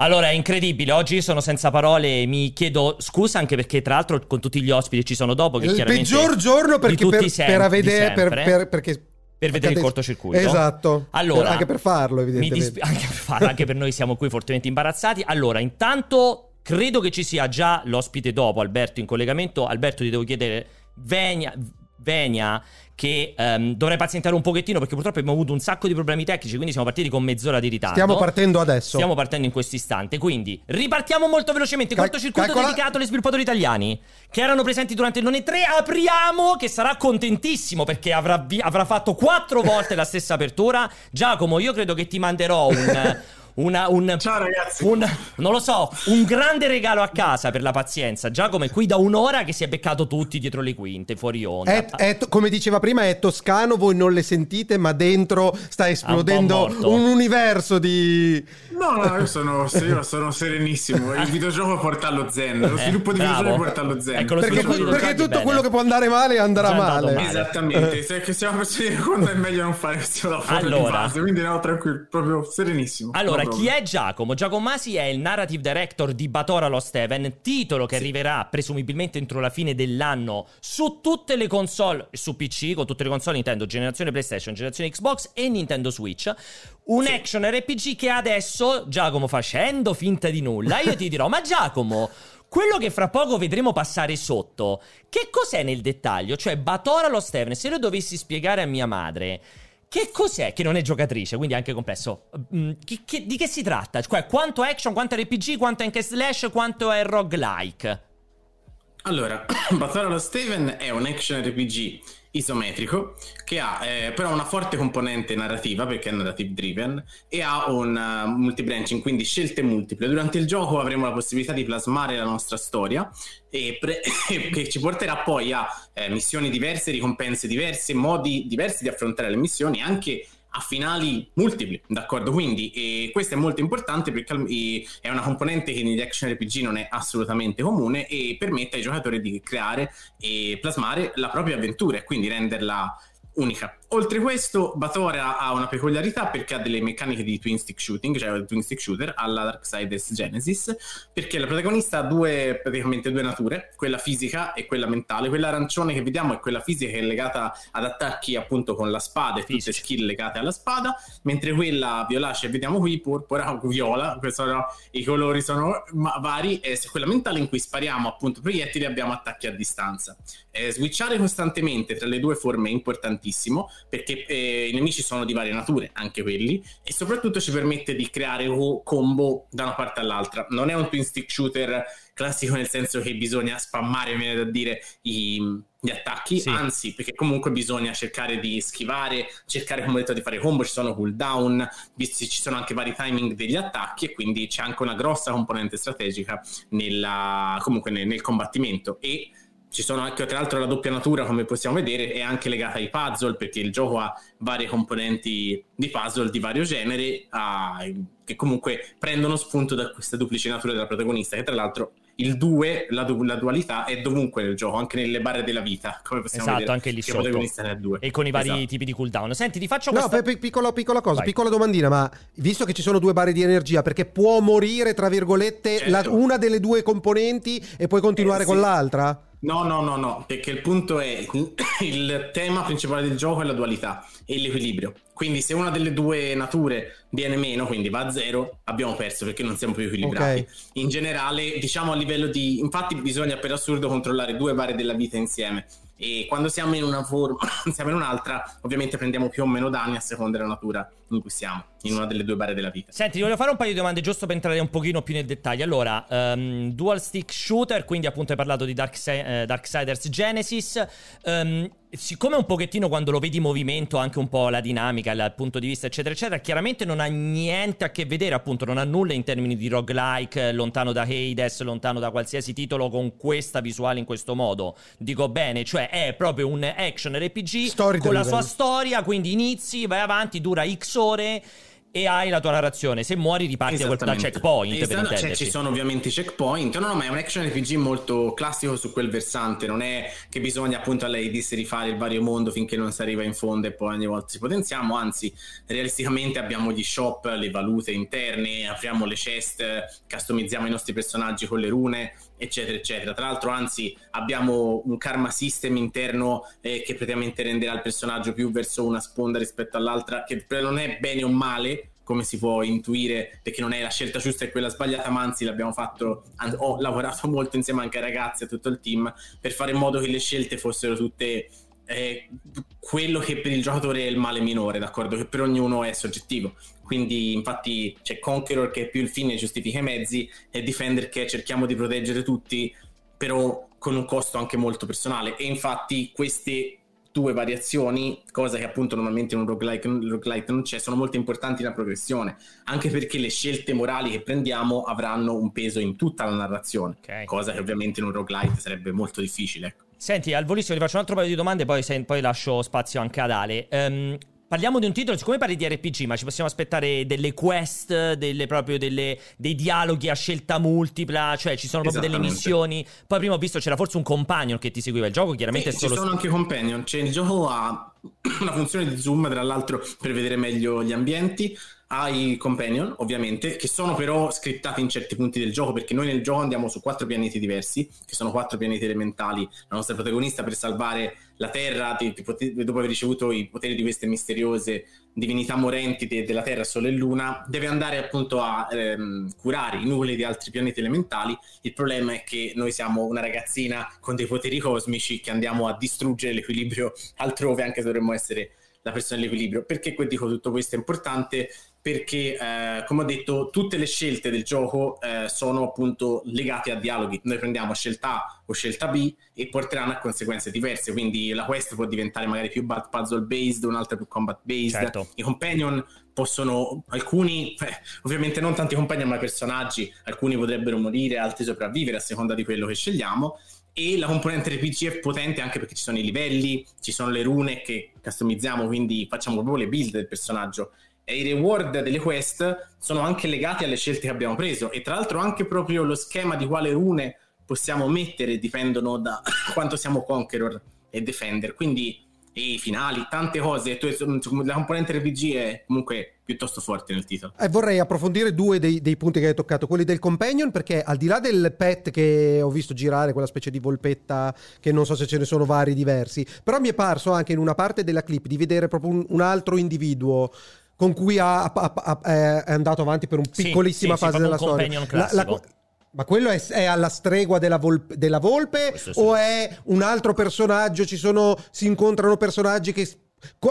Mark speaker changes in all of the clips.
Speaker 1: Allora, è incredibile. Oggi sono senza parole. Mi chiedo scusa anche perché, tra l'altro, con tutti gli ospiti ci sono dopo. Che
Speaker 2: il peggior giorno perché per,
Speaker 1: sempre,
Speaker 2: per, vedere,
Speaker 1: di
Speaker 2: per, per- perché
Speaker 1: Per vedere il cortocircuito.
Speaker 2: Esatto.
Speaker 1: Allora,
Speaker 2: Per- anche per farlo, evidentemente.
Speaker 1: dispi- anche per farlo, anche per noi siamo qui fortemente imbarazzati. Allora, intanto credo che ci sia già l'ospite dopo, Alberto, in collegamento. Alberto, ti devo chiedere, Venia, Venia che ehm, dovrei pazientare un pochettino perché purtroppo abbiamo avuto un sacco di problemi tecnici, quindi siamo partiti con mezz'ora di ritardo.
Speaker 2: Stiamo partendo adesso.
Speaker 1: Stiamo partendo in questo istante, quindi ripartiamo molto velocemente.
Speaker 2: Cal-
Speaker 1: cortocircuito
Speaker 2: calcola-
Speaker 1: dedicato agli sviluppatori italiani che erano presenti durante il None 3. Apriamo, che sarà contentissimo perché avrà, vi- avrà fatto quattro volte la stessa apertura. Giacomo, io credo che ti manderò un. una- un,
Speaker 3: Ciao, ragazzi.
Speaker 1: un- non lo so, un grande regalo a casa per la pazienza. Giacomo è qui da un'ora che si è beccato tutti dietro le quinte, fuori onda.
Speaker 2: È- è come diceva prima, è toscano, voi non le sentite, ma dentro sta esplodendo
Speaker 1: morto.
Speaker 2: un universo di...
Speaker 3: No, no, io sono, io sono serenissimo. Il videogioco porta allo zen. Lo
Speaker 1: Eh,
Speaker 3: sviluppo di
Speaker 1: bravo.
Speaker 3: videogiochi porta allo zen.
Speaker 1: Ecco,
Speaker 2: Perché,
Speaker 1: di
Speaker 2: perché
Speaker 1: videogiochi,
Speaker 2: tutto
Speaker 1: bene.
Speaker 2: quello che può andare male andrà male.
Speaker 1: male.
Speaker 3: Esattamente, se che siamo per tenere conto è meglio non fare questo lavoro
Speaker 1: Allora.
Speaker 3: di base, quindi no, tranquillo, proprio serenissimo.
Speaker 1: Allora, chi è Giacomo? Giacomo Masi è il narrative director di Batora Lost Heaven, titolo che arriverà presumibilmente entro la fine dell'anno su tutte le console, su PC, con tutte le console Nintendo, generazione PlayStation, generazione Xbox e Nintendo Switch. Un action RPG che adesso, Giacomo facendo finta di nulla, io ti dirò, ma Giacomo... Quello che fra poco vedremo passare sotto, che cos'è nel dettaglio? Cioè, Batora Lost Heaven, se lo dovessi spiegare a mia madre, che cos'è? Che non è giocatrice, quindi è anche complesso. Mm, chi- che- di che si tratta? Cioè, quanto action, quanto RPG, quanto è anche slash, quanto è roguelike?
Speaker 3: Allora, Battle allo Steven è un action RPG isometrico che ha eh, però una forte componente narrativa perché è narrative driven e ha un uh, multibranching, quindi scelte multiple. Durante il gioco avremo la possibilità di plasmare la nostra storia e pre- che ci porterà poi a eh, missioni diverse, ricompense diverse, modi diversi di affrontare le missioni, anche a finali multipli, d'accordo? Quindi e questo è molto importante perché al- e- è una componente che negli action RPG non è assolutamente comune e permette ai giocatori di creare e plasmare la propria avventura e quindi renderla unica. Oltre questo, Batora ha una peculiarità perché ha delle meccaniche di twin stick shooting, cioè twin stick shooter alla Darksiders Genesis, perché la protagonista ha due, praticamente due nature, quella fisica e quella mentale. Quella arancione che vediamo è quella fisica che è legata ad attacchi appunto con la spada e tutte
Speaker 1: Fisica.
Speaker 3: skill legate alla spada, mentre quella violacea che vediamo qui, purpura, viola, questi sono, i colori sono vari, se quella mentale in cui spariamo appunto proiettili e abbiamo attacchi a distanza. Eh, switchare costantemente tra le due forme è importantissimo perché eh, i nemici sono di varie nature, anche quelli, e soprattutto ci permette di creare co- combo da una parte all'altra. Non è un twin stick shooter classico nel senso che bisogna spammare, viene da dire, i- gli attacchi,
Speaker 1: Sì.
Speaker 3: anzi, perché comunque bisogna cercare di schivare, cercare come ho detto di fare combo, ci sono cooldown, ci sono anche vari timing degli attacchi e quindi c'è anche una grossa componente strategica nella, comunque nel, nel combattimento e ci sono anche tra l'altro la doppia natura come possiamo vedere è anche legata ai puzzle perché il gioco ha varie componenti di puzzle di vario genere ah, che comunque prendono spunto da questa duplice natura della protagonista che tra l'altro il 2, la, du- la dualità è dovunque nel gioco, anche nelle barre della vita, come possiamo
Speaker 1: Esatto,
Speaker 3: vedere.
Speaker 1: anche lì
Speaker 3: che
Speaker 1: sotto.
Speaker 3: il protagonista ne ha due.
Speaker 1: E con i vari
Speaker 3: Esatto.
Speaker 1: tipi di cooldown. Senti, ti faccio
Speaker 2: No,
Speaker 1: questa...
Speaker 2: pe- pe- piccola, piccola cosa,
Speaker 1: Vai.
Speaker 2: piccola domandina, ma visto che ci sono due barre di energia, perché può morire, tra virgolette,
Speaker 3: Certo.
Speaker 2: la- una delle due componenti e poi continuare
Speaker 3: Eh,
Speaker 2: con
Speaker 3: sì.
Speaker 2: l'altra?
Speaker 3: No, no, no, no, perché il punto è il tema principale del gioco è la dualità e l'equilibrio. Quindi se una delle due nature viene meno, quindi va a zero, abbiamo perso perché non siamo più equilibrati.
Speaker 2: Ok.
Speaker 3: In generale, diciamo a livello di... Infatti bisogna per assurdo controllare due barre della vita insieme e quando siamo in una forma, siamo in un'altra, ovviamente prendiamo più o meno danni a seconda della natura in cui siamo, in una delle due barre della vita.
Speaker 1: Senti, ti voglio fare un paio di domande giusto per entrare un pochino più nel dettaglio. Allora, ehm, dual stick shooter, quindi appunto hai parlato di Darkse- eh, Darksiders Genesis. Ehm, siccome un pochettino quando lo vedi in movimento, anche un po' la dinamica, il punto di vista, eccetera, eccetera, chiaramente non ha niente a che vedere, appunto, non ha nulla in termini di roguelike, lontano da Hades, lontano da qualsiasi titolo con questa visuale in questo modo. Dico bene, cioè è proprio un action RPG
Speaker 2: Story
Speaker 1: con la sua storia, quindi inizi, vai avanti, dura X ore. E hai la tua narrazione. Se muori riparti da quel da checkpoint.
Speaker 3: Esatto, cioè, ci sono ovviamente i checkpoint. No, no, ma è un action RPG molto classico su quel versante. Non è che bisogna appunto a lei disse rifare il vario mondo finché non si arriva in fondo e poi ogni volta si potenziamo. Anzi, realisticamente abbiamo gli shop, le valute interne, apriamo le chest, customizziamo i nostri personaggi con le rune eccetera eccetera tra l'altro anzi abbiamo un karma system interno eh, che praticamente renderà il personaggio più verso una sponda rispetto all'altra che non è bene o male come si può intuire perché non è la scelta giusta e quella sbagliata ma anzi l'abbiamo fatto ho lavorato molto insieme anche ai ragazzi e a tutto il team per fare in modo che le scelte fossero tutte eh, quello che per il giocatore è il male minore, d'accordo? Che per ognuno è soggettivo. Quindi, infatti, c'è Conqueror che è più il fine giustifica i mezzi, e Defender che cerchiamo di proteggere tutti, però con un costo anche molto personale. E infatti, queste due variazioni, cosa che appunto normalmente in un roguelike, roguelike non c'è, sono molto importanti nella progressione, anche perché le scelte morali che prendiamo avranno un peso in tutta la narrazione, okay. cosa che ovviamente in un roguelike sarebbe molto difficile. Ecco.
Speaker 1: Senti, al volissimo ti faccio un altro paio di domande, poi, poi lascio spazio anche ad Ale. Um, Parliamo di un titolo, siccome parli di RPG, ma ci possiamo aspettare delle quest, delle, proprio delle, dei dialoghi a scelta multipla, cioè ci sono proprio delle missioni. Poi prima ho visto c'era forse un companion che ti seguiva il gioco, chiaramente
Speaker 3: sì, è solo... Ci sono anche companion, cioè il gioco ha una funzione di zoom, tra l'altro, per vedere meglio gli ambienti ai companion, ovviamente, che sono però scriptati in certi punti del gioco, perché noi nel gioco andiamo su quattro pianeti diversi, che sono quattro pianeti elementali. La nostra protagonista per salvare la Terra, ti, ti pote- dopo aver ricevuto i poteri di queste misteriose divinità morenti de- della Terra, Sole e Luna, deve andare appunto a ehm, curare i nuclei di altri pianeti elementali. Il problema è che noi siamo una ragazzina con dei poteri cosmici che andiamo a distruggere l'equilibrio altrove, anche se dovremmo essere la persona dell'equilibrio. Perché dico tutto questo è importante? Perché, eh, come ho detto, tutte le scelte del gioco eh, sono appunto legate a dialoghi. Noi prendiamo scelta A o scelta B e porteranno a conseguenze diverse. Quindi la quest può diventare magari più puzzle based, un'altra più combat based. Certo. I companion possono, alcuni, eh, ovviamente non tanti companion, ma personaggi, alcuni potrebbero morire, altri sopravvivere a seconda di quello che scegliamo e la componente RPG è potente anche perché ci sono i livelli, ci sono le rune che customizziamo, quindi facciamo proprio le build del personaggio e i reward delle quest sono anche legati alle scelte che abbiamo preso. E tra l'altro anche proprio lo schema di quale rune possiamo mettere dipendono da quanto siamo Conqueror e Defender. Quindi i finali, tante cose la componente RPG è comunque piuttosto forte nel titolo.
Speaker 2: E vorrei approfondire due dei, dei, punti che hai toccato quelli del companion perché al di là del pet che ho visto girare quella specie di volpetta che non so se ce ne sono vari diversi però mi è parso anche in una parte della clip di vedere proprio un, un altro individuo con cui ha, ha, ha, è andato avanti per un piccolissima sì, sì, fase della storia. La, la, ma quello è, è, alla stregua della volpe, della volpe sì. o è un altro personaggio? Ci sono, si incontrano personaggi che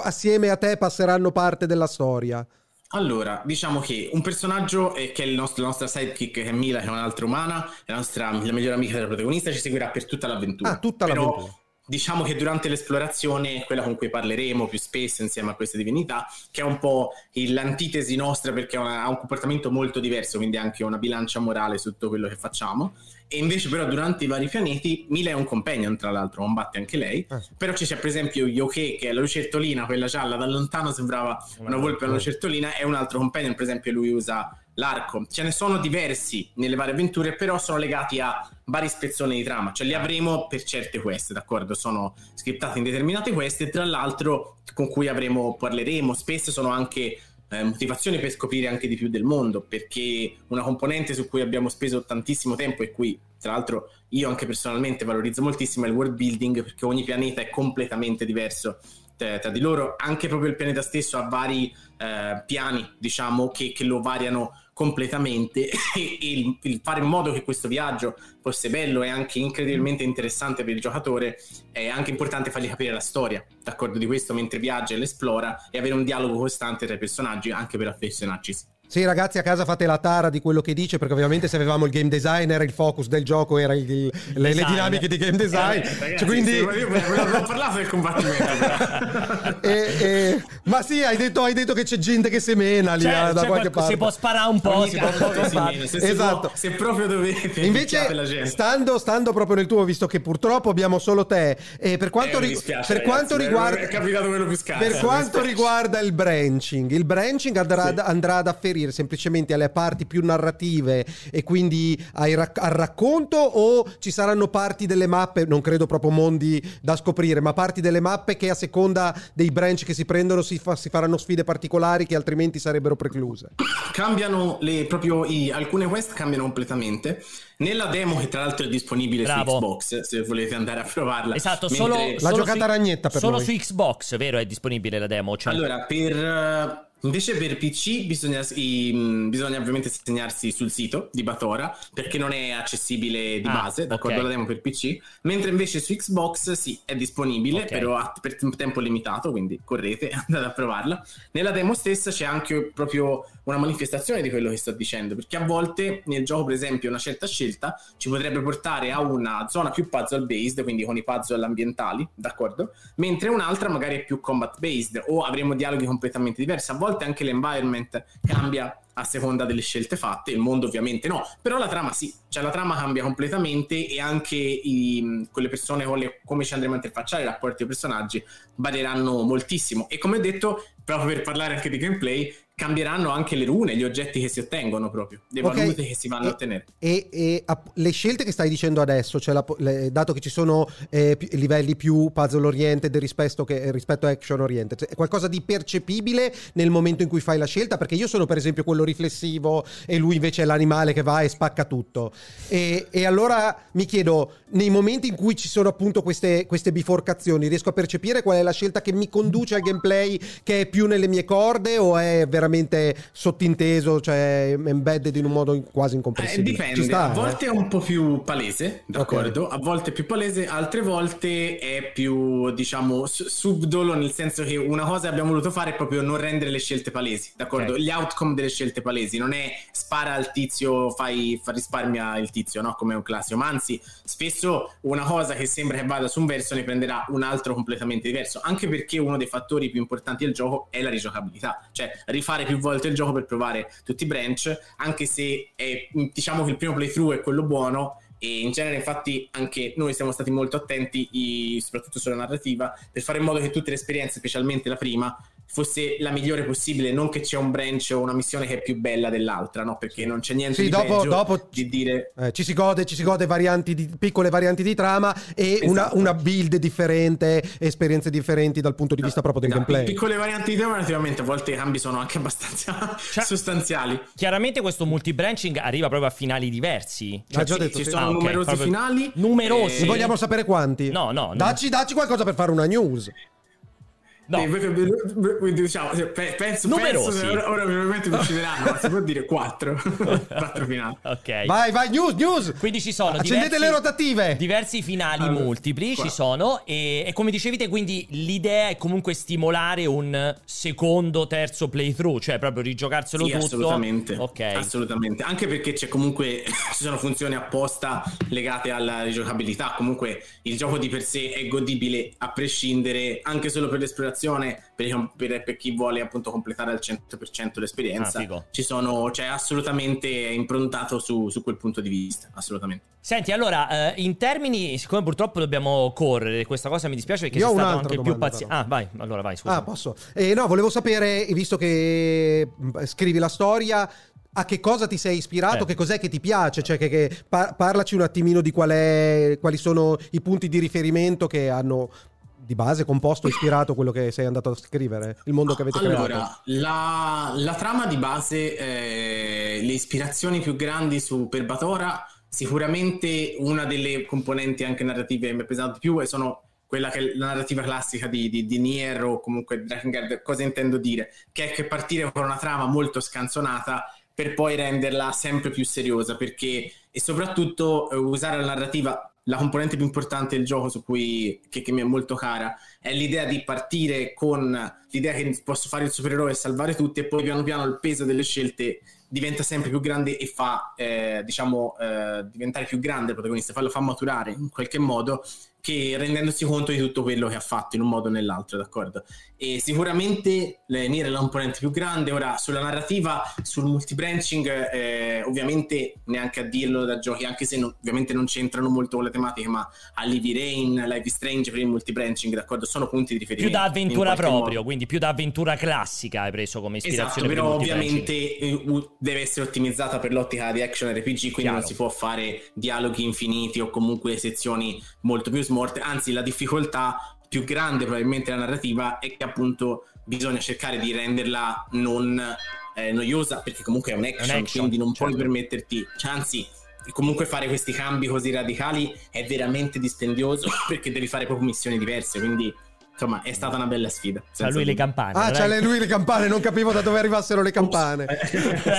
Speaker 2: assieme a te passeranno parte della storia?
Speaker 3: Allora, diciamo che un personaggio eh, che è nostro, la nostra sidekick, che è Mila, che è un'altra umana, la nostra la migliore amica della protagonista, ci seguirà per tutta l'avventura.
Speaker 2: Ah, tutta Però, l'avventura
Speaker 3: diciamo che durante l'esplorazione, quella con cui parleremo più spesso insieme a queste divinità, che è un po' l'antitesi nostra perché ha un comportamento molto diverso, quindi anche una bilancia morale su tutto quello che facciamo. E invece però durante i vari pianeti, Mila è un companion tra l'altro, combatte anche lei, ah. però c'è per esempio Yoke che è la lucertolina, quella gialla, da lontano sembrava una volpe una lucertolina, è un altro companion, per esempio lui usa l'arco. Ce ne sono diversi nelle varie avventure, però sono legati a vari spezzoni di trama, cioè li avremo per certe quest, d'accordo? Sono scriptati in determinate quest e tra l'altro con cui avremo, parleremo, spesso sono anche eh, motivazioni per scoprire anche di più del mondo, perché una componente su cui abbiamo speso tantissimo tempo e cui tra l'altro io anche personalmente valorizzo moltissimo è il world building, perché ogni pianeta è completamente diverso tra, tra di loro, anche proprio il pianeta stesso ha vari eh, piani, diciamo, che, che lo variano completamente e il, il, fare in modo che questo viaggio fosse bello e anche incredibilmente interessante per il giocatore è anche importante fargli capire la storia, d'accordo di questo mentre viaggia e l'esplora e avere un dialogo costante tra i personaggi anche per affezionarci
Speaker 2: Sì, ragazzi, a casa fate la tara di quello che dice, perché ovviamente se avevamo il game designer, il focus del gioco era il- il- le, le dinamiche di game design.
Speaker 3: Eh, ragazzi,
Speaker 2: Cioè, quindi...
Speaker 3: volevo parlare del combattimento.
Speaker 2: e- e- Ma sì, hai detto, hai detto che c'è gente che semena lì
Speaker 1: Cioè,
Speaker 2: da
Speaker 1: c'è
Speaker 2: qualche
Speaker 1: qual-
Speaker 2: parte.
Speaker 1: si può sparare un po',
Speaker 3: Ogni
Speaker 1: si può
Speaker 3: mena, se,
Speaker 2: Esatto.
Speaker 3: può- se proprio dovete
Speaker 2: Invece, stando, stando proprio nel tuo, visto che purtroppo abbiamo solo te, e per quanto,
Speaker 3: Eh,
Speaker 2: ri-
Speaker 3: dispiace,
Speaker 2: per
Speaker 3: ragazzi,
Speaker 2: quanto riguarda,
Speaker 3: mi è capitato quello più scarso,
Speaker 2: per quanto riguarda il branching, il branching andrà,
Speaker 3: Sì.
Speaker 2: andrà ad afferire semplicemente alle parti più narrative e quindi ai rac- al racconto, o ci saranno parti delle mappe, non credo proprio mondi da scoprire, ma parti delle mappe che a seconda dei branch che si prendono si, fa- si faranno sfide particolari che altrimenti sarebbero precluse.
Speaker 3: Cambiano le, proprio i- alcune quest cambiano completamente. Nella demo, che tra l'altro è disponibile
Speaker 1: Bravo.
Speaker 3: su Xbox, se volete andare a provarla.
Speaker 1: Esatto,
Speaker 3: Mentre-
Speaker 1: solo,
Speaker 2: La
Speaker 1: solo
Speaker 2: giocata
Speaker 1: su-
Speaker 2: ragnetta per
Speaker 1: Solo
Speaker 2: noi.
Speaker 1: su Xbox, vero? È disponibile la demo. Cioè,
Speaker 3: Allora, per, invece per PC bisogna, mh, bisogna ovviamente segnarsi sul sito di Batora perché non è accessibile di
Speaker 1: Ah,
Speaker 3: base, d'accordo?
Speaker 1: ok.
Speaker 3: La demo per PC, mentre invece su Xbox sì, è disponibile,
Speaker 1: Ok.
Speaker 3: però a- per tempo limitato, quindi correte, andate a provarla. Nella demo stessa c'è anche proprio una manifestazione di quello che sto dicendo, perché a volte nel gioco, per esempio, una certa scelta ci potrebbe portare a una zona più puzzle based, quindi con i puzzle ambientali, d'accordo? Mentre un'altra magari è più combat based o avremo dialoghi completamente diversi. A volte anche l'environment cambia a seconda delle scelte fatte, il mondo ovviamente no, però la trama sì, cioè la trama cambia completamente e anche i- quelle persone con le, come ci andremo a interfacciare, i rapporti dei personaggi varieranno moltissimo e come ho detto, proprio per parlare anche di gameplay, cambieranno anche le rune, gli oggetti che si ottengono proprio, le
Speaker 2: Ok,
Speaker 3: valute che si vanno
Speaker 2: e-
Speaker 3: a ottenere.
Speaker 2: E, e app- le scelte che stai dicendo adesso, cioè la le- dato che ci sono eh, pi- livelli più puzzle oriented rispetto, che, rispetto a action oriented, è qualcosa di percepibile nel momento in cui fai la scelta? Perché io sono per esempio quello riflessivo e lui invece è l'animale che va e spacca tutto. E, e allora mi chiedo, nei momenti in cui ci sono appunto queste, queste biforcazioni, riesco a percepire qual è la scelta che mi conduce al gameplay che è più nelle mie corde o è veramente sottinteso, cioè embedded in un modo quasi
Speaker 3: Eh,
Speaker 2: incomprensibile?
Speaker 3: dipende,
Speaker 2: Ci sta,
Speaker 3: a
Speaker 2: eh?
Speaker 3: volte è un po' più palese, d'accordo? A volte è più palese, altre volte è più, diciamo, su- subdolo, nel senso che una cosa che abbiamo voluto fare è proprio non rendere le scelte palesi, d'accordo?
Speaker 1: Ok.
Speaker 3: Gli outcome delle scelte palesi, non è spara al tizio, fai, fa risparmia il tizio, no? Come un classico, ma anzi, spesso una cosa che sembra che vada su un verso ne prenderà un altro completamente diverso, anche perché uno dei fattori più importanti del gioco è la rigiocabilità, cioè rifare più volte il gioco per provare tutti i branch, anche se è, diciamo che il primo playthrough è quello buono e in genere infatti anche noi siamo stati molto attenti, i- soprattutto sulla narrativa, per fare in modo che tutte le esperienze, specialmente la prima, fosse la migliore possibile, non che c'è un branch o una missione che è più bella dell'altra, no? Perché non c'è niente
Speaker 2: Sì,
Speaker 3: di
Speaker 2: dopo-
Speaker 3: peggio
Speaker 2: dopo-
Speaker 3: di dire
Speaker 2: Eh, ci si gode, ci si gode varianti di, piccole varianti di trama e una,
Speaker 3: Esatto.
Speaker 2: una build differente, esperienze differenti dal punto di vista proprio del
Speaker 3: No,
Speaker 2: gameplay.
Speaker 3: Piccole varianti di tema, relativamente a volte i cambi sono anche abbastanza
Speaker 1: Cioè-
Speaker 3: sostanziali.
Speaker 1: Chiaramente questo multibranching arriva proprio a finali diversi.
Speaker 2: Hai già
Speaker 3: Sì,
Speaker 2: detto,
Speaker 3: ci
Speaker 2: sì.
Speaker 3: sono
Speaker 1: Ah, ok,
Speaker 3: numerosi finali.
Speaker 1: Numerosi.
Speaker 2: Se
Speaker 3: Eh,
Speaker 2: vogliamo sapere quanti?
Speaker 1: No, no, no.
Speaker 2: Dacci, dacci qualcosa per fare una news.
Speaker 1: No.
Speaker 3: Diciamo, pe- penso,
Speaker 1: Numerosi.
Speaker 3: penso che ora, ora probabilmente mi uccideranno, ma si può dire 4. 4 finali.
Speaker 1: Ok.
Speaker 2: Vai, vai, news, news!
Speaker 1: Quindi ci sono
Speaker 2: Accendete
Speaker 1: diversi,
Speaker 2: le rotative!
Speaker 1: diversi finali
Speaker 3: Allora,
Speaker 1: multipli
Speaker 3: qua.
Speaker 1: ci sono e, e come dicevi te quindi l'idea è comunque stimolare un secondo, terzo playthrough, cioè proprio rigiocarselo
Speaker 3: Sì,
Speaker 1: tutto.
Speaker 3: assolutamente.
Speaker 1: Ok.
Speaker 3: Assolutamente. Anche perché c'è comunque ci sono funzioni apposta legate alla rigiocabilità. Comunque il gioco di per sé è godibile a prescindere, anche solo per l'esplorazione, per, per- per chi vuole appunto completare al 100% l'esperienza.
Speaker 1: Ah,
Speaker 3: ci sono, cioè assolutamente improntato su, su quel punto di vista. Assolutamente.
Speaker 1: Senti, allora, eh, in termini, siccome purtroppo dobbiamo correre, questa cosa mi dispiace perché
Speaker 2: Io
Speaker 1: sei stato anche più paziente. Ah, vai, allora vai, scusa.
Speaker 2: Ah, posso? Eh, no, volevo sapere, visto che mh, scrivi la storia, a che cosa ti sei ispirato,
Speaker 1: Eh.
Speaker 2: che cos'è che ti piace, cioè che, che- par- parlaci un attimino di qual è, quali sono i punti di riferimento che hanno di base composto, ispirato quello che sei andato a scrivere, il mondo che avete creato.
Speaker 3: allora, la, la trama di base, eh, le ispirazioni più grandi su per Batora, sicuramente una delle componenti anche narrative che mi pesata di più e sono quella che è la narrativa classica di, di, di Nier o comunque Drakengard, cosa intendo dire? Che è che partire con una trama molto scanzonata per poi renderla sempre più seriosa perché e soprattutto eh, usare la narrativa la componente più importante del gioco su cui, che, che mi è molto cara è l'idea di partire con l'idea che posso fare il supereroe e salvare tutti e poi piano piano il peso delle scelte diventa sempre più grande e fa, eh, diciamo, eh, diventare più grande il protagonista, lo fa maturare in qualche modo che rendendosi conto di tutto quello che ha fatto in un modo o nell'altro, d'accordo? E sicuramente Nier è la componente più grande. Ora, sulla narrativa, sul multibranching, eh, ovviamente neanche a dirlo da giochi, anche se non, ovviamente non c'entrano molto con le tematiche, ma Alivi Rain, Life is Strange per il multibranching, d'accordo? Sono punti di riferimento.
Speaker 1: Più da avventura proprio, modo. quindi più da avventura classica hai preso come ispirazione.
Speaker 3: Esatto, però ovviamente eh, deve essere ottimizzata per l'ottica di action RPG, quindi Chiaro. non si può fare dialoghi infiniti o comunque sezioni molto più small morte, anzi la difficoltà più grande probabilmente la narrativa è che appunto bisogna cercare di renderla non eh, noiosa perché comunque è un action, un action quindi non certo. puoi permetterti, cioè, anzi comunque fare questi cambi così radicali è veramente dispendioso perché devi fare proprio missioni diverse, quindi insomma è stata una bella sfida.
Speaker 1: C'ha lui le campane.
Speaker 2: Ah, c'ha lui le campane, non capivo da dove arrivassero le campane.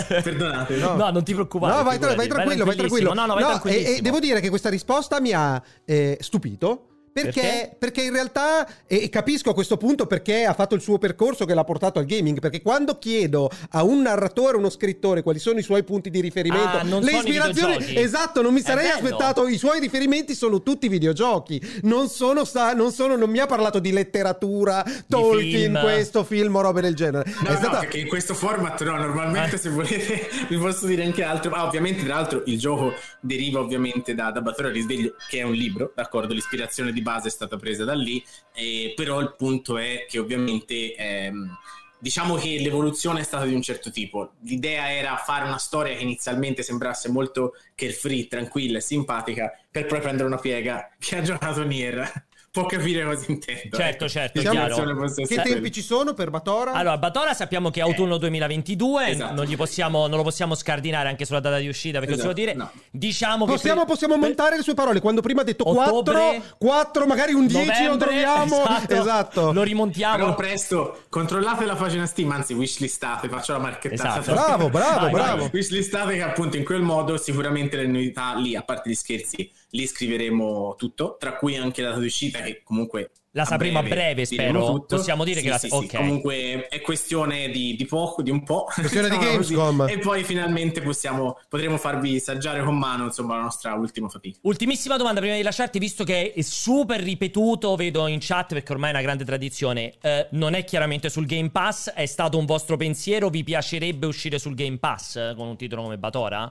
Speaker 3: Perdonate.
Speaker 1: No. no. non ti preoccupare.
Speaker 2: No, vai, tra- vai tranquillo, vai tranquillo. No, no, vai no, e, e, devo dire che questa risposta mi ha eh, stupito perché? perché? Perché, in realtà, e capisco a questo punto perché ha fatto il suo percorso che l'ha portato al gaming, perché quando chiedo a un narratore, uno scrittore, quali sono i suoi punti di riferimento,
Speaker 1: ah, le ispirazioni,
Speaker 2: esatto, non mi sarei aspettato, i suoi riferimenti sono tutti videogiochi, non sono, sta, non, sono non mi ha parlato di letteratura, Tolkien, film. questo film o robe del genere.
Speaker 3: No, È no, stata... perché in questo format, no, normalmente eh. se volete vi posso dire anche altro, ma ovviamente tra l'altro il gioco deriva ovviamente da, da Battle Risveglio, che è un libro, d'accordo, l'ispirazione di base è stata presa da lì, eh, però il punto è che ovviamente ehm, diciamo che l'evoluzione è stata di un certo tipo. L'idea era fare una storia che inizialmente sembrasse molto carefree, tranquilla e simpatica, per poi prendere una piega che ha giocato Nier può capire cosa intendo.
Speaker 1: Certo, ecco. certo, diciamo,
Speaker 2: Che tempi ci sono per Batora?
Speaker 1: Allora, Batora sappiamo che è autunno 2022, eh, esatto. non, possiamo, non, lo possiamo scardinare anche sulla data di uscita, perché esatto. dire, no. diciamo che...
Speaker 2: Possiamo, per... possiamo montare le sue parole, quando prima ha detto Ottobre, 4, 4 magari un 10 novembre, lo troviamo.
Speaker 1: Esatto, esatto. Lo rimontiamo.
Speaker 3: Però presto, controllate la pagina Steam, anzi wishlistate, faccio la marchettata.
Speaker 2: Esatto. Bravo, bravo, vai, bravo. Vai.
Speaker 3: Wishlistate che appunto in quel modo sicuramente le novità lì, a parte gli scherzi, lì scriveremo tutto, tra cui anche la data di uscita che comunque
Speaker 1: la sapremo a breve, spero. Possiamo dire
Speaker 3: sì,
Speaker 1: che la
Speaker 3: sì, okay. Comunque è questione di, di, poco, di un po'.
Speaker 2: Questione di Gamescom.
Speaker 3: E poi finalmente possiamo, potremo farvi assaggiare con mano insomma, la nostra ultima fatica.
Speaker 1: Ultimissima domanda prima di lasciarti, visto che è super ripetuto, vedo in chat perché ormai è una grande tradizione. Eh, non è chiaramente sul Game Pass, è stato un vostro pensiero? Vi piacerebbe uscire sul Game Pass eh, con un titolo come Batora?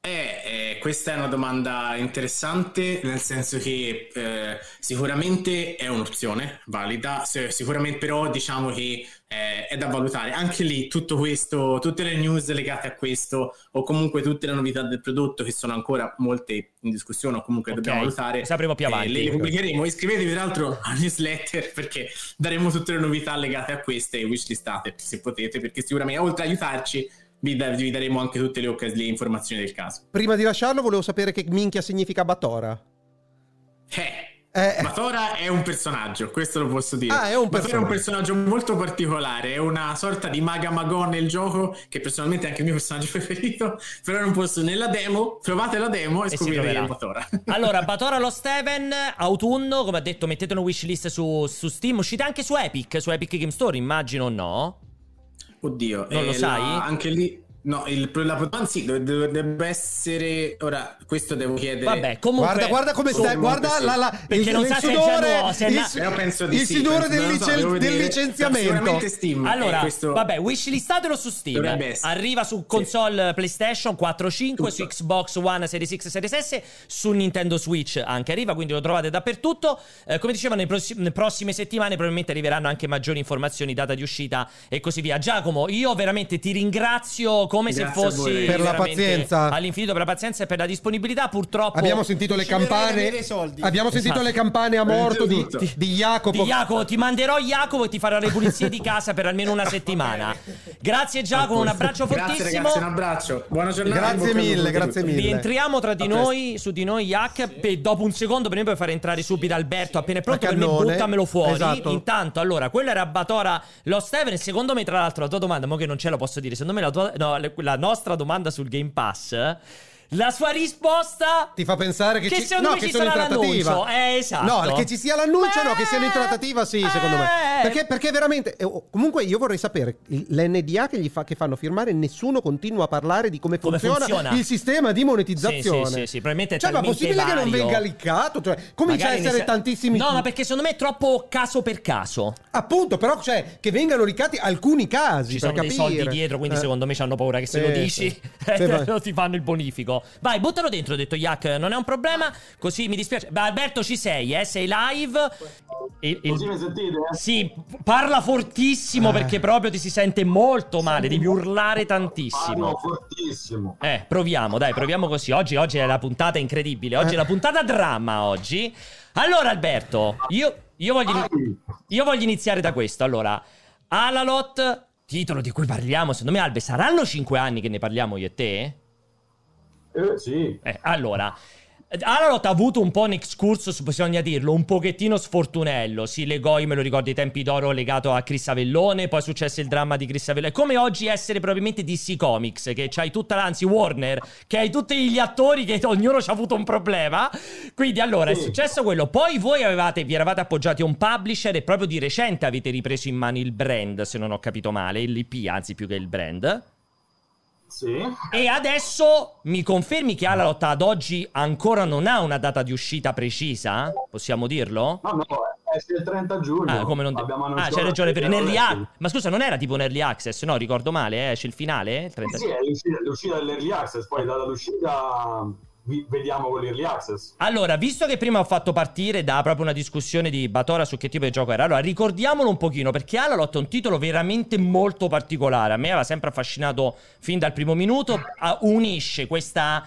Speaker 3: Eh, eh, questa è una domanda interessante, nel senso che eh, sicuramente è un'opzione valida, sicuramente però diciamo che eh, è da valutare. Anche lì tutto questo, tutte le news legate a questo o comunque tutte le novità del prodotto che sono ancora molte in discussione o comunque okay. dobbiamo valutare.
Speaker 1: Sapremo più avanti.
Speaker 3: le pubblicheremo. Iscrivetevi tra l'altro a newsletter perché daremo tutte le novità legate a queste e wishlistate se potete perché sicuramente oltre a aiutarci vi, vi daremo anche tutte le, occas- le informazioni del caso.
Speaker 2: Prima di lasciarlo, volevo sapere che minchia significa Batora.
Speaker 3: Eh. Eh. Batora è un personaggio, questo lo posso dire.
Speaker 2: Ah, è un personaggio.
Speaker 3: è un personaggio molto particolare, è una sorta di maga magon nel gioco, che personalmente è anche il mio personaggio preferito, però non posso nella demo, trovate la demo e, e scoprirete Batora.
Speaker 1: allora, Batora lo Steven, autunno, come ha detto, mettete una wishlist su, su Steam, uscite anche su Epic, su Epic Game Store, immagino no?
Speaker 3: Oddio,
Speaker 1: non lo sai?
Speaker 3: La, anche lì. No, il, la anzi, dovrebbe essere. Ora, questo devo chiedere.
Speaker 1: Vabbè, comunque.
Speaker 2: Guarda, guarda come stai. Guarda la, la,
Speaker 1: il, non il sa sudore. Se
Speaker 2: il, il, penso di il sì, sudore del, so, del licenziamento.
Speaker 3: Steam.
Speaker 1: Allora, questo... vabbè, wishlistatelo su Steam. Arriva su console sì. PlayStation 4, 5, Tutto. su Xbox One, Series X, Series S, su Nintendo Switch anche arriva, quindi lo trovate dappertutto. Eh, come dicevo, nelle, prossi- nelle prossime settimane probabilmente arriveranno anche maggiori informazioni, data di uscita e così via. Giacomo, io veramente ti ringrazio come Grazie se fossi
Speaker 2: per la pazienza.
Speaker 1: all'infinito per la pazienza e per la disponibilità purtroppo
Speaker 2: abbiamo sentito le campane. abbiamo sentito esatto. le campane a morto di, di, di, Jacopo.
Speaker 1: Di Jacopo ti manderò Jacopo e ti farà le pulizie di casa per almeno una settimana. Grazie Giacomo un abbraccio
Speaker 3: grazie,
Speaker 1: fortissimo.
Speaker 3: ragazzi, un abbraccio. Buona giornata
Speaker 2: grazie mille grazie mille.
Speaker 1: Rientriamo tra di noi su di noi Jac e dopo un secondo per fare entrare subito Alberto appena è pronto per me buttamelo fuori. Esatto. intanto allora quello era Batora lo Steven e secondo me tra l'altro la tua domanda mo che non ce la posso dire secondo me la tua no, la nostra domanda sul Game Pass La sua risposta
Speaker 2: Ti fa pensare che,
Speaker 1: Che
Speaker 2: ci,
Speaker 1: secondo
Speaker 2: no,
Speaker 1: me
Speaker 2: che
Speaker 1: ci sarà
Speaker 2: trattativa.
Speaker 1: l'annuncio. Eh, esatto.
Speaker 2: No, che ci sia l'annuncio, no, che siano in
Speaker 1: Eh,
Speaker 2: trattativa, sì, secondo me.
Speaker 1: eh.
Speaker 2: Perché, perché veramente. eh, oh, comunque, io vorrei sapere: l'NDA che gli fa, che fanno firmare, nessuno continua a parlare di come,
Speaker 1: Come
Speaker 2: funziona,
Speaker 1: funziona.
Speaker 2: il sistema di monetizzazione.
Speaker 1: Sì, sì, sì, sì, probabilmente è
Speaker 2: Cioè, ma è possibile che non
Speaker 1: vario.
Speaker 2: venga liccato? Cioè, comincia a essere
Speaker 1: sa-
Speaker 2: tantissimi.
Speaker 1: No, ma perché secondo me è troppo caso per caso.
Speaker 2: Appunto, però, cioè, che vengano liccati alcuni casi.
Speaker 1: Ci sono dei
Speaker 2: capire.
Speaker 1: soldi dietro, quindi
Speaker 2: Eh.
Speaker 1: secondo me hanno paura che se lo dici non ti fanno il bonifico. Vai, buttalo dentro, ho detto Yak, non è un problema. Così mi dispiace. Beh, Alberto, ci sei, eh? Sei live. Il- il-
Speaker 4: Così mi sentite? eh?
Speaker 1: Sì, parla fortissimo
Speaker 2: Eh.
Speaker 1: perché proprio ti si sente molto male, devi urlare
Speaker 4: Parlo
Speaker 1: tantissimo.
Speaker 4: fortissimo.
Speaker 1: Eh, proviamo, dai, proviamo così. Oggi, oggi è la puntata incredibile. Oggi è la puntata dramma. Oggi. Allora, Alberto, io, io voglio, io voglio iniziare da questo. Allora, Alalot, titolo di cui parliamo. Secondo me, Albe, saranno cinque anni che ne parliamo io e te?
Speaker 4: Eh, sì.
Speaker 1: Eh, allora, Alalot ha avuto un po' un excursus, bisogna dirlo, un pochettino sfortunello. Si legò, io me lo ricordo, i tempi d'oro legato a Chris Avellone, poi successe il dramma di Chris Avellone. È come oggi essere probabilmente DC Comics, che c'hai tutta, anzi Warner, che hai tutti gli attori che ognuno ci ha avuto un problema. Quindi allora, è
Speaker 4: Sì.
Speaker 1: successo quello. Poi voi avevate, vi eravate appoggiati a un publisher e proprio di recente avete ripreso in mano il brand, se non ho capito male, l'IP, anzi più che il brand.
Speaker 4: Sì.
Speaker 1: E adesso mi confermi che Alalot ad oggi ancora non ha una data di uscita precisa? Possiamo dirlo?
Speaker 4: No, no, esce il 30 giugno.
Speaker 1: Ah, come non de- ah c'hai ragione per early access. Ma scusa, non era tipo un early access? No, ricordo male, eh? Esce il finale? Il 30
Speaker 4: Sì, sì, è l'uscita, dell'early access, poi data l'uscita vediamo con l'early access.
Speaker 1: Allora, visto che prima ho fatto partire da proprio una discussione di Batora su che tipo di gioco era, allora ricordiamolo un pochino, perché Alalot è un titolo veramente molto particolare. A me aveva sempre affascinato fin dal primo minuto. Unisce questa,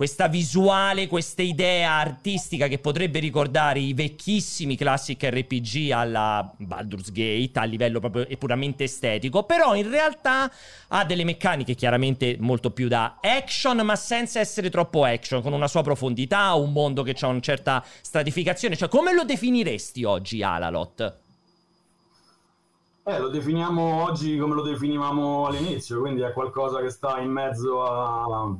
Speaker 1: questa visuale, questa idea artistica che potrebbe ricordare i vecchissimi classic RPG alla Baldur's Gate a livello proprio e puramente estetico, però in realtà ha delle meccaniche chiaramente molto più da action, ma senza essere troppo action, con una sua profondità, un mondo che ha una certa stratificazione. Cioè, come lo definiresti oggi Alalot?
Speaker 4: Eh, lo definiamo oggi come lo definivamo all'inizio, quindi è qualcosa che sta in mezzo a-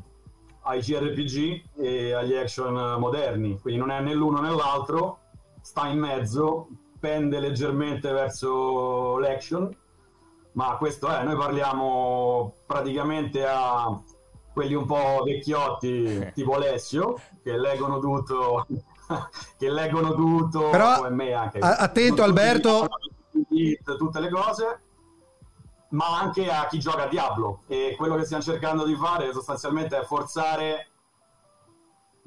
Speaker 4: ai CRPG e agli action moderni, quindi non è né l'uno né l'altro, sta in mezzo, pende leggermente verso l'action, ma questo è, noi parliamo praticamente a quelli un po' vecchiotti tipo Alessio, che leggono tutto, che leggono tutto,
Speaker 2: Però,
Speaker 4: come me anche.
Speaker 2: attento,
Speaker 4: Tutti-
Speaker 2: Alberto.
Speaker 4: tutte le cose, ma anche a chi gioca a Diablo. E quello che stiamo cercando di fare sostanzialmente è forzare,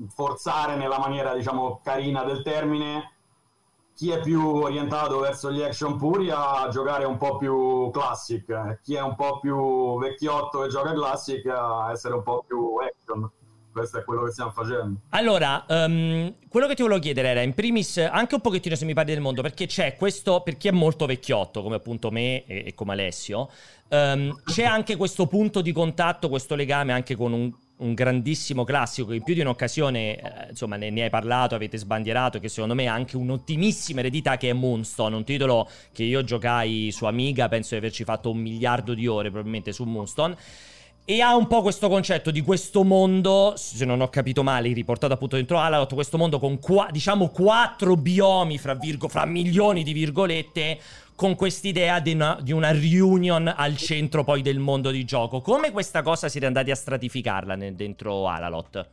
Speaker 4: forzare nella maniera, diciamo, carina del termine, chi è più orientato verso gli action puri a giocare un po' più classic, chi è un po' più vecchiotto e gioca classic a essere un po' più action. Questo è quello che stiamo facendo.
Speaker 1: Allora, ehm, quello che ti volevo chiedere era, in primis, anche un pochettino se mi parli del mondo, perché c'è questo, per chi è molto vecchiotto, come appunto me e, e come Alessio, ehm, c'è anche questo punto di contatto, questo legame anche con un, un grandissimo classico che in più di un'occasione, eh, insomma, ne, ne hai parlato, avete sbandierato, che secondo me ha anche un'ottimissima eredità che è Moonstone, un titolo che io giocai su Amiga, penso di averci fatto un miliardo di ore probabilmente su Moonstone. E ha un po' questo concetto di questo mondo, se non ho capito male, riportato appunto dentro Alalot, questo mondo con qua- diciamo quattro biomi, fra, virgo- fra milioni di virgolette, con quest'idea di una, di una reunion al centro poi del mondo di gioco. Come questa cosa siete andati a stratificarla nel- dentro Alalot?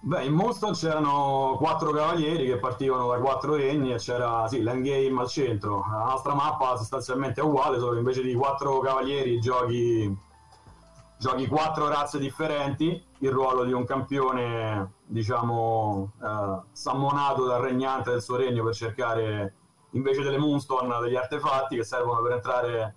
Speaker 4: Beh, in Moonstone c'erano quattro cavalieri che partivano da quattro regni e c'era sì, l'endgame al centro. La nostra mappa sostanzialmente è uguale, solo che invece di quattro cavalieri giochi, giochi quattro razze differenti, il ruolo di un campione, diciamo, eh, sammonato dal regnante del suo regno per cercare, invece delle Moonstone, degli artefatti che servono per entrare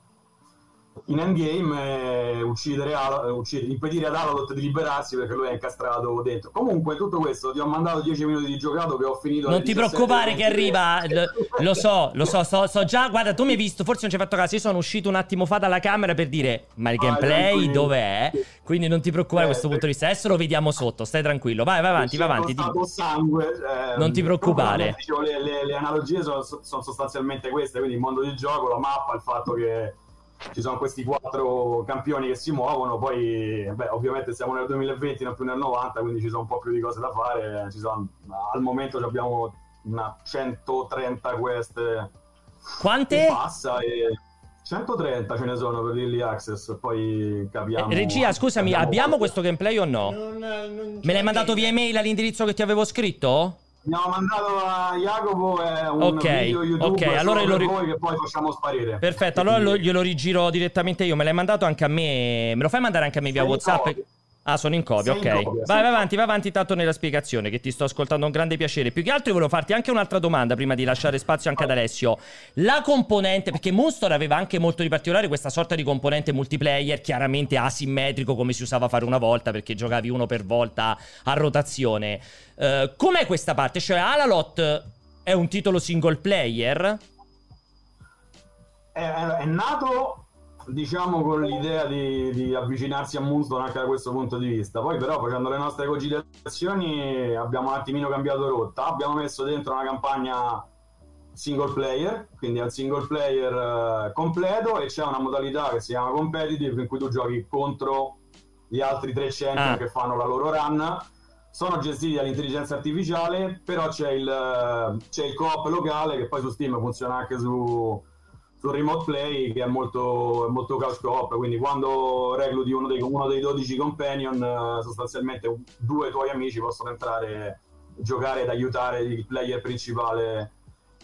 Speaker 4: in endgame e uccidere, Ala- uccidere- impedire ad Alalot di liberarsi perché lui è incastrato dentro. Comunque, tutto questo ti ho mandato 10 minuti di giocato che ho finito.
Speaker 1: Non ti
Speaker 4: 17
Speaker 1: preoccupare che
Speaker 4: 23.
Speaker 1: arriva, lo, lo so, lo so, so, so già, guarda, tu mi hai visto, forse non ci hai fatto caso, io sono uscito un attimo fa dalla camera per dire, ma il
Speaker 4: Vai,
Speaker 1: gameplay
Speaker 4: tranquillo.
Speaker 1: dov'è? Quindi non ti preoccupare da
Speaker 4: Eh,
Speaker 1: questo punto di vista, adesso lo vediamo sotto, stai tranquillo, vai, vai avanti, vai avanti.
Speaker 4: sangue, eh,
Speaker 1: Non ti preoccupare.
Speaker 4: dicevo, le, le- le analogie sono, sono sostanzialmente queste, quindi il mondo di gioco, la mappa, il fatto che ci sono questi quattro campioni che si muovono, poi beh, ovviamente siamo nel 2020, non più nel 90, quindi ci sono un po' più di cose da fare. Sono, al momento abbiamo una 130 quest.
Speaker 1: Quante?
Speaker 4: Passa e 130 ce ne sono per l'Early Access, poi capiamo...
Speaker 1: Eh, regia, scusami, abbiamo questo gameplay o no? Non, non Me l'hai mandato via email all'indirizzo che ti avevo scritto?
Speaker 4: Abbiamo mandato a Jacopo è un
Speaker 1: okay,
Speaker 4: video YouTube
Speaker 1: ok, allora lo ri-
Speaker 4: che poi facciamo sparire.
Speaker 1: Perfetto, allora lo, glielo rigiro direttamente io. Me l'hai mandato anche a me. Me lo fai mandare anche a me via WhatsApp? Ah, sono in copia, ok. In copia, vai, vai avanti, vai avanti tanto nella spiegazione che ti sto ascoltando con grande piacere. Più che altro volevo farti anche un'altra domanda prima di lasciare spazio anche ad Alessio. La componente, perché Moonstor aveva anche molto di particolare questa sorta di componente multiplayer, chiaramente asimmetrico come si usava fare una volta perché giocavi uno per volta a rotazione. Uh, com'è questa parte? Cioè Alalot è un titolo single player?
Speaker 4: È, è nato diciamo con l'idea di, di, avvicinarsi a Moonstone anche da questo punto di vista. Poi però facendo le nostre cogitazioni abbiamo un attimino cambiato rotta, abbiamo messo dentro una campagna single player, quindi al single player uh, completo e c'è una modalità che si chiama competitive in cui tu giochi contro gli altri tre champion ah. che fanno la loro run. Sono gestiti dall'intelligenza artificiale, però c'è il, c'è il co-op locale che poi su Steam funziona anche su, sul remote play che è molto, molto couch co-op, quindi quando recluti uno dei, uno dei 12 companion, eh, sostanzialmente due tuoi amici possono entrare, giocare ed aiutare il player principale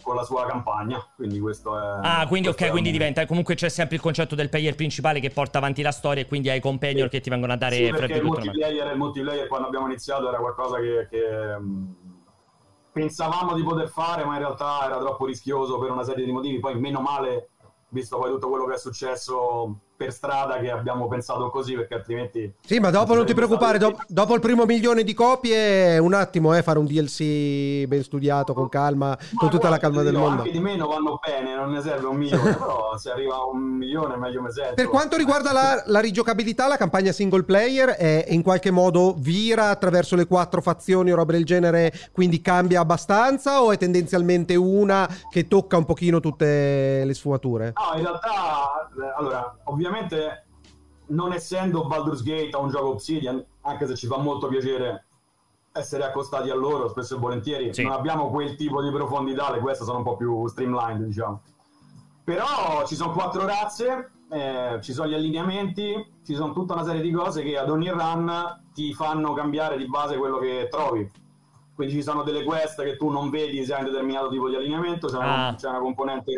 Speaker 4: con la sua campagna. Quindi questo è.
Speaker 1: Ah, quindi ok, quindi
Speaker 4: un...
Speaker 1: diventa. Comunque c'è sempre il concetto del player principale che porta avanti la storia e quindi hai companion sì. che ti vengono a dare
Speaker 4: sì, perché il multiplayer, il multiplayer quando abbiamo iniziato era qualcosa che. che pensavamo di poter fare, ma in realtà era troppo rischioso per una serie di motivi. Poi, meno male, visto poi tutto quello che è successo per strada che abbiamo pensato così perché altrimenti...
Speaker 2: Sì, ma dopo non ti preoccupare, do- dopo il primo milione di copie un attimo eh, fare un DLC ben studiato, con calma, ma con tutta la calma del mondo.
Speaker 4: Anche di meno vanno bene, non ne serve un milione, però se arriva a un milione meglio mi sento.
Speaker 2: Per quanto riguarda la, la rigiocabilità, la campagna single player è in qualche modo vira attraverso le quattro fazioni o roba del genere, quindi cambia abbastanza o è tendenzialmente una che tocca un pochino tutte le sfumature?
Speaker 4: No, in realtà, allora, ovviamente ovviamente non essendo Baldur's Gate un gioco Obsidian, anche se ci fa molto piacere essere accostati a loro spesso e volentieri, sì. non abbiamo quel tipo di profondità, le queste sono un po' più streamlined, diciamo. Però ci sono quattro razze, eh, ci sono gli allineamenti, ci sono tutta una serie di cose che ad ogni run ti fanno cambiare di base quello che trovi. Quindi ci sono delle quest che tu non vedi se hai un determinato tipo di allineamento, c'è, ah. una, c'è una componente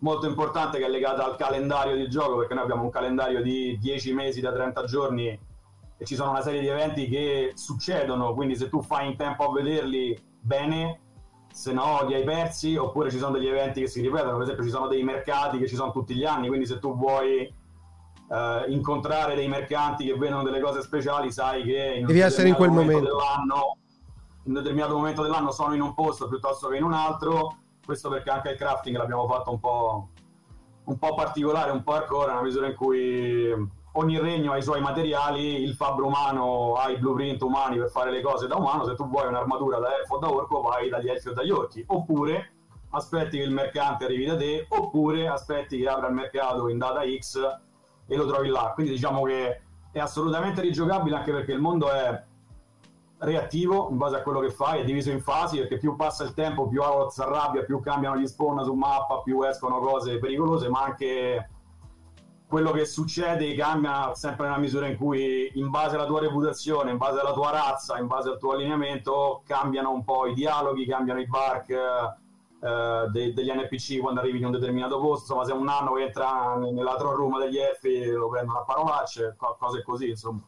Speaker 4: molto importante che è legata al calendario di gioco, perché noi abbiamo un calendario di 10 mesi da 30 giorni e ci sono una serie di eventi che succedono, quindi se tu fai in tempo a vederli bene, se no li hai persi, oppure ci sono degli eventi che si ripetono, per esempio ci sono dei mercati che ci sono tutti gli anni, quindi se tu vuoi eh, incontrare dei mercanti che vedono delle cose speciali, sai che
Speaker 2: in devi essere in quel momento, momento.
Speaker 4: dell'anno in un determinato momento dell'anno sono in un posto piuttosto che in un altro questo perché anche il crafting l'abbiamo fatto un po', un po' particolare, un po' hardcore, nella misura in cui ogni regno ha i suoi materiali, il fabbro umano ha i blueprint umani per fare le cose da umano, se tu vuoi un'armatura da elfo o da orco vai dagli elfi o dagli orchi, oppure aspetti che il mercante arrivi da te, oppure aspetti che apra il mercato in data X e lo trovi là. Quindi diciamo che è assolutamente rigiocabile anche perché il mondo è reattivo in base a quello che fai, è diviso in fasi perché più passa il tempo, più Avalot arrabbia, più cambiano gli spawn su mappa, più escono cose pericolose, ma anche quello che succede cambia sempre nella misura in cui in base alla tua reputazione, in base alla tua razza, in base al tuo allineamento cambiano un po' i dialoghi, cambiano i bark eh, de- degli NPC quando arrivi in un determinato posto, insomma se un nano entra nella throne room degli F lo prendono a parolacce, cose così insomma.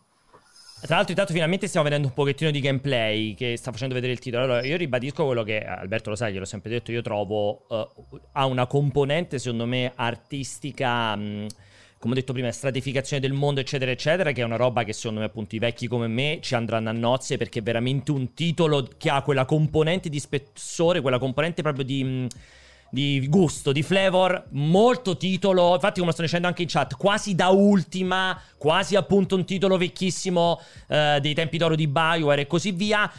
Speaker 1: Tra l'altro, intanto, finalmente stiamo vedendo un pochettino di gameplay che sta facendo vedere il titolo. Allora, io ribadisco quello che Alberto lo sa, gliel'ho sempre detto. Io trovo uh, ha una componente, secondo me, artistica. Mh, come ho detto prima, stratificazione del mondo, eccetera, eccetera, che è una roba che secondo me, appunto, i vecchi come me ci andranno a nozze perché è veramente un titolo che ha quella componente di spessore, quella componente proprio di. Mh, di gusto, di flavor, molto titolo. Infatti, come sto dicendo anche in chat, quasi da ultima, quasi appunto un titolo vecchissimo eh, dei tempi d'oro di Bioware e così via.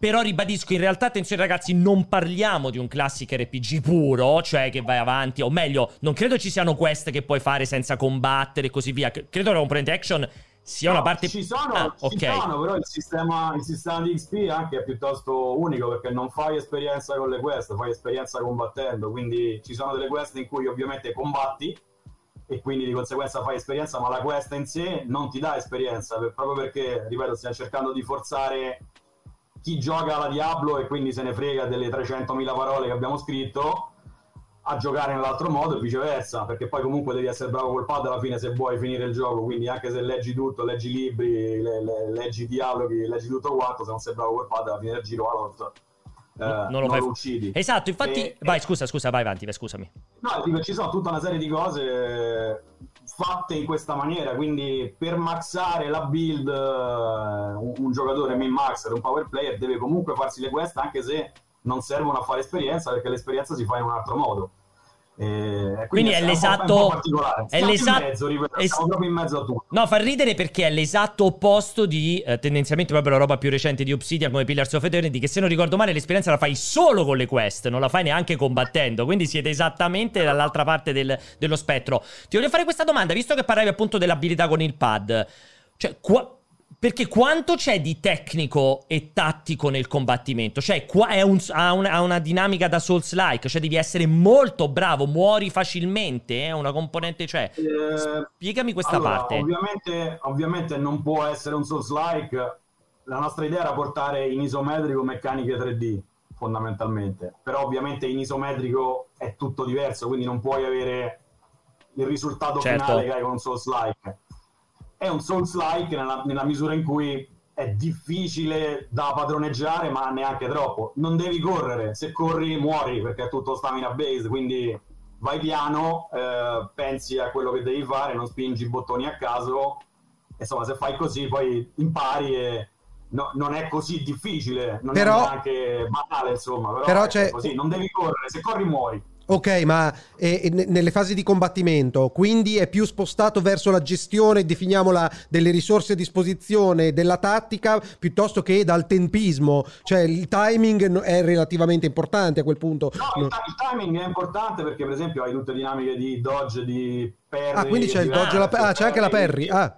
Speaker 1: Però ribadisco, in realtà, attenzione ragazzi, non parliamo di un classico RPG puro, cioè che vai avanti, o meglio, non credo ci siano quest che puoi fare senza combattere e così via. Credo che la componente action sia
Speaker 4: No,
Speaker 1: una parte...
Speaker 4: Ci sono,
Speaker 1: Ah,
Speaker 4: ci sono, però il sistema, il sistema di XP anche è piuttosto unico perché non fai esperienza con le quest, fai esperienza combattendo. Quindi ci sono delle quest in cui ovviamente combatti e quindi di conseguenza fai esperienza, ma la quest in sé non ti dà esperienza per- proprio perché, ripeto, stiamo cercando di forzare chi gioca alla Diablo e quindi se ne frega delle 300.000 parole che abbiamo scritto a giocare nell'altro modo e viceversa, perché poi comunque devi essere bravo col pad alla fine se vuoi finire il gioco, quindi anche se leggi tutto, leggi libri, le- le- leggi dialoghi, leggi tutto quanto, se non sei bravo col pad alla fine del giro Valorant eh,
Speaker 1: non
Speaker 4: non
Speaker 1: lo
Speaker 4: lo,
Speaker 1: fai-
Speaker 4: uccidi.
Speaker 1: Esatto, infatti...
Speaker 4: E-
Speaker 1: vai,
Speaker 4: e-
Speaker 1: scusa, scusa, vai avanti, vai, scusami.
Speaker 4: No, dico, ci sono tutta una serie di cose fatte in questa maniera, quindi per maxare la build eh, un, un giocatore min maxer, un power player deve comunque farsi le quest anche se non servono a fare esperienza perché l'esperienza si fa in un altro modo. E,
Speaker 1: Quindi è
Speaker 4: un po'-
Speaker 1: l'esatto- è l'esatto-
Speaker 4: in mezzo, ripeto,
Speaker 1: es-
Speaker 4: proprio in mezzo a tutto.
Speaker 1: No, fa ridere perché è l'esatto opposto di eh, tendenzialmente proprio la roba più recente di Obsidian come Pillars of Eternity, che se non ricordo male l'esperienza la fai solo con le quest, non la fai neanche combattendo, quindi siete esattamente dall'altra parte del- dello spettro. Ti voglio fare questa domanda, visto che parlavi appunto dell'abilità con il pad, cioè qua- perché quanto c'è di tecnico e tattico nel combattimento? Cioè, qua è un- ha, una, ha una dinamica da Souls-like, cioè devi essere molto bravo, muori facilmente, è una componente, cioè...
Speaker 4: Eh,
Speaker 1: Spiegami questa
Speaker 4: allora,
Speaker 1: parte.
Speaker 4: Ovviamente, ovviamente non può essere un Souls-like. La nostra idea era portare in isometrico meccaniche 3D, fondamentalmente. Però ovviamente in isometrico è tutto diverso, quindi non puoi avere il risultato
Speaker 1: Certo.
Speaker 4: finale che hai con un Souls-like. È un Souls-like nella, nella misura in cui è difficile da padroneggiare, ma neanche troppo. Non devi correre, se corri muori perché è tutto stamina base, quindi vai piano, eh, pensi a quello che devi fare, non spingi i bottoni a caso. Insomma, se fai così poi impari e no- non è così difficile, non
Speaker 2: Però-
Speaker 4: è neanche banale, insomma, però,
Speaker 2: Però
Speaker 4: così, non devi correre, se corri muori.
Speaker 2: Ok, ma eh, ne- nelle fasi di combattimento, quindi è più spostato verso la gestione, definiamola, delle risorse a disposizione, della tattica, piuttosto che dal tempismo. Cioè il timing è relativamente importante a quel punto.
Speaker 4: No, il, ti- il timing è importante perché, per esempio, hai tutte dinamiche di dodge, di parry.
Speaker 2: Ah, quindi c'è il dodge la Ah, c'è anche la parry. Ah,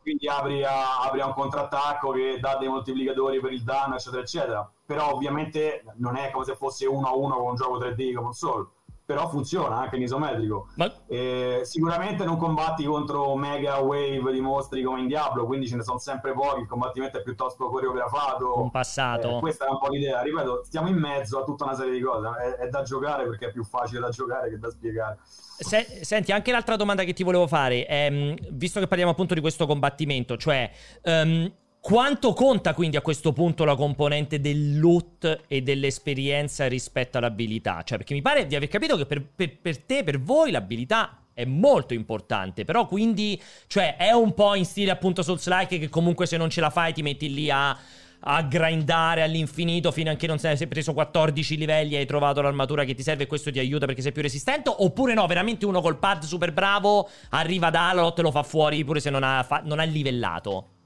Speaker 4: Quindi apri a, apri a un contrattacco che dà dei moltiplicatori per il danno, eccetera, eccetera. Però, ovviamente, non è come se fosse uno a uno con un gioco 3D come un Soul. Però funziona anche in isometrico.
Speaker 1: Ma
Speaker 4: Eh, sicuramente non combatti contro mega wave di mostri come in Diablo, quindi ce ne sono sempre pochi. Il combattimento è piuttosto coreografato.
Speaker 1: un passato.
Speaker 4: Eh, questa è un po' l'idea. Ripeto, stiamo in mezzo a tutta una serie di cose. È, è da giocare perché è più facile da giocare che da spiegare.
Speaker 1: Se- senti, anche l'altra domanda che ti volevo fare, ehm, visto che parliamo appunto di questo combattimento, cioè ehm, quanto conta quindi a questo punto la componente del loot e dell'esperienza rispetto all'abilità? Cioè, perché mi pare di aver capito che per, per- per te, per voi, l'abilità è molto importante, però quindi, cioè, è un po' in stile appunto Souls-like che comunque se non ce la fai ti metti lì a a grindare all'infinito fino a che non sei preso 14 livelli e hai trovato l'armatura che ti serve e questo ti aiuta perché sei più resistente oppure no, veramente uno col pad super bravo arriva da Alot e lo fa fuori pure se non ha, fa- non ha livellato.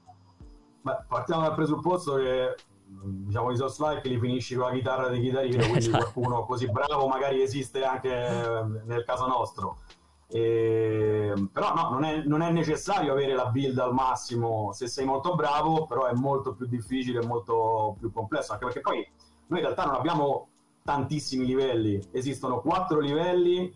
Speaker 4: Beh, partiamo dal presupposto che mh, diciamo i Souls-like li finisci con la chitarra di chitarrino, quindi
Speaker 1: Esatto.
Speaker 4: qualcuno così bravo magari esiste anche eh, nel caso nostro. E- però no, non è, non è necessario avere la build al massimo se sei molto bravo, però è molto più difficile e molto più complesso, anche perché poi noi in realtà non abbiamo tantissimi livelli, esistono quattro livelli,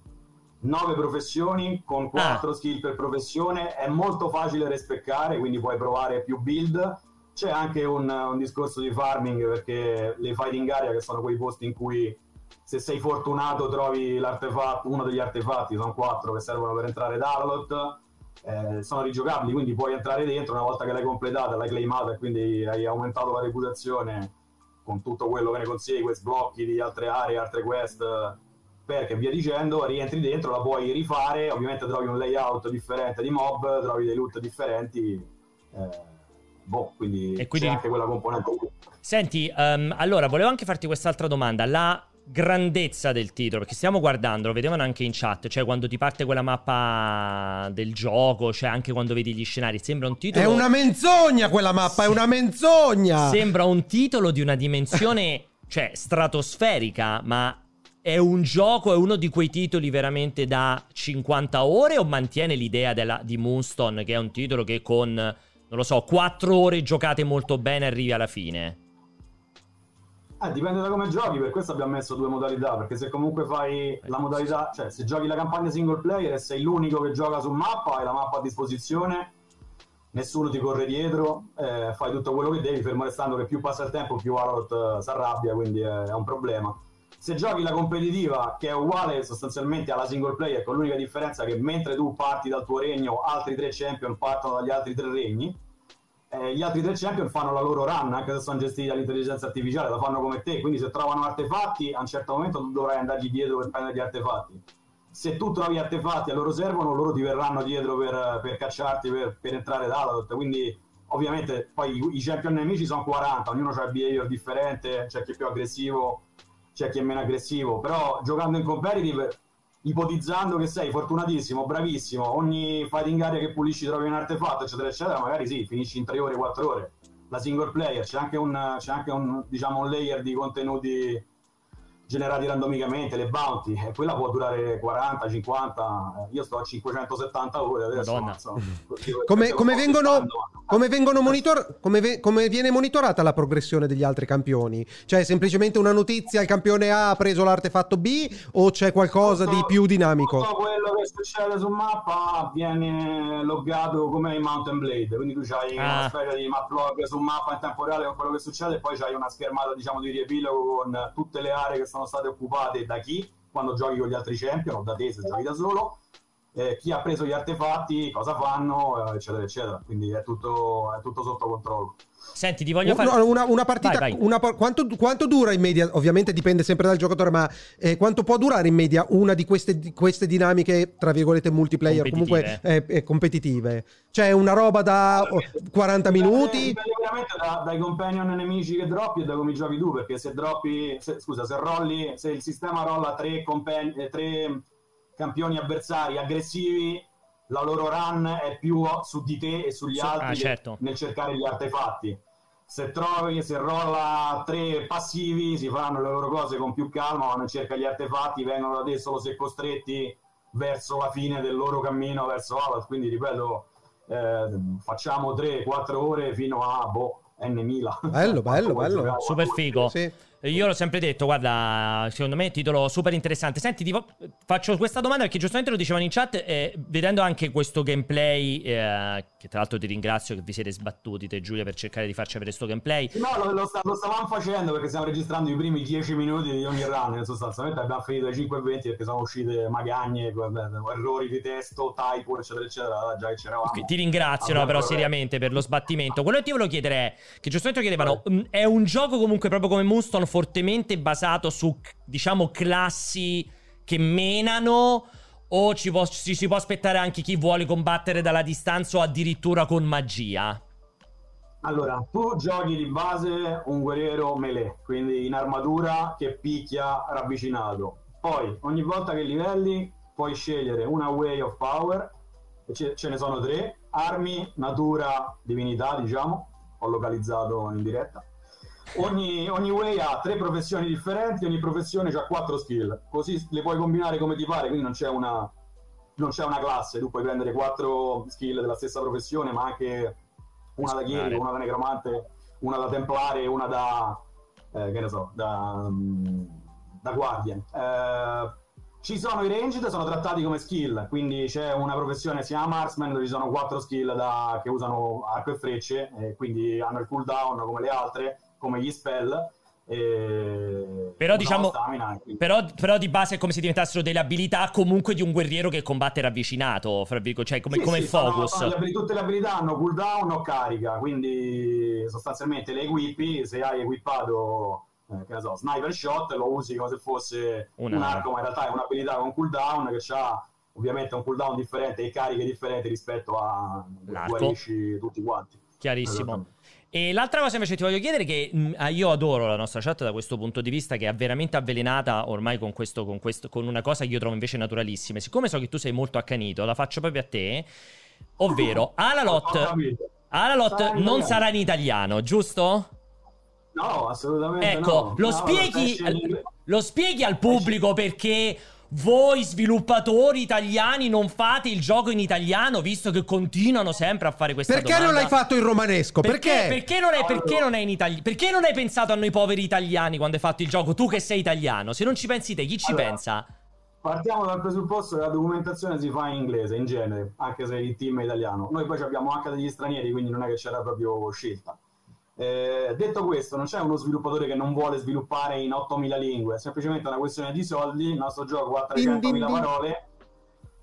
Speaker 4: nove professioni con quattro skill per professione, è molto facile respeccare, quindi puoi provare più build. C'è anche un, un discorso di farming perché le fighting area che sono quei posti in cui se sei fortunato trovi l'artefatto, uno degli artefatti, sono quattro che servono per entrare da Arlot, eh, sono rigiocabili, quindi puoi entrare dentro una volta che l'hai completata, l'hai claimata e quindi hai aumentato la reputazione con tutto quello che ne consegue, sblocchi di altre aree, altre quest, perché via dicendo, rientri dentro, la puoi rifare, ovviamente trovi un layout differente di mob, trovi dei loot differenti, eh, boh, quindi,
Speaker 1: E quindi-
Speaker 4: c'è anche quella componente.
Speaker 1: Senti, ehm, allora volevo anche farti quest'altra domanda. La grandezza del titolo, perché stiamo guardando, lo vedevano anche in chat, cioè quando ti parte quella mappa del gioco, cioè anche quando vedi gli scenari, sembra un titolo...
Speaker 2: È una menzogna quella mappa, è una menzogna!
Speaker 1: Sembra un titolo di una dimensione, cioè, stratosferica, ma è un gioco, è uno di quei titoli veramente da 50 ore o mantiene l'idea della, di Moonstone, che è un titolo che con, non lo so, 4 ore giocate molto bene arrivi alla fine?
Speaker 4: Eh, dipende da come giochi, per questo abbiamo messo due modalità, perché se comunque fai la modalità, cioè se giochi la campagna single player e sei l'unico che gioca su mappa, hai la mappa a disposizione, nessuno ti corre dietro, eh, fai tutto quello che devi, fermo restando che più passa il tempo più Valorant uh, si arrabbia, quindi è, è un problema. Se giochi la competitiva, che è uguale sostanzialmente alla single player, con l'unica differenza che mentre tu parti dal tuo regno, altri tre champion partono dagli altri tre regni, eh, gli altri tre champion fanno la loro run, anche se sono gestiti dall'intelligenza artificiale, la fanno come te, quindi se trovano artefatti, a un certo momento tu dovrai andargli dietro per prendere gli artefatti. Se tu trovi artefatti a loro servono, loro ti verranno dietro per, per cacciarti, per, per entrare Aladot, quindi ovviamente poi i, i champion nemici sono 40, ognuno ha il behavior differente, c'è chi è più aggressivo, c'è chi è meno aggressivo, però giocando in competitive ipotizzando che sei fortunatissimo, bravissimo, ogni fighting area che pulisci trovi un artefatto, eccetera, eccetera, magari sì, finisci in 3 ore, 4 ore. La single player c'è anche un, c'è anche un, diciamo, un layer di contenuti generati randomicamente, le bounty, e quella può durare 40, 50, io sto a 570 ore adesso. So,
Speaker 2: Come, come vengono, come, vengono monitor- come, ve- come viene monitorata la progressione degli altri campioni? Cioè, semplicemente una notizia: il campione A ha preso l'artefatto B, o c'è qualcosa di più dinamico?
Speaker 4: Tutto quello che succede su mappa viene loggato come in Mountain Blade, quindi tu hai
Speaker 1: Ah.
Speaker 4: una specie di map log su mappa in tempo reale con quello che succede e poi c'hai una schermata diciamo di riepilogo con tutte le aree che sono state occupate da chi? Quando giochi con gli altri champion o da te se giochi da solo eh, chi ha preso gli artefatti, cosa fanno, eh, eccetera, eccetera. Quindi è tutto, è tutto sotto controllo.
Speaker 1: Senti, ti voglio fare...
Speaker 2: Una, una partita,
Speaker 1: Vai, vai.
Speaker 2: una quanto, quanto dura in media? Ovviamente dipende sempre dal giocatore, ma eh, quanto può durare in media una di queste, di queste dinamiche, tra virgolette, multiplayer, comunque eh, eh, competitive? Cioè una roba da oh, 40 minuti?
Speaker 4: Dipende veramente da- dai companion nemici che droppi e da come giochi tu, perché se droppi, se- scusa, se rolli, se il sistema rolla tre, compagn- eh, tre campioni avversari aggressivi, la loro run è più su di te e sugli
Speaker 1: Su-
Speaker 4: altri
Speaker 1: ah, certo.
Speaker 4: nel cercare gli artefatti. Se trovi, se rolla tre passivi, si faranno le loro cose con più calma, vanno in cerca gli artefatti, vengono da te solo se costretti verso la fine del loro cammino verso Alat. Quindi ripeto, eh, facciamo 3-4 ore fino a boh, N1000.
Speaker 2: Bello, bello, bello.
Speaker 1: Super figo.
Speaker 2: Sì.
Speaker 1: Io l'ho sempre detto, guarda, secondo me è un titolo super interessante. Senti, ti faccio questa domanda perché giustamente lo dicevano in chat, eh, vedendo anche questo gameplay, eh, che tra l'altro ti ringrazio che vi siete sbattuti te Giulia per cercare di farci avere questo gameplay.
Speaker 4: No, lo, lo sta- lo stavamo facendo perché stiamo registrando i primi 10 minuti di ogni run. Sostanzialmente abbiamo finito ai 5.20 perché sono uscite magagne, errori di testo, typo, eccetera, eccetera. Già che c'eravamo.
Speaker 1: Ok, Ti ringrazio, no, però seriamente per lo sbattimento. Quello che ti volevo chiedere è che giustamente chiedevano, mh, è un gioco comunque proprio come Moonstone fortemente basato su, diciamo, classi che menano o ci, può- ci si può aspettare anche chi vuole combattere dalla distanza o addirittura con magia?
Speaker 4: Allora, tu giochi di base un guerriero melee, quindi in armatura che picchia ravvicinato. Poi, ogni volta che livelli, puoi scegliere una way of power, ce, ce ne sono tre, armi, natura, divinità, diciamo, ho localizzato in diretta. Ogni, ogni way ha tre professioni differenti, ogni professione ha quattro skill, così le puoi combinare come ti pare, quindi non c'è una, non c'è una classe, tu puoi prendere quattro skill della stessa professione, ma anche una da chierico, una da necromante, una da templare e una da, eh, che ne so, da, mm, da guardian. Eh, ci sono i ranged, sono trattati come skill, quindi c'è una professione, si chiama marksman, dove ci sono quattro skill da- che usano arco e frecce, e quindi hanno il cooldown come le altre, come gli spell.
Speaker 1: Però diciamo- Però, però di base è come se diventassero delle abilità comunque di un guerriero che combatte ravvicinato, fra virgo- cioè come,
Speaker 4: Sì,
Speaker 1: come
Speaker 4: sì, sono-
Speaker 1: focus.
Speaker 4: sono abili- tutte le abilità hanno cooldown o carica, quindi sostanzialmente le equipi, se hai equipato eh, che ne so, sniper shot, lo usi come se fosse
Speaker 1: Una-
Speaker 4: un arco, ma in realtà è un'abilità con cooldown che ha ovviamente un cooldown differente e cariche differenti rispetto a guarisci tutti quanti.
Speaker 1: Chiarissimo. E l'altra cosa invece ti voglio chiedere che mh, ah, io adoro la nostra chat da questo punto di vista che è veramente avvelenata ormai con, questo, con, questo, con una cosa che io trovo invece naturalissima. Siccome so che tu sei molto accanito, la faccio proprio a te, ovvero Alalot, Alalot non sarà in italiano, giusto?
Speaker 4: No, assolutamente
Speaker 1: Ecco,
Speaker 4: no.
Speaker 1: lo,
Speaker 4: No,
Speaker 1: spieghi, lo spieghi al pubblico perché voi sviluppatori italiani non fate il gioco in italiano visto che continuano sempre a fare questa
Speaker 2: Perché
Speaker 1: domanda?
Speaker 2: non l'hai fatto in romanesco? Perché?
Speaker 1: Perché non, è, perché non è in italiano? Perché non hai pensato a noi poveri italiani quando hai fatto il gioco? Tu che sei italiano. Se non ci pensi te, chi ci
Speaker 4: Allora,
Speaker 1: pensa?
Speaker 4: Partiamo dal presupposto che la documentazione si fa in inglese, in genere, anche se il team è italiano. Noi poi abbiamo anche degli stranieri, quindi non è che c'era proprio scelta. Eh, detto questo, non c'è uno sviluppatore che non vuole sviluppare in 8000 lingue, è semplicemente una questione di soldi. Il nostro gioco ha
Speaker 2: Din, din,
Speaker 4: 300.000
Speaker 2: din.
Speaker 4: parole.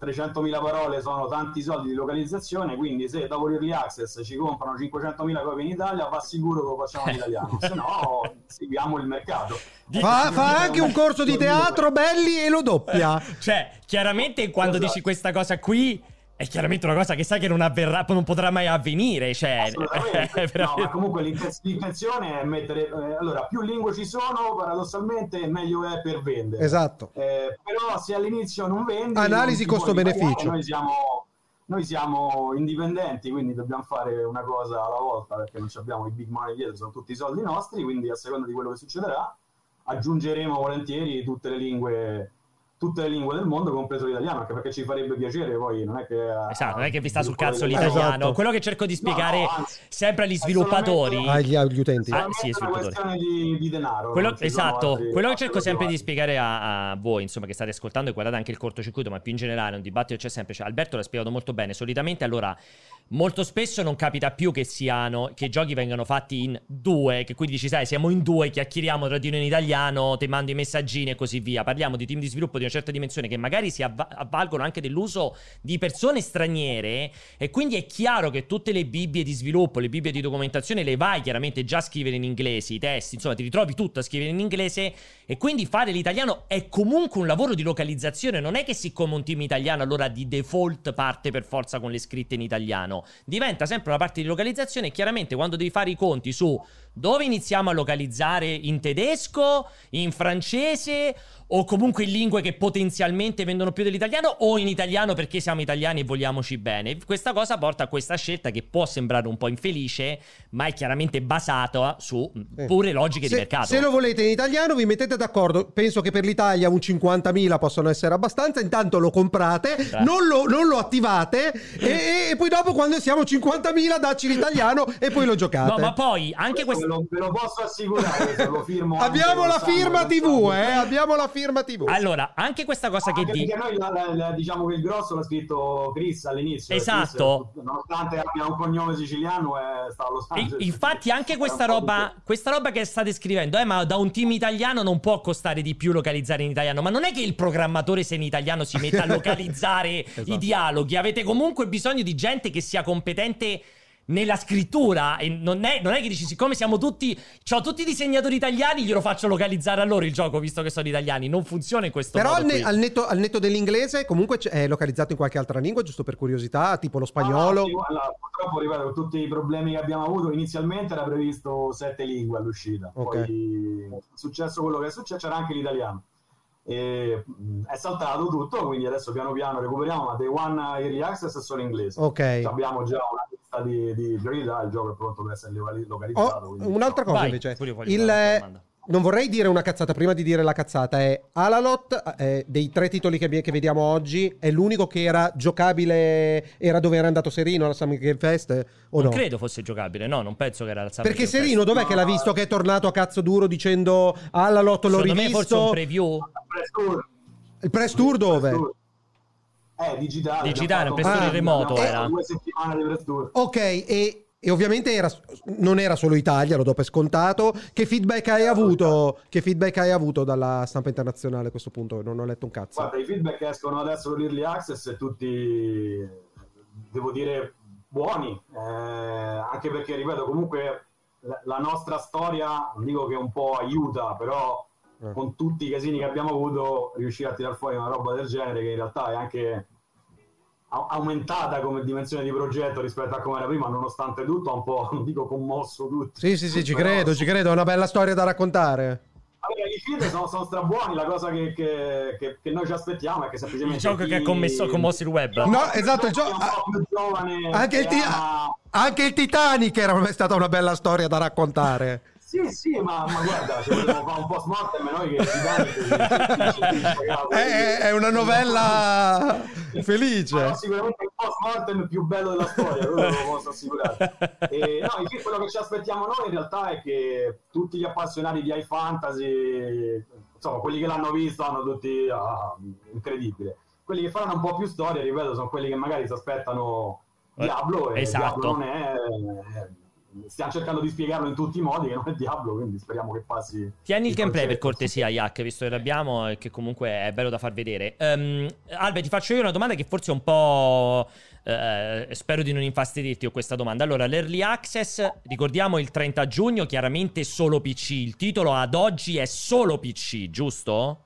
Speaker 4: 300.000 parole sono tanti soldi di localizzazione, quindi se dopo l'early access ci comprano 500.000 copie in Italia, va sicuro che lo facciamo in italiano, se no seguiamo il mercato.
Speaker 2: Fa, fa anche un corso di teatro belli e lo doppia.
Speaker 1: Cioè, chiaramente quando
Speaker 4: Esatto.
Speaker 1: dici questa cosa qui è chiaramente una cosa che sai che non avverrà, non potrà mai avvenire, cioè
Speaker 4: no, ma comunque l'inten- l'intenzione è mettere eh, allora più lingue ci sono paradossalmente meglio è per vendere
Speaker 2: Esatto.
Speaker 4: Eh, però se all'inizio non vendi
Speaker 2: Analisi costo-beneficio.
Speaker 4: noi siamo noi siamo indipendenti quindi dobbiamo fare una cosa alla volta perché non ci abbiamo i big money dietro sono tutti i soldi nostri quindi a seconda di quello che succederà aggiungeremo volentieri tutte le lingue tutte le lingue del mondo compreso l'italiano anche perché ci farebbe piacere poi non è che
Speaker 1: Esatto, non è che vi sta sul
Speaker 4: sviluppare
Speaker 1: cazzo
Speaker 4: l'italiano.
Speaker 2: Esatto.
Speaker 1: Quello che cerco di spiegare
Speaker 4: No, no, anzi,
Speaker 1: sempre agli
Speaker 4: è
Speaker 1: sviluppatori.
Speaker 2: Agli, agli utenti.
Speaker 1: Ah, sì,
Speaker 4: una
Speaker 1: sviluppatori.
Speaker 4: questione di, di denaro
Speaker 1: Quello- esatto,
Speaker 4: altri-
Speaker 1: quello che cerco sempre di spiegare a, a voi, insomma, che state ascoltando e guardate anche il cortocircuito, ma più in generale un dibattito c'è sempre. Cioè, Alberto l'ha spiegato molto bene. Solitamente, allora, molto spesso non capita più che siano che i giochi vengano fatti in due, che quindi dici, sai, siamo in due, chiacchieriamo tra di noi in italiano, ti mando i messaggini e così via. Parliamo di team di sviluppo di una certa dimensione che magari si avva- avvalgono anche dell'uso di persone straniere e quindi è chiaro che tutte le bibbie di sviluppo, le bibbie di documentazione le vai chiaramente già a scrivere in inglese, i testi, insomma, ti ritrovi tutto a scrivere in inglese e quindi fare l'italiano è comunque un lavoro di localizzazione, non è che siccome un team italiano allora di default parte per forza con le scritte in italiano, diventa sempre una parte di localizzazione e chiaramente quando devi fare i conti su dove iniziamo a localizzare in tedesco, in francese o comunque in lingue che potenzialmente vendono più dell'italiano o in italiano perché siamo italiani e vogliamoci bene. Questa cosa porta a questa scelta che può sembrare un po' infelice, ma è chiaramente basata su
Speaker 2: Sì.
Speaker 1: pure logiche di
Speaker 2: Se,
Speaker 1: mercato.
Speaker 2: se lo volete in italiano, vi mettete d'accordo. Penso che per l'Italia un 50.000 possono essere abbastanza. Intanto lo comprate, non lo, non lo attivate, e, e poi dopo, quando siamo 50.000, dacci l'italiano e poi lo giocate.
Speaker 1: No, ma poi anche
Speaker 4: questo ve lo, ve lo posso assicurare se lo firmo
Speaker 2: Abbiamo la firma TV, eh? Abbiamo la firma TV.
Speaker 1: Allora, anche questa cosa che
Speaker 4: Anche
Speaker 1: dico
Speaker 4: perché noi la- la- la- diciamo che il grosso l'ha scritto Chris all'inizio.
Speaker 1: Esatto.
Speaker 4: Chris, nonostante abbia un cognome siciliano, è sta a Los
Speaker 1: E-
Speaker 4: Angeles.
Speaker 1: infatti anche questa roba, questa roba che state scrivendo, eh, ma da un team italiano non può costare di più localizzare in italiano, ma non è che il programmatore se in italiano si metta a localizzare
Speaker 2: Esatto.
Speaker 1: i dialoghi, avete comunque bisogno di gente che sia competente nella scrittura e non è, non è che dici siccome siamo tutti ho tutti i disegnatori italiani glielo faccio localizzare a loro il gioco visto che sono italiani non funziona in questo
Speaker 2: Però
Speaker 1: modo qui.
Speaker 2: al netto, al netto dell'inglese, comunque è localizzato in qualche altra lingua, giusto per curiosità, tipo lo
Speaker 4: Ah, no,
Speaker 2: spagnolo.
Speaker 4: sì, guarda, purtroppo, ripeto, con tutti i problemi che abbiamo avuto, inizialmente era previsto sette lingue all'uscita.
Speaker 2: Ok.
Speaker 4: Poi è successo quello che è successo, c'era anche l'italiano. E, mh, è saltato tutto, quindi adesso piano piano recuperiamo, ma Day One Early Access è solo inglese.
Speaker 2: Ok.
Speaker 4: Abbiamo già una lista di, di priorità, il gioco è pronto per essere locali- localizzato.
Speaker 2: Oh, un'altra cosa
Speaker 1: Vai,
Speaker 2: invece. Il, eh, non vorrei dire una cazzata prima di dire la cazzata. È Alalot, eh, dei tre titoli che, che vediamo oggi, è l'unico che era giocabile, era dove era andato Serino alla Summer Game Fest o
Speaker 1: non
Speaker 2: no?
Speaker 1: credo fosse giocabile no non penso che era il Summer
Speaker 2: Perché
Speaker 1: Game Fest.
Speaker 2: Serino dov'è
Speaker 4: No.
Speaker 2: che l'ha visto che è tornato a cazzo duro dicendo Alalot l'ho
Speaker 1: secondo me forse un
Speaker 2: rivisto?
Speaker 1: preview
Speaker 4: Press tour,
Speaker 2: Il press tour dove?
Speaker 4: Eh, digitale.
Speaker 1: Digitale,
Speaker 4: fatto-
Speaker 2: in
Speaker 1: remoto
Speaker 4: abbiamo
Speaker 1: era.
Speaker 4: Due settimane di press tour.
Speaker 2: Ok, e, e ovviamente era- non era solo Italia, lo do per scontato. Che feedback hai avuto? Che feedback hai avuto dalla stampa internazionale a questo punto? Non ho letto un cazzo.
Speaker 4: Guarda, i feedback escono adesso con l'Early Access e tutti, devo dire, buoni, eh, anche perché, ripeto, comunque la, la nostra storia, non dico che un po' aiuta, però
Speaker 2: Eh.
Speaker 4: con tutti i casini che abbiamo avuto, riuscire a tirare fuori una roba del genere che in realtà è anche aumentata come dimensione di progetto rispetto a come era prima, nonostante tutto, ha un po', non dico commosso tutti.
Speaker 2: Sì, sì, sì, ci
Speaker 4: Però-
Speaker 2: credo, ci credo, è una bella storia da raccontare.
Speaker 4: Allora, i feed sono, sono strabuoni, la cosa che, che- che- che noi ci aspettiamo è che
Speaker 1: Il
Speaker 4: semplicemente
Speaker 1: gioco che ha
Speaker 4: chi-
Speaker 1: commesso, commosso il web.
Speaker 2: No, esatto, il
Speaker 4: chi
Speaker 2: gioco-
Speaker 4: un po' più giovane
Speaker 2: Anche il,
Speaker 4: e
Speaker 2: ti- anche il Titanic era è stata una bella storia da raccontare.
Speaker 4: Sì, sì, ma, ma guarda, ci vogliamo fare un po' smart noi che
Speaker 2: È, è- è una novella felice.
Speaker 4: Ma sicuramente il post mortem più bello della storia, quello lo posso assicurare. E, no, quello che ci aspettiamo noi in realtà è che tutti gli appassionati di high fantasy, insomma, quelli che l'hanno visto hanno tutti ah, incredibile. Quelli che faranno un po' più storia, ripeto, sono quelli che magari si aspettano Diablo e
Speaker 1: Esatto.
Speaker 4: Diablo non è eh, stiamo cercando di spiegarlo in tutti i modi che non è Diablo, quindi speriamo che passi
Speaker 1: Tieni il gameplay per cortesia, Yak, visto che l'abbiamo e che comunque è bello da far vedere. Ehm, Albe, ti faccio io una domanda che forse è un po'. eh, spero di non infastidirti con questa domanda. Allora, l'early access, ricordiamo il 30 giugno, chiaramente solo PC. Il titolo ad oggi è solo PC, giusto?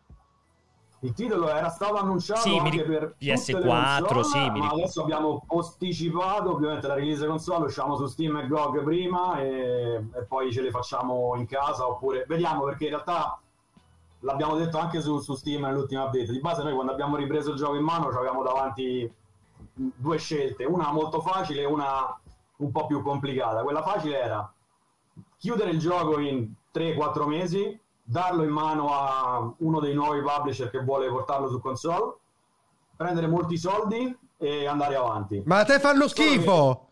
Speaker 4: Il titolo era stato annunciato
Speaker 1: Sì,
Speaker 4: anche per
Speaker 1: PS4,
Speaker 4: tutte le console,
Speaker 1: sì, mi
Speaker 4: ma adesso abbiamo posticipato ovviamente la release console, usciamo su Steam e GOG prima e, e poi ce le facciamo in casa oppure vediamo perché in realtà l'abbiamo detto anche su, su Steam nell'ultima update. Di base noi quando abbiamo ripreso il gioco in mano ci avevamo davanti due scelte, una molto facile e una un po' più complicata. Quella facile era chiudere il gioco in 3-4 mesi, darlo in mano a uno dei nuovi publisher che vuole portarlo su console, prendere molti soldi e andare avanti.
Speaker 2: Ma a te fanno schifo.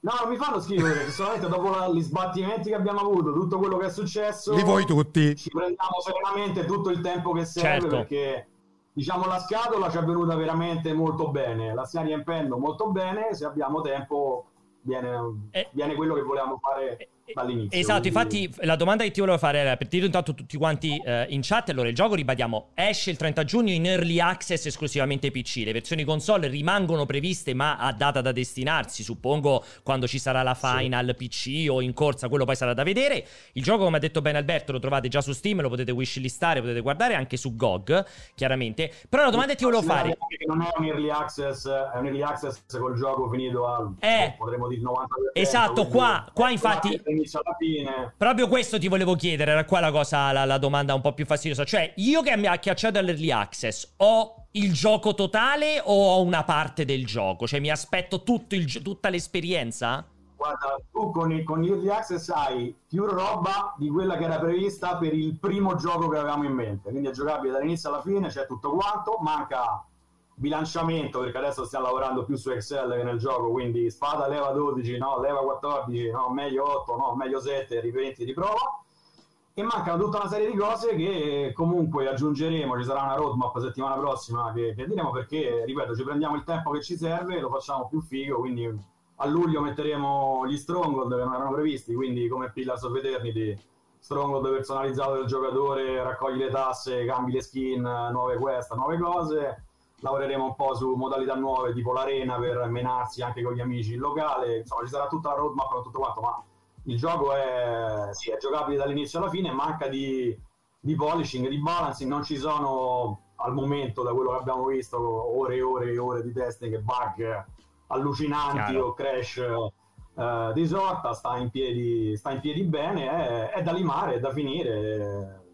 Speaker 4: No, non mi fanno schifo perché solamente dopo la- gli sbattimenti che abbiamo avuto, tutto quello che è successo,
Speaker 2: Li vuoi tutti.
Speaker 4: ci prendiamo serenamente tutto il tempo che serve
Speaker 1: Certo.
Speaker 4: perché diciamo la scatola ci è venuta veramente molto bene, la stiamo riempendo molto bene, se abbiamo tempo viene,
Speaker 1: Eh,
Speaker 4: viene quello che volevamo fare
Speaker 1: Eh,
Speaker 4: dall'inizio.
Speaker 1: Esatto, infatti la domanda che ti volevo fare era per dire intanto tutti quanti eh, in chat, allora il gioco ribadiamo esce il 30 giugno in early access esclusivamente PC, le versioni console rimangono previste ma a data da destinarsi, suppongo quando ci sarà la final PC o in corsa, quello poi sarà da vedere. Il gioco come ha detto bene Alberto lo trovate già su Steam, lo potete wishlistare, potete guardare anche su GOG, chiaramente. Però la domanda che ti volevo fare
Speaker 4: Che non è un early access, è un early access col gioco finito al
Speaker 1: Eh,
Speaker 4: potremmo dire 90%.
Speaker 1: esatto,
Speaker 4: quindi-
Speaker 1: qua- qua infatti-
Speaker 4: Inizio alla fine.
Speaker 1: Proprio questo ti volevo chiedere, era qua la cosa, la, la domanda un po' più fastidiosa. Cioè, io che mi ha acchiacciato all'early access, ho il gioco totale o ho una parte del gioco? Cioè, mi aspetto tutto il tutta l'esperienza?
Speaker 4: Guarda, tu con, il- con early access hai più roba di quella che era prevista per il primo gioco che avevamo in mente. Quindi è giocabile dall'inizio alla fine, c'è tutto quanto. Manca bilanciamento perché adesso stiamo lavorando più su Excel che nel gioco. Quindi spada leva 12, no, leva 14, no, meglio 8, no, meglio 7, ripetti, riprova. E mancano tutta una serie di cose che comunque aggiungeremo. Ci sarà una roadmap settimana prossima che, che diremo perché, ripeto, ci prendiamo il tempo che ci serve e lo facciamo più figo. Quindi a luglio metteremo gli Stronghold che non erano previsti, quindi come Pillars of Eternity, Stronghold personalizzato del giocatore, raccogli le tasse, cambi le skin, nuove quest, nuove cose. Lavoreremo un po' su modalità nuove tipo l'arena per menarsi anche con gli amici in locale. Insomma, ci sarà tutta la roadmap con tutto quanto, ma il gioco è, sì, è giocabile dall'inizio alla fine, manca di, di polishing, di balancing, non ci sono al momento, da quello che abbiamo visto, ore e ore e ore di testing e bug allucinanti
Speaker 1: Chiaro.
Speaker 4: o crash eh, di sorta, sta in piedi, sta in piedi bene, è, è da limare, è da finire.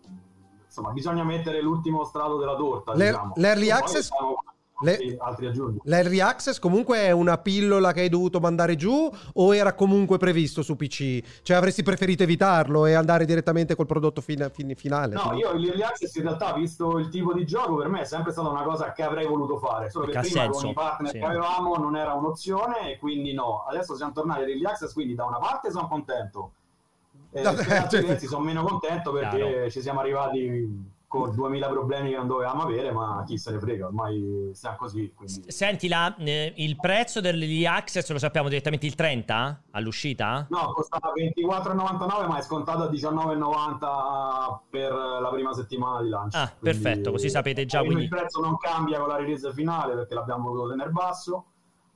Speaker 4: Insomma, bisogna mettere l'ultimo strato della torta.
Speaker 2: Le-
Speaker 4: diciamo.
Speaker 2: l'early access- le-. L'early access comunque è una pillola che hai dovuto mandare giù o era comunque previsto su PC? Cioè avresti preferito evitarlo e andare direttamente col prodotto fina- fin- finale?
Speaker 4: No, io l'Early Access in realtà, visto il tipo di gioco, per me è sempre stata una cosa che avrei voluto fare. Solo che
Speaker 1: Che
Speaker 4: prima
Speaker 1: senso,
Speaker 4: con i partner
Speaker 1: sì.
Speaker 4: che avevamo non era un'opzione e quindi no. Adesso siamo tornati all'Early Access, quindi da una parte sono contento. E
Speaker 2: Vabbè,
Speaker 4: per altri
Speaker 2: cioè-
Speaker 4: versi sono meno contento perché
Speaker 1: Chiaro.
Speaker 4: ci siamo arrivati con 2000 problemi che non dovevamo avere, ma chi se ne frega, ormai stiamo così. Quindi...
Speaker 1: Senti, la- eh, il prezzo dell'early access lo sappiamo direttamente il 30 all'uscita?
Speaker 4: No, costava 24,99 ma è scontato a 19,90 per la prima settimana di lancio.
Speaker 1: Ah, perfetto, così sapete già,
Speaker 4: Il
Speaker 1: quindi-
Speaker 4: prezzo non cambia con la release finale perché l'abbiamo voluto tenere basso.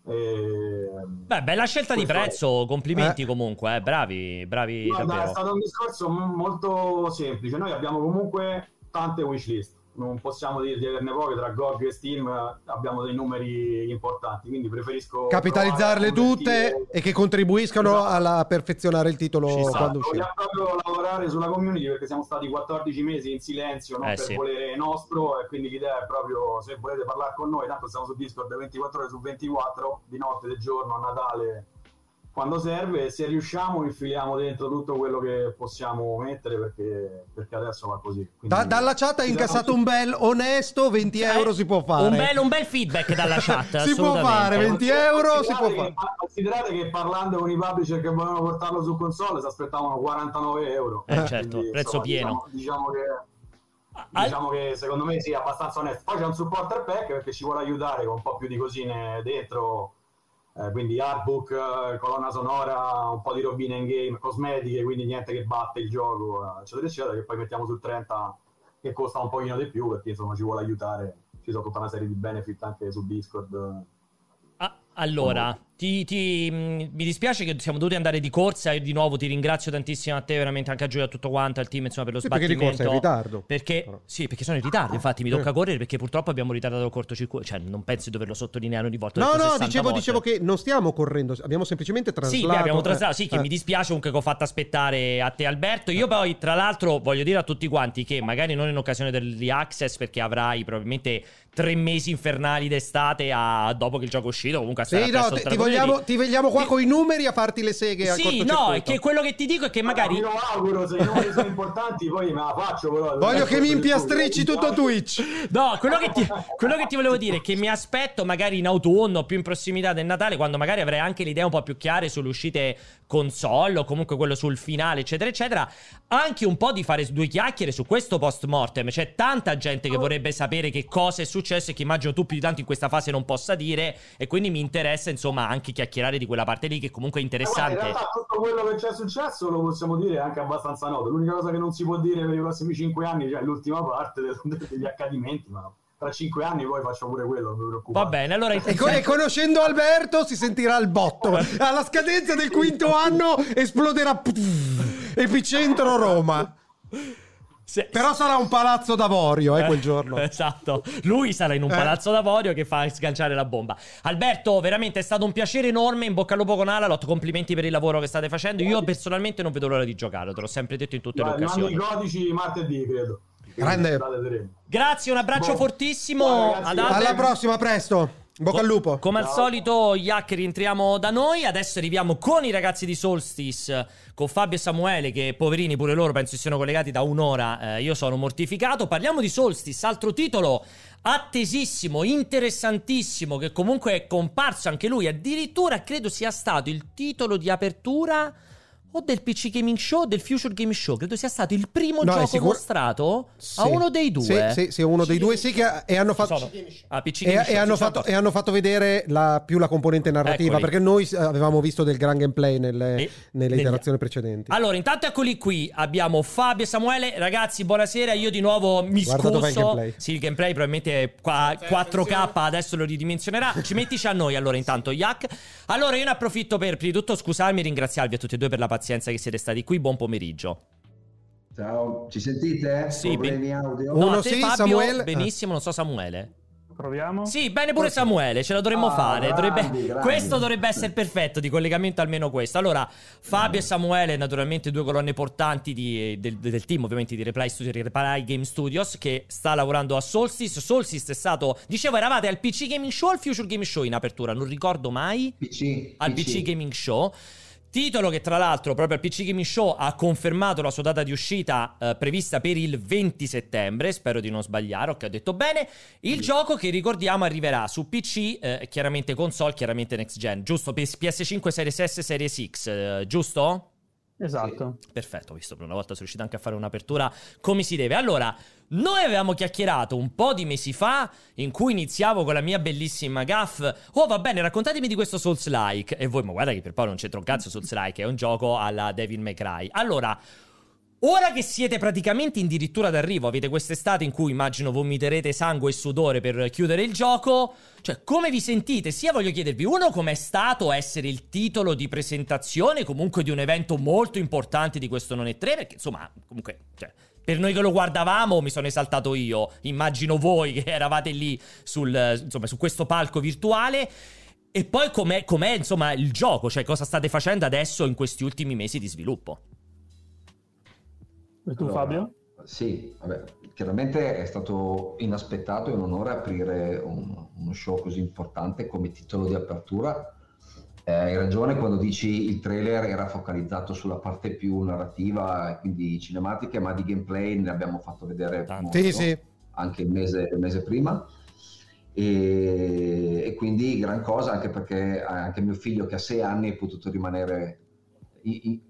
Speaker 4: E...
Speaker 1: Beh, bella scelta di
Speaker 4: Questo è-
Speaker 1: prezzo, complimenti
Speaker 2: Eh.
Speaker 1: comunque, eh, bravi, bravi
Speaker 4: Guarda, è stato un discorso molto semplice. Noi abbiamo comunque tante wishlist non possiamo dire di averne poche, tra GOG e Steam abbiamo dei numeri importanti, quindi preferisco...
Speaker 2: Capitalizzarle tutte e che contribuiscano
Speaker 4: Esatto.
Speaker 2: alla a perfezionare il titolo
Speaker 1: Ci
Speaker 2: quando
Speaker 4: Vogliamo
Speaker 2: uscirà.
Speaker 4: proprio lavorare sulla community perché siamo stati 14 mesi in silenzio, non
Speaker 1: Eh,
Speaker 4: per
Speaker 1: sì.
Speaker 4: volere nostro, e quindi l'idea è proprio se volete parlare con noi, tanto siamo su Discord 24 ore su 24, di notte, di giorno, a Natale, quando serve, se riusciamo infiliamo dentro tutto quello che possiamo mettere perché, perché adesso va così. Quindi-
Speaker 2: Da- dalla chat ha
Speaker 4: Ci
Speaker 2: incassato un bel onesto 20 euro si può fare.
Speaker 1: Un bel, un bel feedback dalla chat.
Speaker 2: Si può fare, 20 euro si può fare.
Speaker 4: che, considerate che parlando con i publisher che volevano portarlo su console si aspettavano 49 euro.
Speaker 1: Eh, certo, prezzo pieno.
Speaker 4: Diciamo, diciamo che, diciamo che secondo me sì, è abbastanza onesto. Poi c'è un supporter pack perché ci vuole aiutare con un po' più di cosine dentro. Eh, quindi artbook, eh, colonna sonora, un po' di robine in game, cosmetiche, quindi niente che batte il gioco, eccetera, eccetera, che poi mettiamo sul 30 che costa un pochino di più perché insomma ci vuole aiutare. Ci sono tutta una serie di benefit anche su Discord.
Speaker 1: Ah, allora, ti, ti- mh, mi dispiace che siamo dovuti andare di corsa. Io di nuovo ti ringrazio tantissimo a te, veramente anche a Giulia, a tutto quanto, al team, insomma, per lo
Speaker 2: Sì, perché di
Speaker 1: sbattimento.
Speaker 2: corsa in ritardo.
Speaker 1: Perché,
Speaker 2: Però.
Speaker 1: sì, perché sono in ritardo. Infatti, mi
Speaker 2: Eh.
Speaker 1: tocca correre perché purtroppo abbiamo ritardato il cortocircuito. Cioè, non penso di doverlo sottolineare ogni volta.
Speaker 2: No, no,
Speaker 1: 60
Speaker 2: dicevo, dicevo che non stiamo correndo, abbiamo semplicemente traslato.
Speaker 1: Sì, abbiamo
Speaker 2: eh,
Speaker 1: traslato. Sì, che
Speaker 2: eh.
Speaker 1: mi dispiace comunque che ho fatto aspettare a te, Alberto. Io poi, tra l'altro, voglio dire a tutti quanti che magari non in occasione dell'Early Access, perché avrai probabilmente tre mesi infernali d'estate a- dopo che il gioco è uscito. Comunque,
Speaker 2: Sì,
Speaker 1: sarà
Speaker 2: no, ti, ti. Vogliamo, ti vogliamo qua
Speaker 1: Sì.
Speaker 2: con i numeri a farti le seghe al
Speaker 1: Sì, no, è che quello che ti dico è che magari.
Speaker 4: Io auguro, se i numeri sono importanti, poi me la faccio. Però,
Speaker 2: Voglio che mi impiastricci tutto Twitch.
Speaker 1: No, quello che, ti, quello che ti volevo dire è che mi aspetto magari in autunno, più in prossimità del Natale, quando magari avrai anche le idee un po' più chiare sulle uscite console o comunque quello sul finale, eccetera, eccetera, anche un po' di fare due chiacchiere su questo post mortem. C'è tanta gente che vorrebbe sapere che cosa è successo e che immagino tu più di tanto in questa fase non possa dire e quindi mi interessa insomma anche chiacchierare di quella parte lì che comunque è
Speaker 4: Eh, guarda,
Speaker 1: interessante.
Speaker 4: in realtà tutto quello che c'è successo lo possiamo dire anche abbastanza noto. L'unica cosa che non si può dire per i prossimi 5 anni cioè l'ultima parte degli accadimenti, ma tra 5 anni poi faccio pure quello, non preoccupate.
Speaker 1: Va bene, allora
Speaker 2: E, co- e conoscendo Alberto si sentirà il botto. Alla scadenza del quinto anno esploderà. Epicentro Roma.
Speaker 1: Se-
Speaker 2: Però sarà un palazzo d'avorio, eh, quel giorno.
Speaker 1: Esatto, lui sarà in un
Speaker 2: Eh.
Speaker 1: palazzo d'avorio che fa sganciare la bomba. Alberto, veramente è stato un piacere enorme. In bocca al lupo con Alalot. Complimenti per il lavoro che state facendo. Io personalmente non vedo l'ora di giocare, te l'ho sempre detto in tutte le
Speaker 4: Guarda, mando
Speaker 1: occasioni.
Speaker 4: i codici martedì, credo.
Speaker 2: Grande.
Speaker 1: Grazie, un abbraccio
Speaker 4: Boh.
Speaker 1: fortissimo. Alberto.
Speaker 2: Alla prossima, presto. Bocca al lupo.
Speaker 1: Come al solito, Yak rientriamo da noi. Adesso arriviamo con i ragazzi di Solstice, con Fabio e Samuele, che poverini pure loro penso siano collegati da un'ora. Eh, io sono mortificato. Parliamo di Solstice, altro titolo attesissimo, interessantissimo, che comunque è comparso anche lui. Addirittura credo sia stato il titolo di apertura. O del PC Gaming Show o del Future Game Show. Credo sia stato il primo
Speaker 2: No,
Speaker 1: gioco
Speaker 2: sicuro-
Speaker 1: mostrato
Speaker 2: Sì.
Speaker 1: a uno dei due.
Speaker 2: Sì, sì, sì, uno dei due sì che e hanno fatto
Speaker 1: Ah, PC
Speaker 2: e,
Speaker 1: Gaming
Speaker 2: e
Speaker 1: Show,
Speaker 2: hanno fatto, e hanno fatto vedere la- più la componente narrativa
Speaker 1: Eccoli.
Speaker 2: perché noi avevamo visto del gran gameplay nelle,
Speaker 1: E-
Speaker 2: nelle iterazioni precedenti.
Speaker 1: Allora, intanto eccoli qui. Abbiamo Fabio e Samuele. Ragazzi, buonasera. Io di nuovo mi
Speaker 2: Guarda dov'è il
Speaker 1: scuso.
Speaker 2: gameplay.
Speaker 1: Sì, il gameplay probabilmente è qua- 4K. Adesso lo ridimensionerà. Ci mettici a noi allora, intanto, Yak. Allora, io ne approfitto per prima di tutto scusarmi e ringraziarvi a tutti e due per la pazienza che siete stati qui. Buon pomeriggio.
Speaker 5: Ciao, ci sentite?
Speaker 1: Sì,
Speaker 5: Problemi
Speaker 1: ben-
Speaker 5: audio?
Speaker 2: Uno
Speaker 1: No, a te,
Speaker 2: sì,
Speaker 1: Fabio,
Speaker 2: Samuele-
Speaker 1: benissimo. Non so, Samuele.
Speaker 6: Proviamo?
Speaker 1: Sì, bene pure Samuele, ce la dovremmo
Speaker 5: Ah,
Speaker 1: fare.
Speaker 5: grandi,
Speaker 1: Dovrebbe-
Speaker 5: grandi.
Speaker 1: Questo dovrebbe essere perfetto di collegamento, almeno questo. Allora, Fabio e Samuele, naturalmente due colonne portanti di- del, del team, ovviamente di Reply Studio, di Reply Game Studios, che sta lavorando a Solstice. Solstice è stato, dicevo, eravate al PC Gaming Show o al Future Game Show in apertura? Non ricordo mai.
Speaker 5: PC.
Speaker 1: Al PC Gaming Show. Titolo che tra l'altro proprio al PC Gaming Show ha confermato la sua data di uscita eh, prevista per il 20 settembre, spero di non sbagliare, ok ho detto bene. Il gioco che ricordiamo arriverà su PC, eh, chiaramente console, chiaramente next gen, giusto? PS- PS5, Series S, Series X, eh, giusto?
Speaker 6: Esatto.
Speaker 1: Perfetto, ho visto per una volta sono riuscito anche a fare un'apertura come si deve. Allora, noi avevamo chiacchierato un po' di mesi fa in cui iniziavo con la mia bellissima gaff. Oh, va bene, raccontatemi di questo Souls-like. E voi, ma guarda che per poi non c'entra un cazzo Souls-like, è un gioco alla Devil May Cry. Allora, Ora che siete praticamente addirittura d'arrivo, avete quest'estate in cui immagino vomiterete sangue e sudore per chiudere il gioco, cioè come vi sentite? Sia voglio chiedervi, uno, com'è stato essere il titolo di presentazione comunque di un evento molto importante di questo Non è 3, perché insomma, comunque, cioè, per noi che lo guardavamo mi sono esaltato io, immagino voi che eravate lì sul, insomma, su questo palco virtuale. E poi com'è, com'è insomma il gioco, cioè cosa state facendo adesso in questi ultimi mesi di sviluppo?
Speaker 6: E tu
Speaker 5: Allora,
Speaker 6: Fabio?
Speaker 5: Sì, vabbè, chiaramente è stato inaspettato e un onore aprire un- uno show così importante come titolo di apertura. Eh, hai ragione quando dici il trailer era focalizzato sulla parte più narrativa e quindi cinematica, ma di gameplay ne abbiamo fatto vedere molto,
Speaker 2: Sì, sì.
Speaker 5: anche il mese, il mese prima. E, e quindi gran cosa anche perché anche mio figlio che ha sei anni è potuto rimanere in,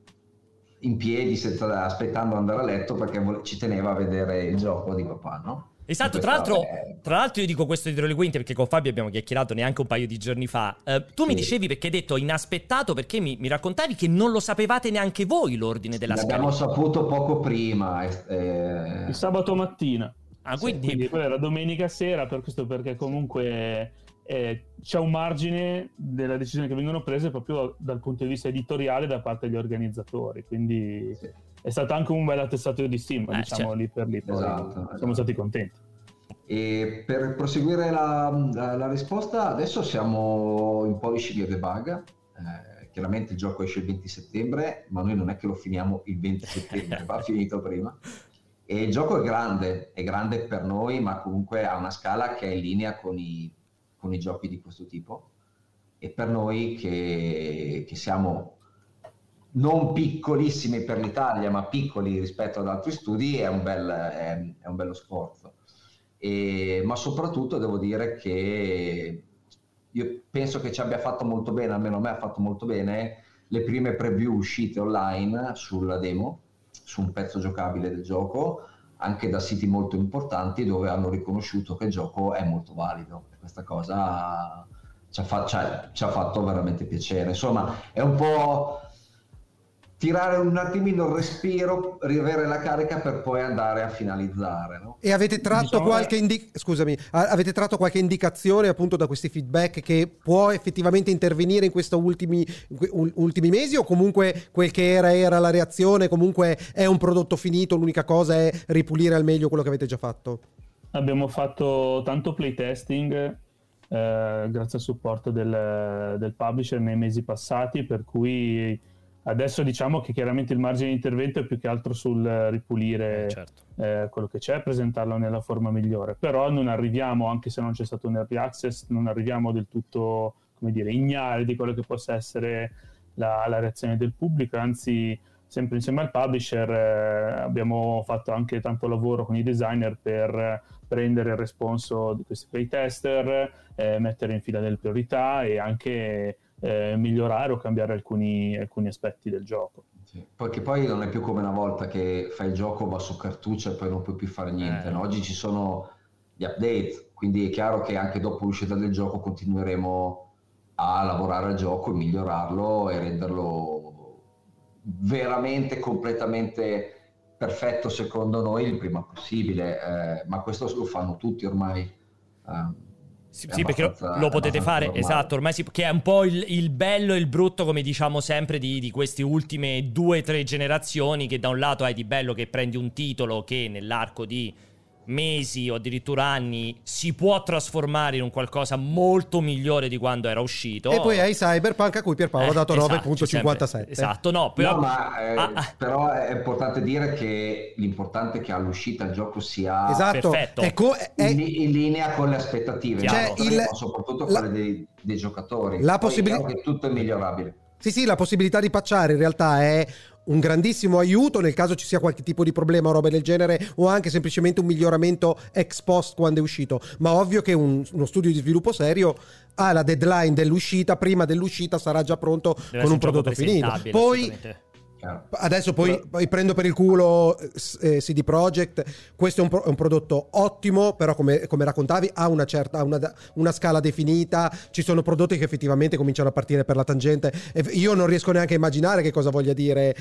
Speaker 5: in- piedi senza, aspettando di andare a letto perché ci teneva a vedere il gioco di papà, no?
Speaker 1: Esatto, tra l'altro,
Speaker 5: è-
Speaker 1: tra l'altro io dico questo dietro le quinte perché con Fabio abbiamo chiacchierato neanche un paio di giorni fa. Eh, tu mi
Speaker 5: Sì.
Speaker 1: dicevi perché hai detto inaspettato perché mi, mi raccontavi che non lo sapevate neanche voi l'ordine della
Speaker 5: L'abbiamo
Speaker 1: scala.
Speaker 5: saputo poco prima. eh, eh,
Speaker 6: Il sabato mattina.
Speaker 1: Ah,
Speaker 6: Sì,
Speaker 1: quindi,
Speaker 6: quindi quella era domenica sera, per questo perché comunque eh, c'è un margine delle decisioni che vengono prese proprio dal punto di vista editoriale da parte degli organizzatori. Quindi
Speaker 5: sì.
Speaker 6: È stato anche un bel attestato di stima,
Speaker 1: Eh,
Speaker 6: diciamo
Speaker 1: certo.
Speaker 6: lì per lì.
Speaker 5: Esatto,
Speaker 6: siamo
Speaker 5: esatto.
Speaker 6: stati contenti.
Speaker 5: E per proseguire la, la- la risposta, adesso siamo in polish di debug. Eh, chiaramente il gioco esce il 20 settembre, ma noi non è che lo finiamo il 20 settembre, va finito prima. E il gioco è grande, è grande per noi, ma comunque ha una scala che è in linea con i, con i giochi di questo tipo. E per noi che, che siamo non piccolissimi per l'Italia, ma piccoli rispetto ad altri studi, è un, bel, è- è un bello sforzo. E- ma soprattutto devo dire che io penso che ci abbia fatto molto bene, almeno a me ha fatto molto bene, le prime preview uscite online sulla demo, su un pezzo giocabile del gioco, anche da siti molto importanti dove hanno riconosciuto che il gioco è molto valido. Questa cosa ci ha, fa- cioè, ci ha fatto veramente piacere. Insomma, è un po' tirare un attimino il respiro, riavere la carica per poi andare a finalizzare. No?
Speaker 2: E avete tratto,
Speaker 6: Diciamo
Speaker 2: qualche
Speaker 6: che-
Speaker 2: indi- scusami, avete tratto qualche indicazione appunto da questi feedback che può effettivamente intervenire in questi ultimi, ultimi mesi o comunque quel che era era la reazione, comunque è un prodotto finito, l'unica cosa è ripulire al meglio quello che avete già fatto?
Speaker 6: Abbiamo fatto tanto playtesting eh, grazie al supporto del, del publisher nei mesi passati, per cui adesso diciamo che chiaramente il margine di intervento è più che altro sul ripulire
Speaker 1: Eh, certo.
Speaker 6: eh, quello che c'è, presentarlo nella forma migliore. Però non arriviamo, anche se non c'è stato un early access, non arriviamo del tutto, come dire, ignari di quello che possa essere la, la reazione del pubblico, anzi sempre insieme al publisher eh, abbiamo fatto anche tanto lavoro con i designer per eh, prendere il responso di questi playtester, eh, mettere in fila delle priorità e anche eh, migliorare o cambiare alcuni, alcuni aspetti del gioco.
Speaker 5: Sì. Perché poi non è più come una volta che fai il gioco, va su cartuccia e poi non puoi più fare niente.
Speaker 1: Eh.
Speaker 5: no? Oggi ci sono gli update, quindi è chiaro che anche dopo l'uscita del gioco continueremo a lavorare al gioco e migliorarlo e renderlo veramente completamente perfetto secondo noi il prima possibile. Eh, ma questo lo fanno tutti ormai. Eh,
Speaker 1: Sì, sì, perché lo, lo potete fare,
Speaker 5: normale.
Speaker 1: esatto, ormai si, che è un po' il, il bello e il brutto, come diciamo sempre, di, di queste ultime due o tre generazioni, che da un lato hai di bello che prendi un titolo che nell'arco di mesi o addirittura anni si può trasformare in un qualcosa molto migliore di quando era uscito.
Speaker 2: E poi hai Cyberpunk a cui Pierpaolo
Speaker 1: Eh,
Speaker 2: ha dato
Speaker 1: esatto,
Speaker 2: 9.57.
Speaker 1: sempre- Esatto, no, però...
Speaker 5: No, ma eh,
Speaker 1: Ah, ah.
Speaker 5: però è importante dire che l'importante è che all'uscita il gioco sia
Speaker 2: Esatto,
Speaker 1: Perfetto.
Speaker 2: è co- è-
Speaker 5: in, in linea con le aspettative,
Speaker 2: Cioè, il-
Speaker 5: soprattutto
Speaker 2: la-
Speaker 5: quelle dei, dei giocatori.
Speaker 2: La
Speaker 5: Poi è
Speaker 2: possibili-
Speaker 5: chiaro che tutto è migliorabile.
Speaker 2: Sì, sì, la possibilità di patchare in realtà è un grandissimo aiuto nel caso ci sia qualche tipo di problema o roba del genere o anche semplicemente un miglioramento ex post quando è uscito. Ma ovvio che un- uno studio di sviluppo serio ha la deadline dell'uscita, prima dell'uscita sarà già pronto
Speaker 1: deve
Speaker 2: con un prodotto finito. Poi. Adesso poi, poi prendo per il culo eh, CD Projekt. Questo è un, pro- è un prodotto ottimo, però come, come raccontavi ha una certa una, una scala definita. Ci sono prodotti che effettivamente cominciano a partire per la tangente. Io non riesco neanche a immaginare che cosa voglia dire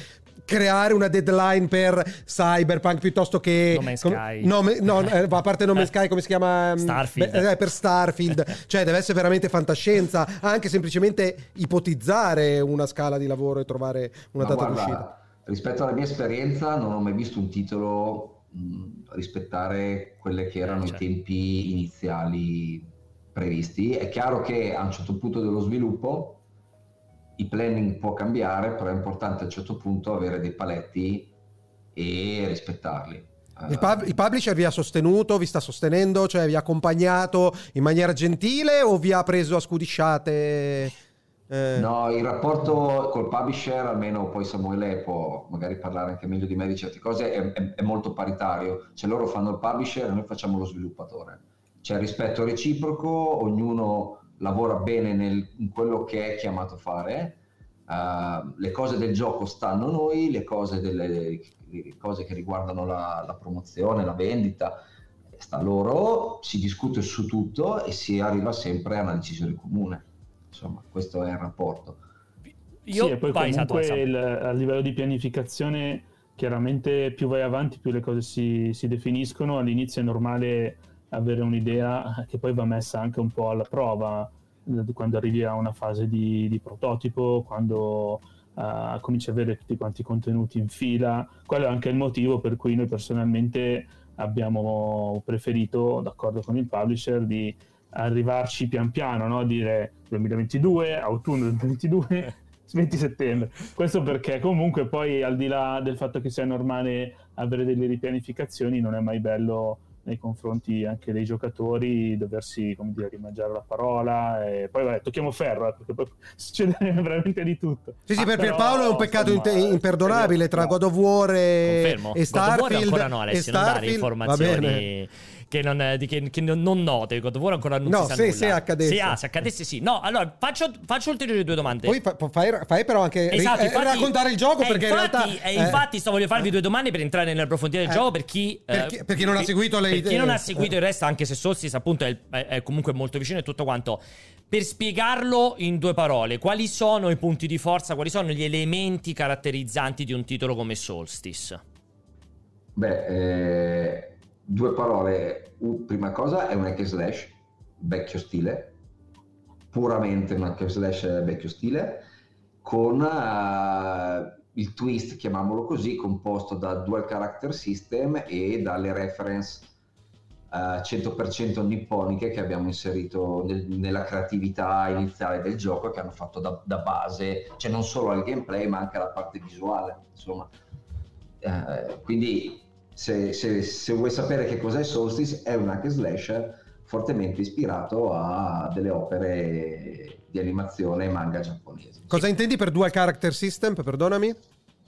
Speaker 2: creare una deadline per Cyberpunk piuttosto che
Speaker 1: No Man's
Speaker 2: com-
Speaker 1: Sky.
Speaker 2: no, eh, a parte No Man's Sky come si chiama Mm,
Speaker 1: Starfield.
Speaker 2: beh, eh, per Starfield cioè deve essere veramente fantascienza anche semplicemente ipotizzare una scala di lavoro e trovare una
Speaker 5: Ma
Speaker 2: data
Speaker 5: guarda,
Speaker 2: d'uscita
Speaker 5: rispetto alla mia esperienza non ho mai visto un titolo mh, rispettare quelli che erano
Speaker 1: certo.
Speaker 5: i tempi iniziali previsti. È chiaro che a un certo punto dello sviluppo il planning può cambiare, però è importante a un certo punto avere dei paletti e rispettarli.
Speaker 2: Il, pub- il publisher vi ha sostenuto, vi sta sostenendo, cioè vi ha accompagnato in maniera gentile o vi ha preso a scudisciate? Eh,
Speaker 5: No, il rapporto col publisher, almeno poi Samuele può magari parlare anche meglio di me di certe cose, è, è- è molto paritario. Cioè loro fanno il publisher e noi facciamo lo sviluppatore. C'è rispetto reciproco, ognuno lavora bene nel- in quello che è chiamato a fare. Uh, le cose del gioco stanno a noi, le cose, delle, le cose che riguardano la, la promozione, la vendita, sta a loro, si discute su tutto e si arriva sempre a una decisione comune. Insomma, questo è il rapporto.
Speaker 1: Io
Speaker 6: sì, e poi
Speaker 1: vai,
Speaker 6: comunque
Speaker 1: esatto,
Speaker 6: il- a livello di pianificazione, chiaramente più vai avanti, più le cose si, si definiscono. All'inizio è normale avere un'idea che poi va messa anche un po' alla prova eh, quando arrivi a una fase di, di prototipo, quando eh, cominci ad avere tutti quanti i contenuti in fila. Quello è anche il motivo per cui noi personalmente abbiamo preferito, d'accordo con il publisher, di arrivarci pian piano, no? dire 2022, autunno 2022, 20 settembre. Questo perché comunque poi al di là del fatto che sia normale avere delle ripianificazioni, non è mai bello nei confronti anche dei giocatori doversi come dire rimangiare la parola e poi vabbè tocchiamo ferro eh, perché poi succede veramente di tutto
Speaker 2: Sì, sì, per
Speaker 6: Però,
Speaker 2: Pierpaolo è un peccato
Speaker 6: insomma,
Speaker 2: imperdonabile tra
Speaker 6: no.
Speaker 2: God of War e,
Speaker 1: Confermo.
Speaker 2: e
Speaker 1: God of War
Speaker 2: Starfield.
Speaker 1: ancora no, Alessio, non dare
Speaker 2: Starfield- Va
Speaker 1: informazioni
Speaker 2: bene.
Speaker 1: Che non, di- che- che non- note. God of War ancora non
Speaker 2: No,
Speaker 1: si sa
Speaker 2: se-
Speaker 1: nulla.
Speaker 2: se accadesse.
Speaker 1: Se, ah, se accadesse sì. No, allora faccio, faccio ulteriori due domande.
Speaker 2: Poi fa- fai, fai però anche ri-
Speaker 1: Esatto,
Speaker 2: eh,
Speaker 1: infatti-
Speaker 2: raccontare il gioco
Speaker 1: eh,
Speaker 2: perché
Speaker 1: infatti,
Speaker 2: in realtà...
Speaker 1: eh,
Speaker 2: eh,
Speaker 1: infatti sto voglio farvi due domande per entrare nella profondità del
Speaker 2: Eh,
Speaker 1: gioco per chi,
Speaker 2: per
Speaker 1: eh,
Speaker 2: chi- per chi non ha seguito le
Speaker 1: per chi
Speaker 2: idee.
Speaker 1: non ha seguito
Speaker 2: Eh.
Speaker 1: il resto anche se Solstice appunto è, è- è comunque molto vicino e tutto quanto per spiegarlo in due parole quali sono i punti di forza quali sono gli elementi caratterizzanti di un titolo come Solstice
Speaker 5: Beh, eh, due parole. Prima cosa è un hack slash vecchio stile, puramente un hack slash vecchio stile, con eh, il twist, chiamiamolo così, composto da dual character system e dalle reference eh, 100% nipponiche che abbiamo inserito nel- nella creatività iniziale del gioco che hanno fatto da, da base, cioè non solo al gameplay ma anche alla parte visuale, insomma. Eh, quindi se, se- se vuoi sapere che cos'è Solstice è un hack and slash fortemente ispirato a delle opere di animazione e manga giapponesi.
Speaker 2: Cosa intendi per dual character system? Perdonami.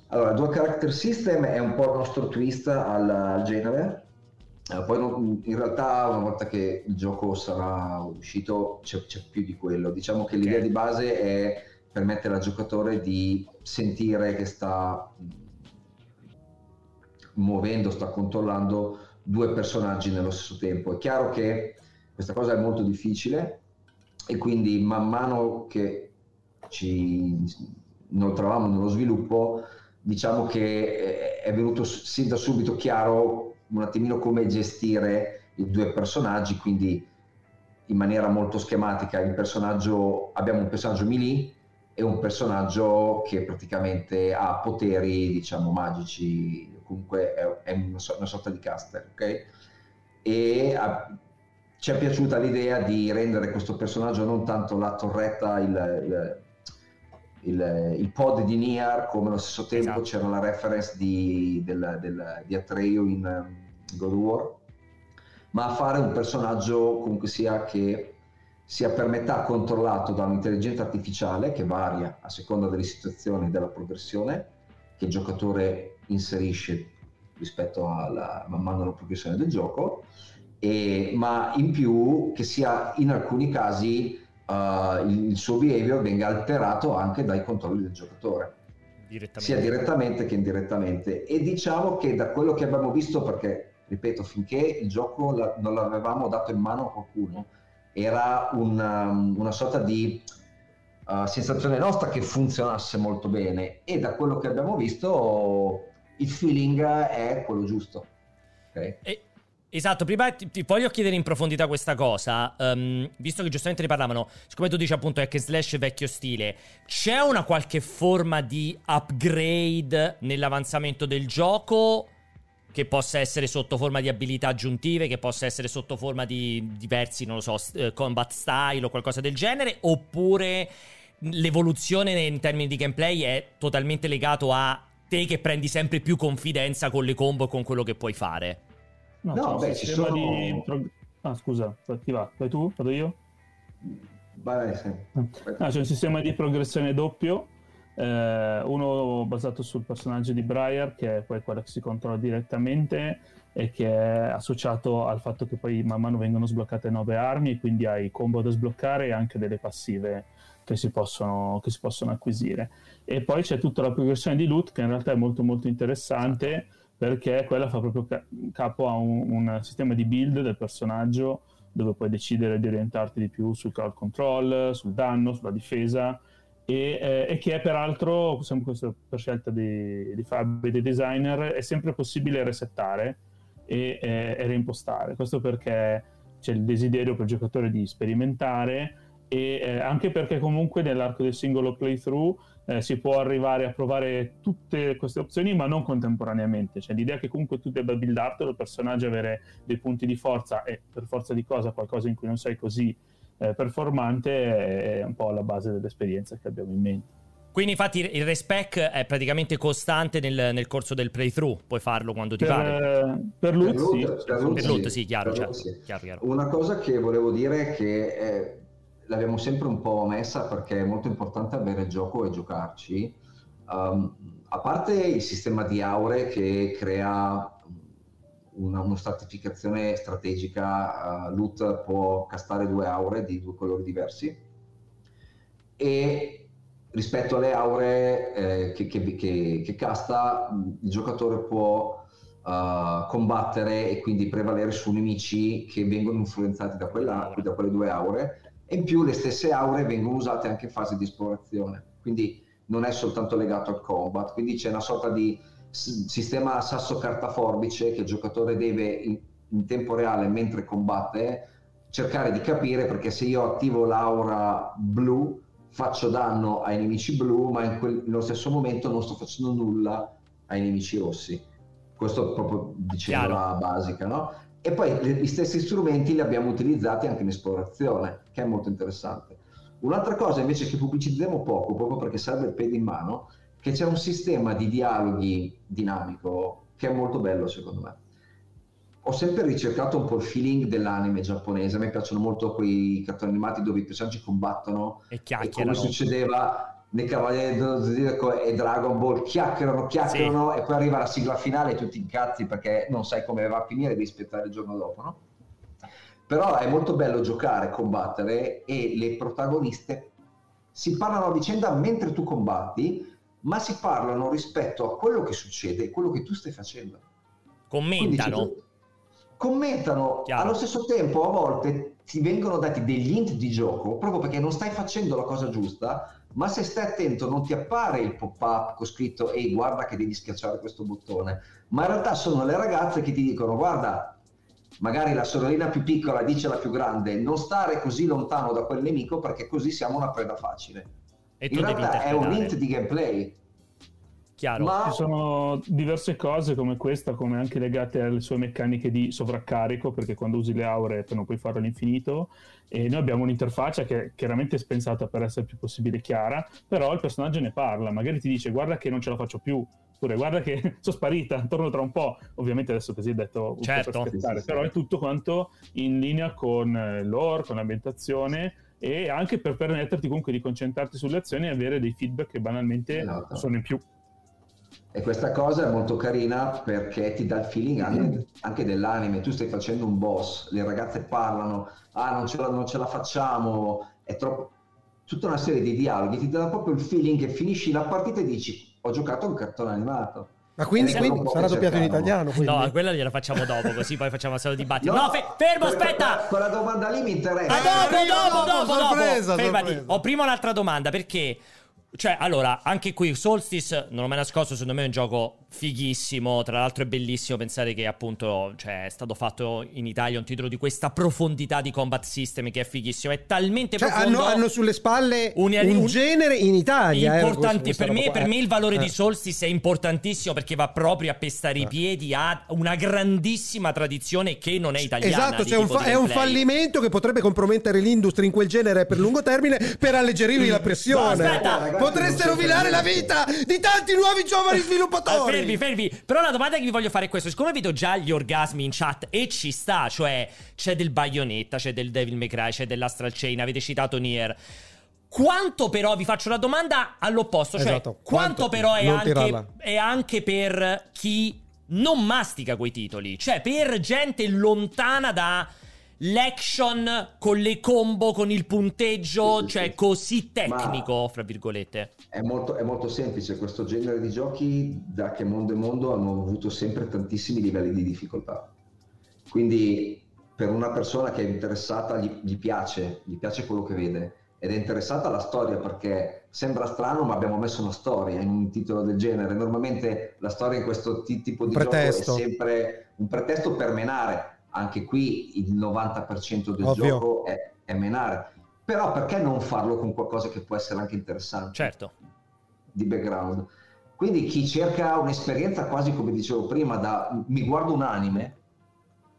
Speaker 5: Allora, Dual Character System è un po' il nostro twist al, al genere. Eh, poi non- in realtà una volta che il gioco sarà uscito c'è, c'è più di quello. Diciamo che l'idea
Speaker 1: Ok.
Speaker 5: di base è permettere al giocatore di sentire che sta muovendo, sta controllando due personaggi nello stesso tempo. È chiaro che questa cosa è molto difficile e quindi man mano che ci inoltravamo nello sviluppo, diciamo che eh, è venuto sin da subito chiaro un attimino come gestire i due personaggi, quindi in maniera molto schematica abbiamo un personaggio melee e un personaggio che praticamente ha poteri, diciamo, magici, comunque è, è una, so- una sorta di caster, ok? E ha- ci è piaciuta l'idea di rendere questo personaggio non tanto la torretta, il, il- il- il pod di Niar, come allo stesso tempo
Speaker 1: Esatto.
Speaker 5: c'era la reference di, del- del- di Atreyu in um, God of War, ma a fare un personaggio comunque sia che sia per metà controllato da un'intelligenza artificiale che varia a seconda delle situazioni e della progressione che il giocatore inserisce rispetto alla man mano alla progressione del gioco, e- ma in più che sia in alcuni casi eh, il, il suo behavior venga alterato anche dai controlli del giocatore.
Speaker 1: Direttamente.
Speaker 5: Sia direttamente che indirettamente. E diciamo che da quello che abbiamo visto perché ripeto finché il gioco la- non l'avevamo dato in mano a qualcuno era una, una sorta di uh, sensazione nostra che funzionasse molto bene. E da quello che abbiamo visto il feeling è quello giusto ok?
Speaker 1: Eh, Esatto, prima ti, ti voglio chiedere in profondità questa cosa, ehm, visto che giustamente ne parlavano, siccome tu dici appunto hack slash vecchio stile, c'è una qualche forma di upgrade nell'avanzamento del gioco che possa essere sotto forma di abilità aggiuntive, che possa essere sotto forma di diversi, non lo so, st- combat style o qualcosa del genere, oppure l'evoluzione in termini di gameplay è totalmente legato a te che prendi sempre più confidenza con le combo e con quello che puoi fare.
Speaker 6: No,
Speaker 5: No, beh, ci
Speaker 6: sistema
Speaker 5: sono-
Speaker 6: di Ah, scusa, ti va? Vai tu? Vado io?
Speaker 5: Vai, sì.
Speaker 6: Ah, c'è un sistema di progressione doppio, eh, uno basato sul personaggio di Briar, che è poi quello che si controlla direttamente e che è associato al fatto che poi man mano vengono sbloccate nuove armi quindi hai combo da sbloccare e anche delle passive che si possono, che si possono acquisire. E poi c'è tutta la progressione di loot che in realtà è molto molto interessante perché quella fa proprio ca- capo a un, un sistema di build del personaggio dove puoi decidere di orientarti di più sul crowd control, sul danno, sulla difesa e, eh, e che è peraltro, sempre questo per scelta di, di Fabio e dei designer, è sempre possibile resettare e, eh, e reimpostare. Questo perché c'è il desiderio per il giocatore di sperimentare e eh, anche perché comunque nell'arco del singolo playthrough eh, si può arrivare a provare tutte queste opzioni ma non contemporaneamente cioè l'idea che comunque tu debba buildartelo il personaggio avere dei punti di forza e per forza di cosa qualcosa in cui non sei così eh, performante è un po' la base dell'esperienza che abbiamo in mente
Speaker 1: Quindi, infatti, il respec è praticamente costante nel, nel corso del playthrough. Puoi farlo quando ti
Speaker 6: per,
Speaker 1: pare.
Speaker 6: per loot,
Speaker 5: Per
Speaker 6: sì.
Speaker 5: loot, per loot,
Speaker 1: Per loot, sì, chiaro,
Speaker 5: loot, sì.
Speaker 1: chiaro, chiaro.
Speaker 5: Una cosa che volevo dire è che eh, l'abbiamo sempre un po' messa perché è molto importante avere gioco e giocarci. Um, a parte il sistema di aure che crea una, una stratificazione strategica, uh, loot può castare due aure di due colori diversi e rispetto alle aure eh, che, che- che- che casta il giocatore può uh, combattere e quindi prevalere su nemici che vengono influenzati da, quella, da quelle due aure e in più le stesse aure vengono usate anche in fase di esplorazione quindi non è soltanto legato al combat. Quindi c'è una sorta di sistema sasso carta forbice che il giocatore deve in, in tempo reale mentre combatte cercare di capire perché se io attivo l'aura blu faccio danno ai nemici blu ma in quel- nello stesso momento non sto facendo nulla ai nemici rossi. Questo proprio dicendo la basica no? E poi gli stessi strumenti li abbiamo utilizzati anche in esplorazione che è molto interessante. Un'altra cosa invece che pubblicizziamo poco proprio perché serve il piede in mano che c'è un sistema di dialoghi dinamico che è molto bello secondo me. Ho sempre ricercato un po' il feeling dell'anime giapponese. A me piacciono molto quei cartoni animati dove i personaggi combattono
Speaker 1: E
Speaker 5: e come succedeva nei Cavalieri dello Zodiaco e Dragon Ball chiacchierano, chiacchierano e poi arriva la sigla finale e tutti incazzi perché non sai come va a finire, devi aspettare il giorno dopo, no? Però è molto bello giocare, combattere e le protagoniste si parlano a vicenda mentre tu combatti, ma si parlano rispetto a quello che succede e quello che tu stai facendo.
Speaker 1: Commentano.
Speaker 5: commentano
Speaker 1: Chiaro.
Speaker 5: allo stesso tempo a volte ti vengono dati degli int di gioco proprio perché non stai facendo la cosa giusta ma se stai attento non ti appare il pop-up con scritto ehi guarda che devi schiacciare questo bottone. Ma in realtà sono le ragazze che ti dicono guarda magari la sorellina più piccola dice alla più grande non stare così lontano da quel nemico perché così siamo una preda facile.
Speaker 1: E
Speaker 5: in realtà è un
Speaker 1: interpretare.
Speaker 5: int di gameplay
Speaker 1: Chiaro.
Speaker 5: ma
Speaker 6: Ci sono diverse cose come questa, come anche legate alle sue meccaniche di sovraccarico, perché quando usi le aure non puoi farlo all'infinito. E noi abbiamo un'interfaccia che è chiaramente spensata per essere il più possibile chiara, però il personaggio ne parla, magari ti dice guarda che non ce la faccio più, oppure guarda che sono sparita, torno tra un po'. Ovviamente adesso così è detto
Speaker 1: Certo.
Speaker 6: per aspettare,
Speaker 5: Sì, sì, sì.
Speaker 6: però è tutto quanto in linea con eh, l'ore, con l'ambientazione e anche per permetterti comunque di concentrarti sulle azioni e avere dei feedback che banalmente
Speaker 5: Esatto.
Speaker 6: sono in più.
Speaker 5: E questa cosa è molto carina perché ti dà il feeling anche, anche dell'anime. Tu stai facendo un boss, le ragazze parlano, ah non ce la, non ce la facciamo, è troppo... Tutta una serie di dialoghi, ti dà proprio il feeling che finisci la partita e dici ho giocato a un cartone animato.
Speaker 2: Ma quindi,
Speaker 5: Eh,
Speaker 2: quindi sarà doppiato in italiano? Quindi.
Speaker 1: No, quella gliela facciamo dopo, così poi facciamo solo dibattito. No, fe- fermo,
Speaker 5: quella-
Speaker 1: aspetta!
Speaker 5: Quella domanda lì mi interessa.
Speaker 1: Ah, dopo,
Speaker 2: arriva
Speaker 1: dopo,
Speaker 2: dopo,
Speaker 1: dopo,
Speaker 2: sorpresa,
Speaker 1: dopo. Fermati.
Speaker 2: sorpresa.
Speaker 1: Ho prima un'altra domanda perché. Cioè, allora, anche qui Solstice, non l'ho mai nascosto, secondo me è un gioco Fighissimo, tra l'altro è bellissimo pensare che appunto cioè, è stato fatto in Italia un titolo di questa profondità di combat system che è fighissimo, è talmente
Speaker 2: Cioè,
Speaker 1: profondo.
Speaker 2: hanno, hanno sulle spalle
Speaker 1: Un-
Speaker 2: un,
Speaker 1: un-
Speaker 2: genere in Italia. eh,
Speaker 1: Importanti-
Speaker 2: questa
Speaker 1: per, me, per
Speaker 2: eh.
Speaker 1: me il valore
Speaker 2: Eh.
Speaker 1: di Solstice è importantissimo perché va proprio a pestare i
Speaker 2: Eh.
Speaker 1: piedi a una grandissima tradizione che non è italiana.
Speaker 2: Esatto, cioè un fa- è un fallimento che potrebbe compromettere l'industria in quel genere per lungo termine per alleggerirvi la pressione.
Speaker 1: No, aspetta.
Speaker 2: Potreste rovinare la vita di tanti nuovi giovani sviluppatori.
Speaker 1: Fermi, fermi. Però la domanda che vi voglio fare è questa: siccome vedo già gli orgasmi in chat e ci sta, cioè c'è del Bayonetta, c'è del Devil May Cry, c'è dell'Astral Chain, avete citato Nier. Quanto però, vi faccio la domanda all'opposto, cioè
Speaker 2: Esatto,
Speaker 1: quanto,
Speaker 2: quanto-
Speaker 1: però è anche, è anche per chi non mastica quei titoli, cioè per gente lontana da l'action con le combo, con il punteggio,
Speaker 5: Sì,
Speaker 1: cioè
Speaker 5: sì.
Speaker 1: così
Speaker 5: Ma-
Speaker 1: tecnico, fra virgolette.
Speaker 5: È molto, è molto semplice, questo genere di giochi da che mondo è mondo hanno avuto sempre tantissimi livelli di difficoltà. Quindi per una persona che è interessata, gli, gli piace, gli piace quello che vede ed è interessata alla storia perché sembra strano ma abbiamo messo una storia in un titolo del genere. Normalmente la storia in questo ti- tipo di
Speaker 2: Pretesto.
Speaker 5: gioco è sempre un pretesto per menare. Anche qui il 90% del
Speaker 2: Ovvio.
Speaker 5: gioco è, è menare. Però perché non farlo con qualcosa che può essere anche interessante?
Speaker 1: Certo.
Speaker 5: di background. Quindi chi cerca un'esperienza quasi come dicevo prima, da mi guardo un anime,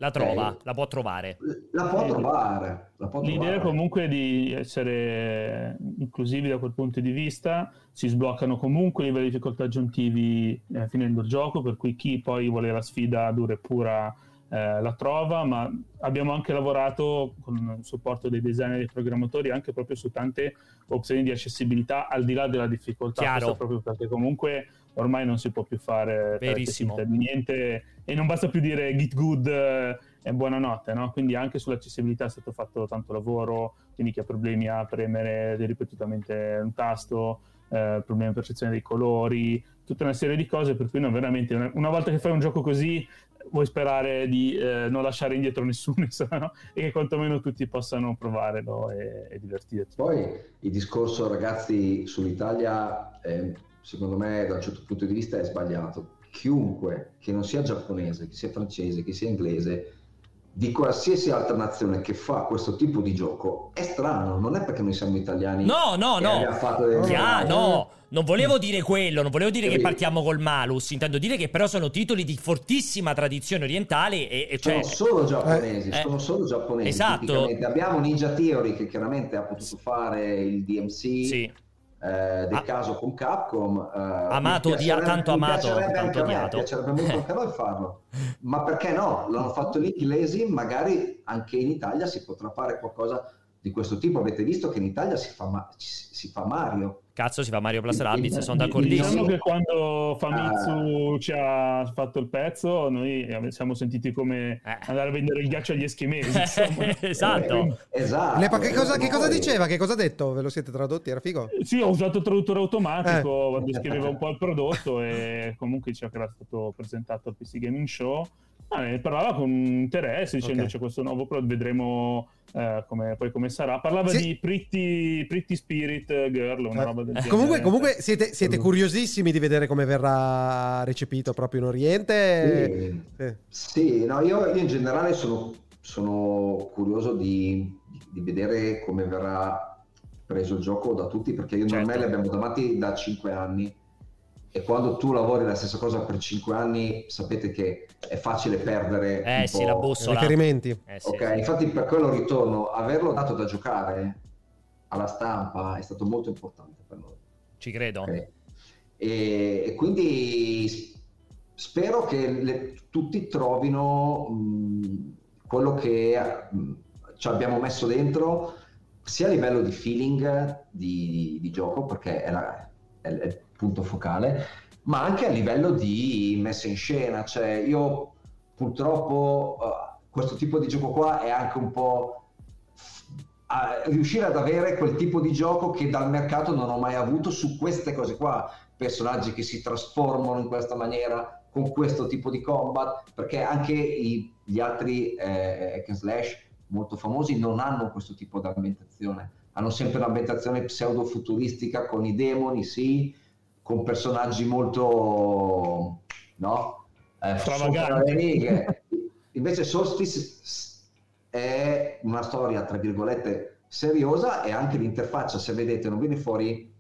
Speaker 1: La trova,
Speaker 5: Ok.
Speaker 1: la può trovare.
Speaker 5: la può
Speaker 6: Eh,
Speaker 5: trovare. La può
Speaker 6: L'idea
Speaker 5: trovare.
Speaker 6: comunque di essere inclusivi da quel punto di vista, si sbloccano comunque i livelli di difficoltà aggiuntivi eh, finendo il gioco, per cui chi poi vuole la sfida dura e pura eh, la trova, ma abbiamo anche lavorato con il supporto dei designer e dei programmatori anche proprio su tante opzioni di accessibilità al di là della difficoltà,
Speaker 1: Chiaro.
Speaker 6: Proprio perché comunque ormai non si può più fare di niente e non basta più dire git good eh, e buonanotte, no? Quindi anche sull'accessibilità è stato fatto tanto lavoro, quindi chi ha problemi a premere ripetutamente un tasto, eh, problemi di percezione dei colori, tutta una serie di cose per cui no, veramente una, una volta che fai un gioco così vuoi sperare di eh, non lasciare indietro nessuno insomma, no? e che quantomeno tutti possano provarlo e, e divertirsi.
Speaker 5: Poi il discorso, ragazzi, sull'Italia, eh, secondo me, da un certo punto di vista è sbagliato. Chiunque che non sia giapponese, che sia francese, che sia inglese, di qualsiasi altra nazione che fa questo tipo di gioco è strano, non è perché noi siamo italiani.
Speaker 1: No, no, no.
Speaker 5: abbiamo fatto delle-
Speaker 1: Chia- no, non volevo dire quello, non volevo dire che partiamo col malus, intendo dire che però sono titoli di fortissima tradizione orientale e, e cioè...
Speaker 5: sono solo giapponesi,
Speaker 1: eh,
Speaker 5: sono solo giapponesi.
Speaker 1: esatto.
Speaker 5: Abbiamo Ninja Theory che chiaramente ha potuto fare il DMC
Speaker 1: Sì,
Speaker 5: eh, del
Speaker 1: Ah.
Speaker 5: caso con Capcom. eh,
Speaker 1: Amato, dia- tanto amato, tanto
Speaker 5: a me,
Speaker 1: odiato.
Speaker 5: piacerebbe molto anche a noi farlo. Ma perché no? L'hanno fatto gli inglesi, magari anche in Italia si potrà fare qualcosa di questo tipo. Avete visto che in Italia si fa, ma- si si fa Mario.
Speaker 1: cazzo si fa Mario Plus Rabbids, sono
Speaker 5: Di-
Speaker 1: d'accordissimo.
Speaker 6: Diciamo che quando Famitsu
Speaker 5: Ah.
Speaker 6: ci ha fatto il pezzo, noi siamo sentiti come
Speaker 1: Eh.
Speaker 6: andare a vendere il ghiaccio agli eschimesi.
Speaker 1: Esatto.
Speaker 6: Eh,
Speaker 5: Esatto.
Speaker 2: Le- che, cosa, che cosa diceva? Che cosa ha detto? Ve lo siete tradotti? Era figo?
Speaker 6: Sì, ho usato il traduttore automatico,
Speaker 5: Eh.
Speaker 6: descriveva un po' il prodotto e comunque che era stato presentato al PC Gaming Show. Ah, ne parlava con interesse dicendo
Speaker 2: Ok.
Speaker 6: c'è questo nuovo prodotto, vedremo eh, come, poi come sarà. Parlava
Speaker 2: Sì.
Speaker 6: di Pretty, Pretty Spirit Girl, una
Speaker 2: Eh.
Speaker 6: roba del genere.
Speaker 2: Comunque, comunque siete, siete curiosissimi di vedere come verrà recepito proprio in Oriente?
Speaker 5: Sì.
Speaker 2: Sì.
Speaker 5: Sì, no, io, io in generale sono, sono curioso di, di vedere come verrà preso il gioco da tutti, perché io e
Speaker 1: Certo.
Speaker 5: Normale abbiamo davanti da 5 anni e quando tu lavori la stessa cosa per 5 anni sapete che è facile perdere
Speaker 1: Eh
Speaker 5: un
Speaker 1: sì,
Speaker 5: po'.
Speaker 1: la bussola.
Speaker 2: Riferimenti.
Speaker 1: Eh sì,
Speaker 5: Ok,
Speaker 1: sì.
Speaker 5: infatti per quello ritorno, averlo dato da giocare alla stampa è stato molto importante per noi.
Speaker 1: Ci credo.
Speaker 5: Ok. E, e quindi spero che le- tutti trovino mh, quello che mh, ci abbiamo messo dentro, sia a livello di feeling di, di gioco, perché è, la- è è il punto focale, ma anche a livello di messa in scena. Cioè, io purtroppo eh, questo tipo di gioco qua è anche un po' riuscire ad avere quel tipo di gioco che dal mercato non ho mai avuto su queste cose qua, personaggi che si trasformano in questa maniera con questo tipo di combat, perché anche i- gli altri eh, hack and slash molto famosi non hanno questo tipo di ambientazione, hanno sempre un'ambientazione pseudo-futuristica con i demoni, sì, con personaggi molto no? Eh, le righe. Invece Solstice è una storia, tra virgolette, seriosa e anche l'interfaccia, se vedete, non viene fuori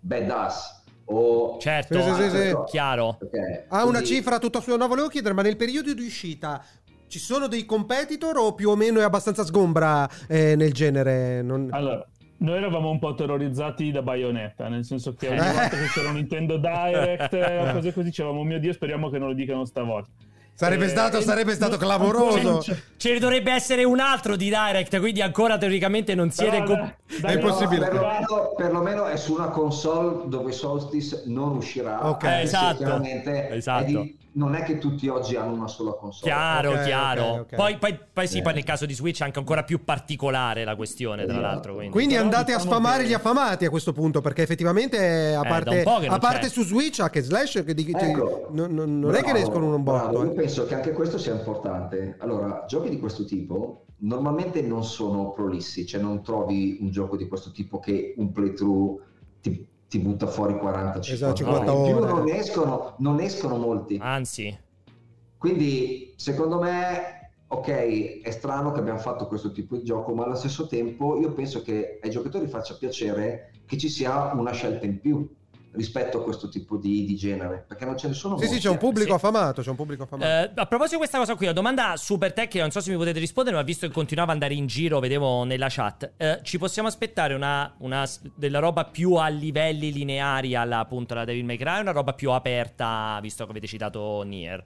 Speaker 5: badass o...
Speaker 1: Certo,
Speaker 2: Sì, sì, sì,
Speaker 1: chiaro.
Speaker 5: Ok,
Speaker 2: Ha una
Speaker 5: quindi-
Speaker 2: cifra tutta sua. No, volevo chiedere, ma nel periodo di uscita ci sono dei competitor o più o meno è abbastanza sgombra eh, nel genere? Non-
Speaker 6: Allora, noi eravamo un po' terrorizzati da Bayonetta, nel senso che ogni
Speaker 2: Eh.
Speaker 6: volta che c'era un Nintendo Direct o cose così dicevamo, "Oh mio Dio, speriamo che non lo dicano stavolta.
Speaker 2: Sarebbe
Speaker 6: Eh,
Speaker 2: stato,
Speaker 6: e-
Speaker 2: sarebbe stato
Speaker 6: no,
Speaker 2: clamoroso.
Speaker 1: Ce ne dovrebbe essere un altro di Direct, quindi ancora teoricamente non siete...
Speaker 6: Però, dai,
Speaker 2: È
Speaker 6: no,
Speaker 2: impossibile.
Speaker 6: però-
Speaker 5: perlomeno, perlomeno è su una console dove Solstice non uscirà.
Speaker 2: Ok.
Speaker 1: Esatto.
Speaker 5: chiaramente è
Speaker 1: Esatto.
Speaker 5: di- non è che tutti oggi hanno una sola console.
Speaker 1: Chiaro,
Speaker 2: Ok,
Speaker 1: chiaro.
Speaker 2: ok, ok.
Speaker 1: Poi, poi, poi sì,
Speaker 5: Eh.
Speaker 1: poi nel caso di Switch è anche ancora più particolare la questione, tra l'altro. Quindi.
Speaker 2: Quindi andate a
Speaker 6: diciamo
Speaker 2: sfamare
Speaker 6: che-
Speaker 2: gli affamati a questo punto, perché effettivamente a
Speaker 1: da
Speaker 2: parte,
Speaker 1: un po' che non
Speaker 2: a parte su Switch, anche Slash, che di-
Speaker 5: Ecco,
Speaker 2: non, non- non è che ne
Speaker 5: bravo,
Speaker 2: escono un
Speaker 5: bravo.
Speaker 2: botto.
Speaker 5: Io
Speaker 2: eh.
Speaker 5: penso che anche questo sia importante. Allora, giochi di questo tipo normalmente non sono prolissi, cioè non trovi un gioco di questo tipo che un playthrough ti, ti butta fuori 40
Speaker 2: Esatto,
Speaker 5: 50
Speaker 2: 50
Speaker 5: In più non escono, non escono molti.
Speaker 1: Anzi,
Speaker 5: Quindi, secondo me, ok, è strano che abbiamo fatto questo tipo di gioco, ma allo stesso tempo io penso che ai giocatori faccia piacere che ci sia una scelta in più rispetto a questo tipo di, di genere, perché non ce ne sono
Speaker 2: Sì, sì,
Speaker 5: molti,
Speaker 2: c'è un pubblico
Speaker 1: Sì.
Speaker 2: affamato, c'è un pubblico affamato.
Speaker 1: eh, a proposito di questa cosa qui, una domanda super tecnica, non so se mi potete rispondere, ma visto che continuava ad andare in giro, vedevo nella chat, eh, ci possiamo aspettare una, una della roba più a livelli lineari alla appunto la Devil May Cry, una roba più aperta, visto che avete citato Nier?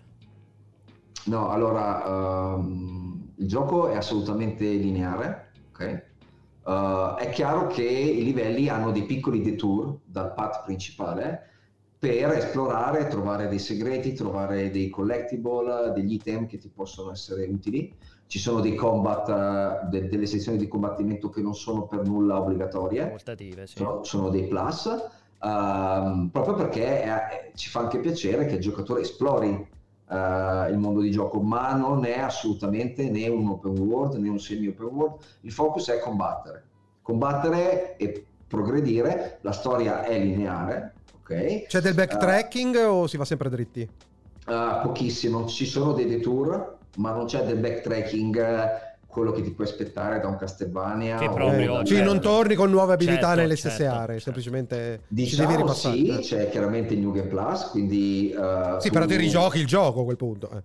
Speaker 5: No, allora, ehm, il gioco è assolutamente lineare, ok? Eh, è chiaro che i livelli hanno dei piccoli detour dal path principale per esplorare, trovare dei segreti, trovare dei collectible, degli item che ti possono essere utili. Ci sono dei combat, eh, de- delle sezioni di combattimento che non sono per nulla obbligatorie
Speaker 1: sì.
Speaker 5: sono, sono dei plus, ehm, proprio perché eh, ci fa anche piacere che il giocatore esplori il mondo di gioco, ma non è assolutamente né un open world né un semi open world, il focus è combattere, combattere e progredire, la storia è lineare, ok?
Speaker 2: C'è del backtracking o si va sempre dritti?
Speaker 5: Eh, pochissimo, ci sono dei detour, ma non c'è del backtracking, eh, quello che ti puoi aspettare da un Castlevania.
Speaker 1: Che proprio,
Speaker 5: da-
Speaker 2: sì, non torni con nuove abilità
Speaker 1: Certo,
Speaker 2: nelle
Speaker 1: certo,
Speaker 2: stesse aree,
Speaker 1: certo.
Speaker 2: semplicemente ci devi
Speaker 5: Diciamo
Speaker 2: ripassare.
Speaker 5: sì,
Speaker 2: Eh.
Speaker 5: c'è chiaramente il New Game Plus, quindi... eh,
Speaker 2: Sì,
Speaker 5: tu-
Speaker 2: però ti rigiochi il gioco a quel punto. eh.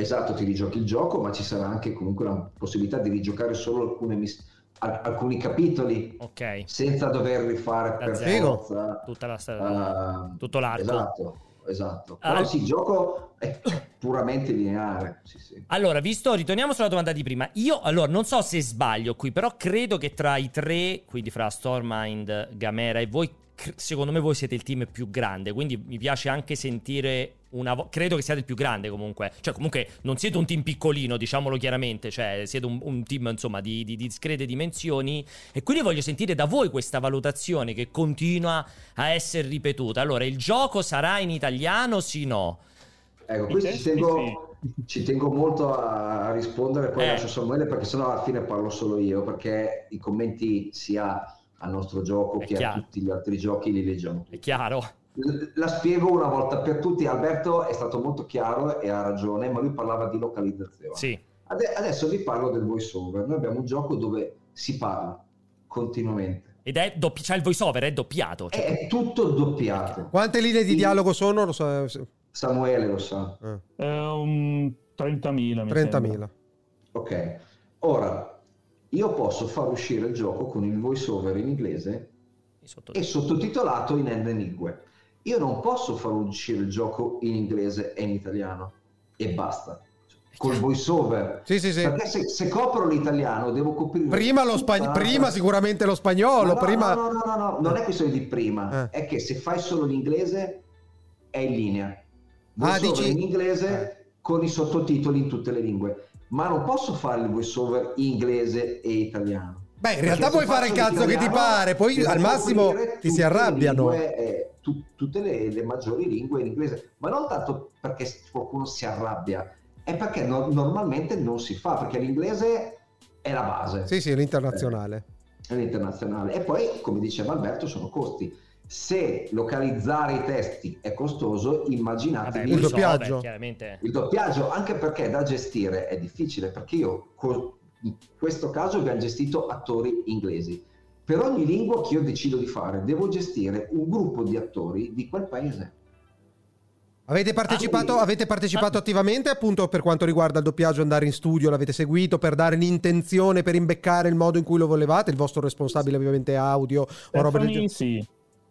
Speaker 5: Esatto, ti rigiochi il gioco, ma ci sarà anche comunque la possibilità di rigiocare solo alcune mis- al- alcuni capitoli
Speaker 1: Ok,
Speaker 5: senza dover rifare per
Speaker 1: Da
Speaker 2: zero.
Speaker 5: forza.
Speaker 1: tutta la storia,
Speaker 5: eh,
Speaker 1: tutto l'arco.
Speaker 5: Esatto, esatto.
Speaker 1: Ah,
Speaker 5: Però sì, il gioco è puramente lineare. Sì, sì.
Speaker 1: Allora, visto, ritorniamo sulla domanda di prima. Io, allora, non so se sbaglio qui, però credo che tra i tre, quindi fra Stormind, Gamera e voi, secondo me voi siete il team più grande, quindi mi piace anche sentire una vo- credo che siate il più grande comunque. Cioè, comunque non siete un team piccolino, diciamolo chiaramente, cioè siete un, un team, insomma, di, di discrete dimensioni e quindi voglio sentire da voi questa valutazione che continua a essere ripetuta. Allora, il gioco sarà in italiano, sì no?
Speaker 5: Ecco, questo ci tengo, ci tengo molto a, rispondere, poi
Speaker 1: Eh.
Speaker 5: lascio Samuele perché sennò alla fine parlo solo io, perché i commenti sia al nostro gioco
Speaker 1: È
Speaker 5: che
Speaker 1: chiaro.
Speaker 5: a tutti gli altri giochi li leggiamo.
Speaker 1: È chiaro?
Speaker 5: La spiego una volta per tutti, Alberto è stato molto chiaro e ha ragione, ma lui parlava di localizzazione.
Speaker 1: Sì.
Speaker 5: Ade- adesso vi parlo del voice over, noi abbiamo un gioco dove si parla continuamente,
Speaker 1: Ed è doppi- c'è il voiceover, è doppiato. Cioè,
Speaker 5: è tutto doppiato.
Speaker 2: Quante linee di dialogo sono? Lo so,
Speaker 5: Samuele lo sa.
Speaker 2: eh,
Speaker 6: È un 30.000. mi
Speaker 2: 30.000.
Speaker 5: Ok, ora io posso far uscire il gioco con il voice over in inglese
Speaker 1: i sotto-
Speaker 5: e sottotitolato in N-lingue. Io non posso far uscire il gioco in inglese e in italiano e basta. Col voice over.
Speaker 2: Sì, sì, sì.
Speaker 5: Perché se, se copro l'italiano devo coprire.
Speaker 2: Prima, lo spagn- prima sicuramente lo spagnolo,
Speaker 5: No, no,
Speaker 2: prima...
Speaker 5: no, no, no, no, non è questione di prima,
Speaker 2: Eh.
Speaker 5: è che se fai solo l'inglese è in linea.
Speaker 2: Ah,
Speaker 5: Voice over
Speaker 2: dici-
Speaker 5: in inglese con i sottotitoli in tutte le lingue, ma non posso fare il voice over in inglese e italiano.
Speaker 2: Beh, in realtà puoi fare il cazzo che ti pare, poi al massimo ti si
Speaker 5: le
Speaker 2: arrabbiano.
Speaker 5: lingue, eh, tu- tutte le, le maggiori lingue in inglese, ma non tanto perché qualcuno si arrabbia, è perché no- normalmente non si fa, perché l'inglese è la base
Speaker 2: Sì, sì, l'internazionale.
Speaker 5: è l'internazionale. E poi, come diceva Alberto, sono costi. Se localizzare i testi è costoso, immaginatevi
Speaker 1: Vabbè,
Speaker 2: il doppiaggio.
Speaker 1: chiaramente.
Speaker 5: il doppiaggio, anche perché da gestire è difficile, perché io in questo caso abbiamo gestito attori inglesi. Per ogni lingua che io decido di fare, devo gestire un gruppo di attori di quel paese.
Speaker 2: Avete partecipato,
Speaker 5: Ah,
Speaker 2: avete partecipato attivamente appunto per quanto riguarda il doppiaggio, andare in studio, l'avete seguito per dare l'intenzione, per imbeccare il modo in cui lo volevate, il vostro responsabile ovviamente audio o roba del
Speaker 6: Stephanie,
Speaker 2: genere.
Speaker 6: sì.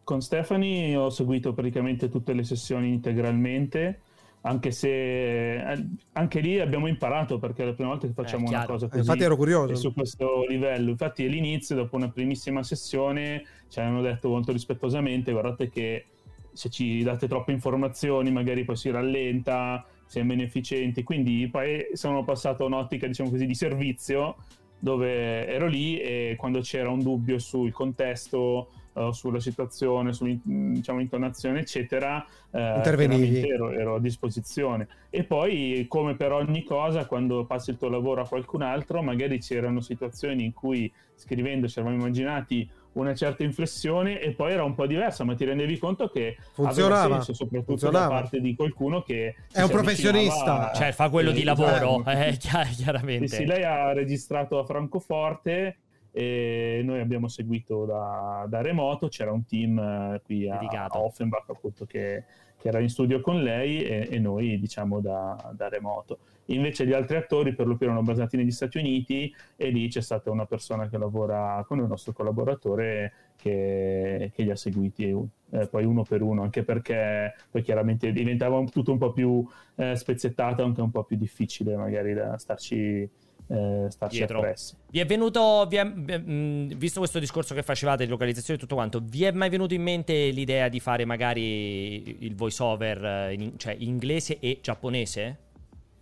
Speaker 6: Con Stephanie ho seguito praticamente tutte le sessioni integralmente, anche se eh, anche lì abbiamo imparato perché è la prima volta che facciamo una
Speaker 1: chiaro.
Speaker 6: cosa
Speaker 2: Eh,
Speaker 6: così.
Speaker 2: infatti ero curioso.
Speaker 6: su questo livello. Infatti all'inizio, dopo una primissima sessione, ci hanno detto molto rispettosamente, guardate che se ci date troppe informazioni magari poi si rallenta, siamo inefficienti. Quindi poi sono passato a un'ottica, diciamo così, di servizio dove ero lì e quando c'era un dubbio sul contesto, eh, sulla situazione, sull'intonazione, eccetera, eh,
Speaker 2: Intervenivi.
Speaker 6: ero, ero a disposizione. E poi, come per ogni cosa, quando passi il tuo lavoro a qualcun altro, magari c'erano situazioni in cui scrivendo ci eravamo immaginati una certa inflessione e poi era un po' diversa, ma ti rendevi conto che
Speaker 2: Funzionava.
Speaker 6: senso, soprattutto
Speaker 2: Funzionava.
Speaker 6: da parte di qualcuno che
Speaker 2: È un
Speaker 6: si
Speaker 2: professionista.
Speaker 6: avvicinava-
Speaker 1: Cioè, fa quello
Speaker 6: Eh,
Speaker 1: di lavoro,
Speaker 6: esatto.
Speaker 1: eh, chiaramente.
Speaker 6: sì, lei ha registrato a Francoforte e noi abbiamo seguito da, da remoto. C'era un team eh, qui a,
Speaker 1: Dedicato.
Speaker 6: a Offenbach appunto che, che era in studio con lei e, e noi diciamo da, da remoto. Invece gli altri attori per lo più erano basati negli Stati Uniti e lì c'è stata una persona che lavora con il nostro collaboratore che, che li ha seguiti eh, poi uno per uno, anche perché poi chiaramente diventava tutto un po' più eh, spezzettato, anche un po' più difficile magari da starci, eh, starci
Speaker 1: Dietro.
Speaker 6: appresso.
Speaker 1: Vi è venuto, vi è- mh, visto questo discorso che facevate di localizzazione e tutto quanto, vi è mai venuto in mente l'idea di fare magari il voice over in, cioè inglese e giapponese?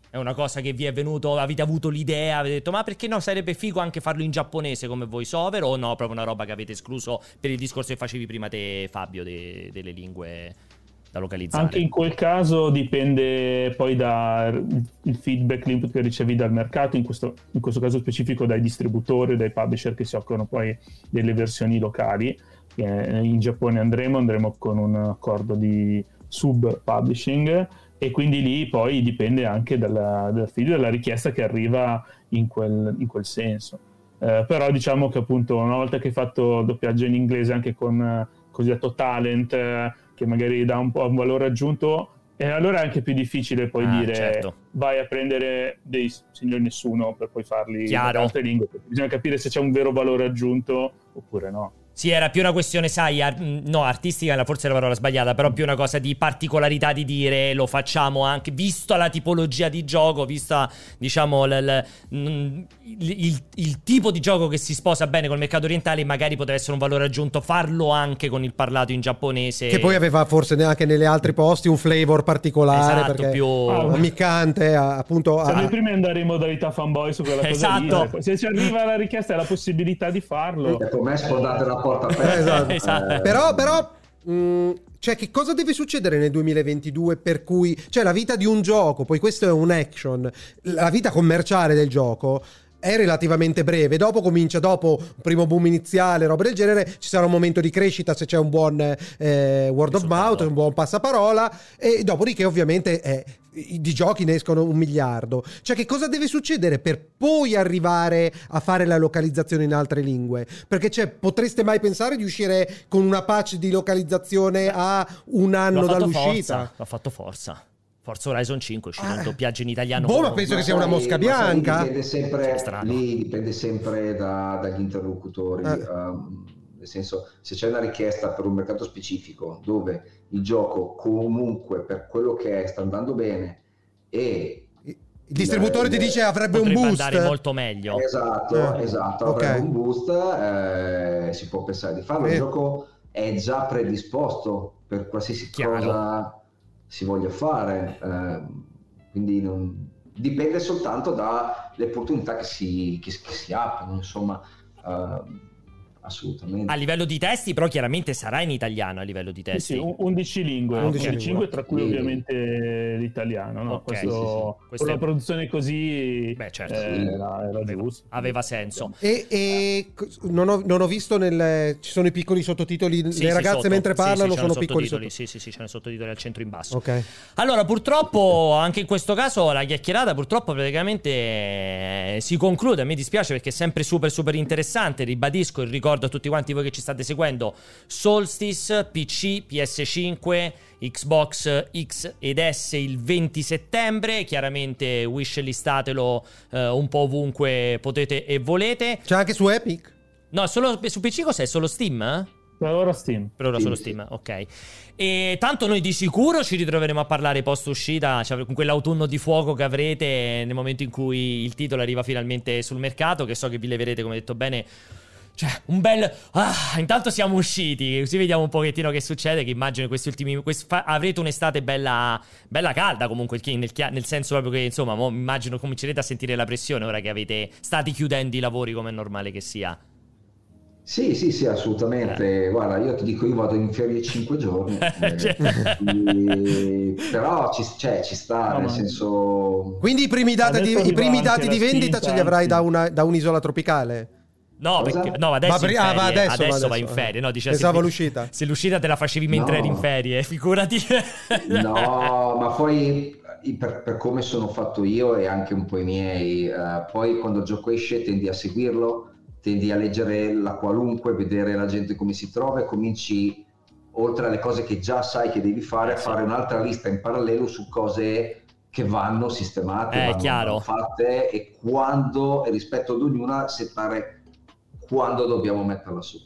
Speaker 1: È una cosa che vi è venuto, avete avuto l'idea, avete detto ma perché no, sarebbe figo anche farlo in giapponese come voice over o no, proprio una roba che avete escluso per il discorso che facevi prima te Fabio de- delle lingue da localizzare?
Speaker 6: Anche in quel caso dipende poi dal feedback, l'input che ricevi dal mercato, in questo, in questo caso specifico dai distributori dai publisher che si occupano poi delle versioni locali. Eh, in Giappone andremo, andremo con un accordo di sub publishing e quindi lì poi dipende anche dalla, dal feed, dalla richiesta che arriva in quel, in quel senso. Eh, però diciamo che appunto una volta che hai fatto doppiaggio in inglese anche con eh, cosiddetto talent eh, che magari dà un po' un valore aggiunto e allora è anche più difficile poi
Speaker 1: Ah,
Speaker 6: dire
Speaker 1: certo.
Speaker 6: vai a prendere dei signori nessuno per poi farli
Speaker 1: Chiaro.
Speaker 6: in altre lingue bisogna capire se c'è un vero valore aggiunto oppure no
Speaker 1: Sì, era più una questione, sai, ar- no, artistica era forse la parola sbagliata, però più una cosa di particolarità di dire lo facciamo anche, visto la tipologia di gioco, vista, diciamo, l- l- mm, il, il- tipo di gioco che si sposa bene col mercato orientale, magari potrebbe essere un valore aggiunto farlo anche con il parlato in giapponese.
Speaker 2: Che poi aveva forse neanche nelle altri posti un flavor particolare
Speaker 1: Esatto,
Speaker 2: perché
Speaker 1: più...
Speaker 6: Ah,
Speaker 2: ammiccante, a- appunto.
Speaker 6: siamo
Speaker 2: a-
Speaker 6: i primi ad andare in modalità fanboy su quella cosa
Speaker 1: Esatto.
Speaker 6: lì se ci arriva la richiesta e la possibilità di farlo
Speaker 5: E con me sfondate la porta aperta.
Speaker 2: Esatto.
Speaker 1: Esatto.
Speaker 2: Però, però, mh, cioè, che cosa deve succedere nel 2022 per cui, cioè, la vita di un gioco, poi questo è un action, la vita commerciale del gioco è relativamente breve. Dopo comincia, dopo un primo boom iniziale, roba del genere, ci sarà un momento di crescita se c'è un buon eh, word of mouth, un buon passaparola, e dopodiché, ovviamente, eh, di giochi ne escono un miliardo. Cioè, che cosa deve succedere per poi arrivare a fare la localizzazione in altre lingue? Perché, cioè, potreste mai pensare di uscire con una patch di localizzazione a un anno
Speaker 1: ha fatto
Speaker 2: dall'uscita?
Speaker 1: Forza, l'ha fatto Forza. Forza Horizon 5 è uscito in
Speaker 2: Ah.
Speaker 1: doppiaggio in italiano.
Speaker 2: Boh, ma penso che sia una mosca
Speaker 5: ma sai,
Speaker 2: bianca.
Speaker 5: Dipende sempre,
Speaker 1: Strano.
Speaker 5: lì dipende sempre da- dagli interlocutori.
Speaker 2: Eh.
Speaker 5: ehm, nel senso, se c'è una richiesta per un mercato specifico dove il gioco comunque per quello che è sta andando bene e
Speaker 2: Il distributore ti dice avrebbe un boost.
Speaker 1: andare molto meglio.
Speaker 5: esatto,
Speaker 2: Eh,
Speaker 5: esatto, avrebbe un boost, eh, si può pensare di farlo.
Speaker 2: Sì.
Speaker 5: Il gioco è già predisposto per qualsiasi
Speaker 1: Chiaro.
Speaker 5: cosa si voglia fare, ehm, quindi non- dipende soltanto dalle opportunità che si, che, che si aprono, insomma. ehm, assolutamente.
Speaker 1: A livello di testi, però chiaramente sarà in italiano a livello di
Speaker 6: Sì,
Speaker 1: testi.
Speaker 6: sì, un- 11 lingue,
Speaker 1: Ah,
Speaker 2: 11
Speaker 6: 11 lingue, tra cui
Speaker 5: Sì.
Speaker 6: ovviamente l'italiano. No?
Speaker 1: Ok,
Speaker 6: Questo,
Speaker 5: sì, sì, sì.
Speaker 6: una produzione così
Speaker 1: Beh, certo.
Speaker 6: eh,
Speaker 5: Sì.
Speaker 6: era, era
Speaker 1: Aveva,
Speaker 6: giusto.
Speaker 1: aveva senso.
Speaker 2: E, e non, ho, non ho visto nel. Ci sono i piccoli sottotitoli.
Speaker 1: Sì,
Speaker 2: le
Speaker 1: sì,
Speaker 2: ragazze
Speaker 1: sotto.
Speaker 2: mentre
Speaker 1: Sì, sì,
Speaker 2: parlano sono piccoli
Speaker 1: sottotitoli. Sì, sì, sì, c'erano sottotitoli al centro in basso.
Speaker 2: Ok.
Speaker 1: Allora, purtroppo, anche in questo caso, la chiacchierata purtroppo praticamente eh, si conclude. A me dispiace perché è sempre super, super interessante. Ribadisco il ricordo a tutti quanti voi che ci state seguendo. Solstice, PC, PS5, Xbox X ed S il 20 settembre. Chiaramente wishlistatelo eh, un po' ovunque potete e volete.
Speaker 2: C'è anche su Epic?
Speaker 1: No, solo su PC cos'è? Solo Steam? eh?
Speaker 6: Per ora Steam.
Speaker 1: Per ora solo. Steam, ok. E tanto noi di sicuro ci ritroveremo a parlare post uscita, cioè con quell'autunno di fuoco che avrete nel momento in cui il titolo arriva finalmente sul mercato, che so che vi leverete, come detto bene. Cioè, un bel. Ah, intanto siamo usciti. Così vediamo un pochettino che succede. Che immagino questi ultimi. quest- fa- avrete un'estate bella. Bella calda comunque. chi- Nel, chia- nel senso proprio che, insomma, mo immagino comincerete a sentire la pressione ora che avete. State chiudendo i lavori come è normale che sia.
Speaker 5: Sì, sì, sì, assolutamente. Guarda, io ti dico, io vado in ferie 5 giorni, eh,
Speaker 1: Cioè.
Speaker 5: però ci, cioè, ci sta,
Speaker 6: No,
Speaker 5: nel senso...
Speaker 2: Quindi i primi di, i primi dati di vendita
Speaker 6: spinta,
Speaker 2: ce li avrai
Speaker 6: anzi.
Speaker 2: da, una- da un'isola tropicale?
Speaker 1: No, perché, no, adesso,
Speaker 2: Va
Speaker 1: in
Speaker 2: ah,
Speaker 1: ferie,
Speaker 2: va adesso,
Speaker 1: adesso,
Speaker 2: va
Speaker 1: va
Speaker 2: adesso,
Speaker 1: in
Speaker 2: eh.
Speaker 1: ferie. No, dice,
Speaker 2: Pensavo
Speaker 1: se,
Speaker 2: l'uscita.
Speaker 1: Se l'uscita te la facevi mentre
Speaker 5: No.
Speaker 1: eri in ferie, figurati.
Speaker 5: No, ma poi per, per come sono fatto io e anche un po' i miei, eh, poi quando il gioco esce tendi a seguirlo, tendi a leggere la qualunque, vedere la gente come si trova e cominci, oltre alle cose che già sai che devi fare, a
Speaker 1: Eh,
Speaker 5: fare un'altra lista in parallelo su cose che vanno sistemate,
Speaker 1: Eh,
Speaker 5: vanno
Speaker 1: chiaro.
Speaker 5: fatte e quando, e rispetto ad ognuna, settare quando dobbiamo metterla su.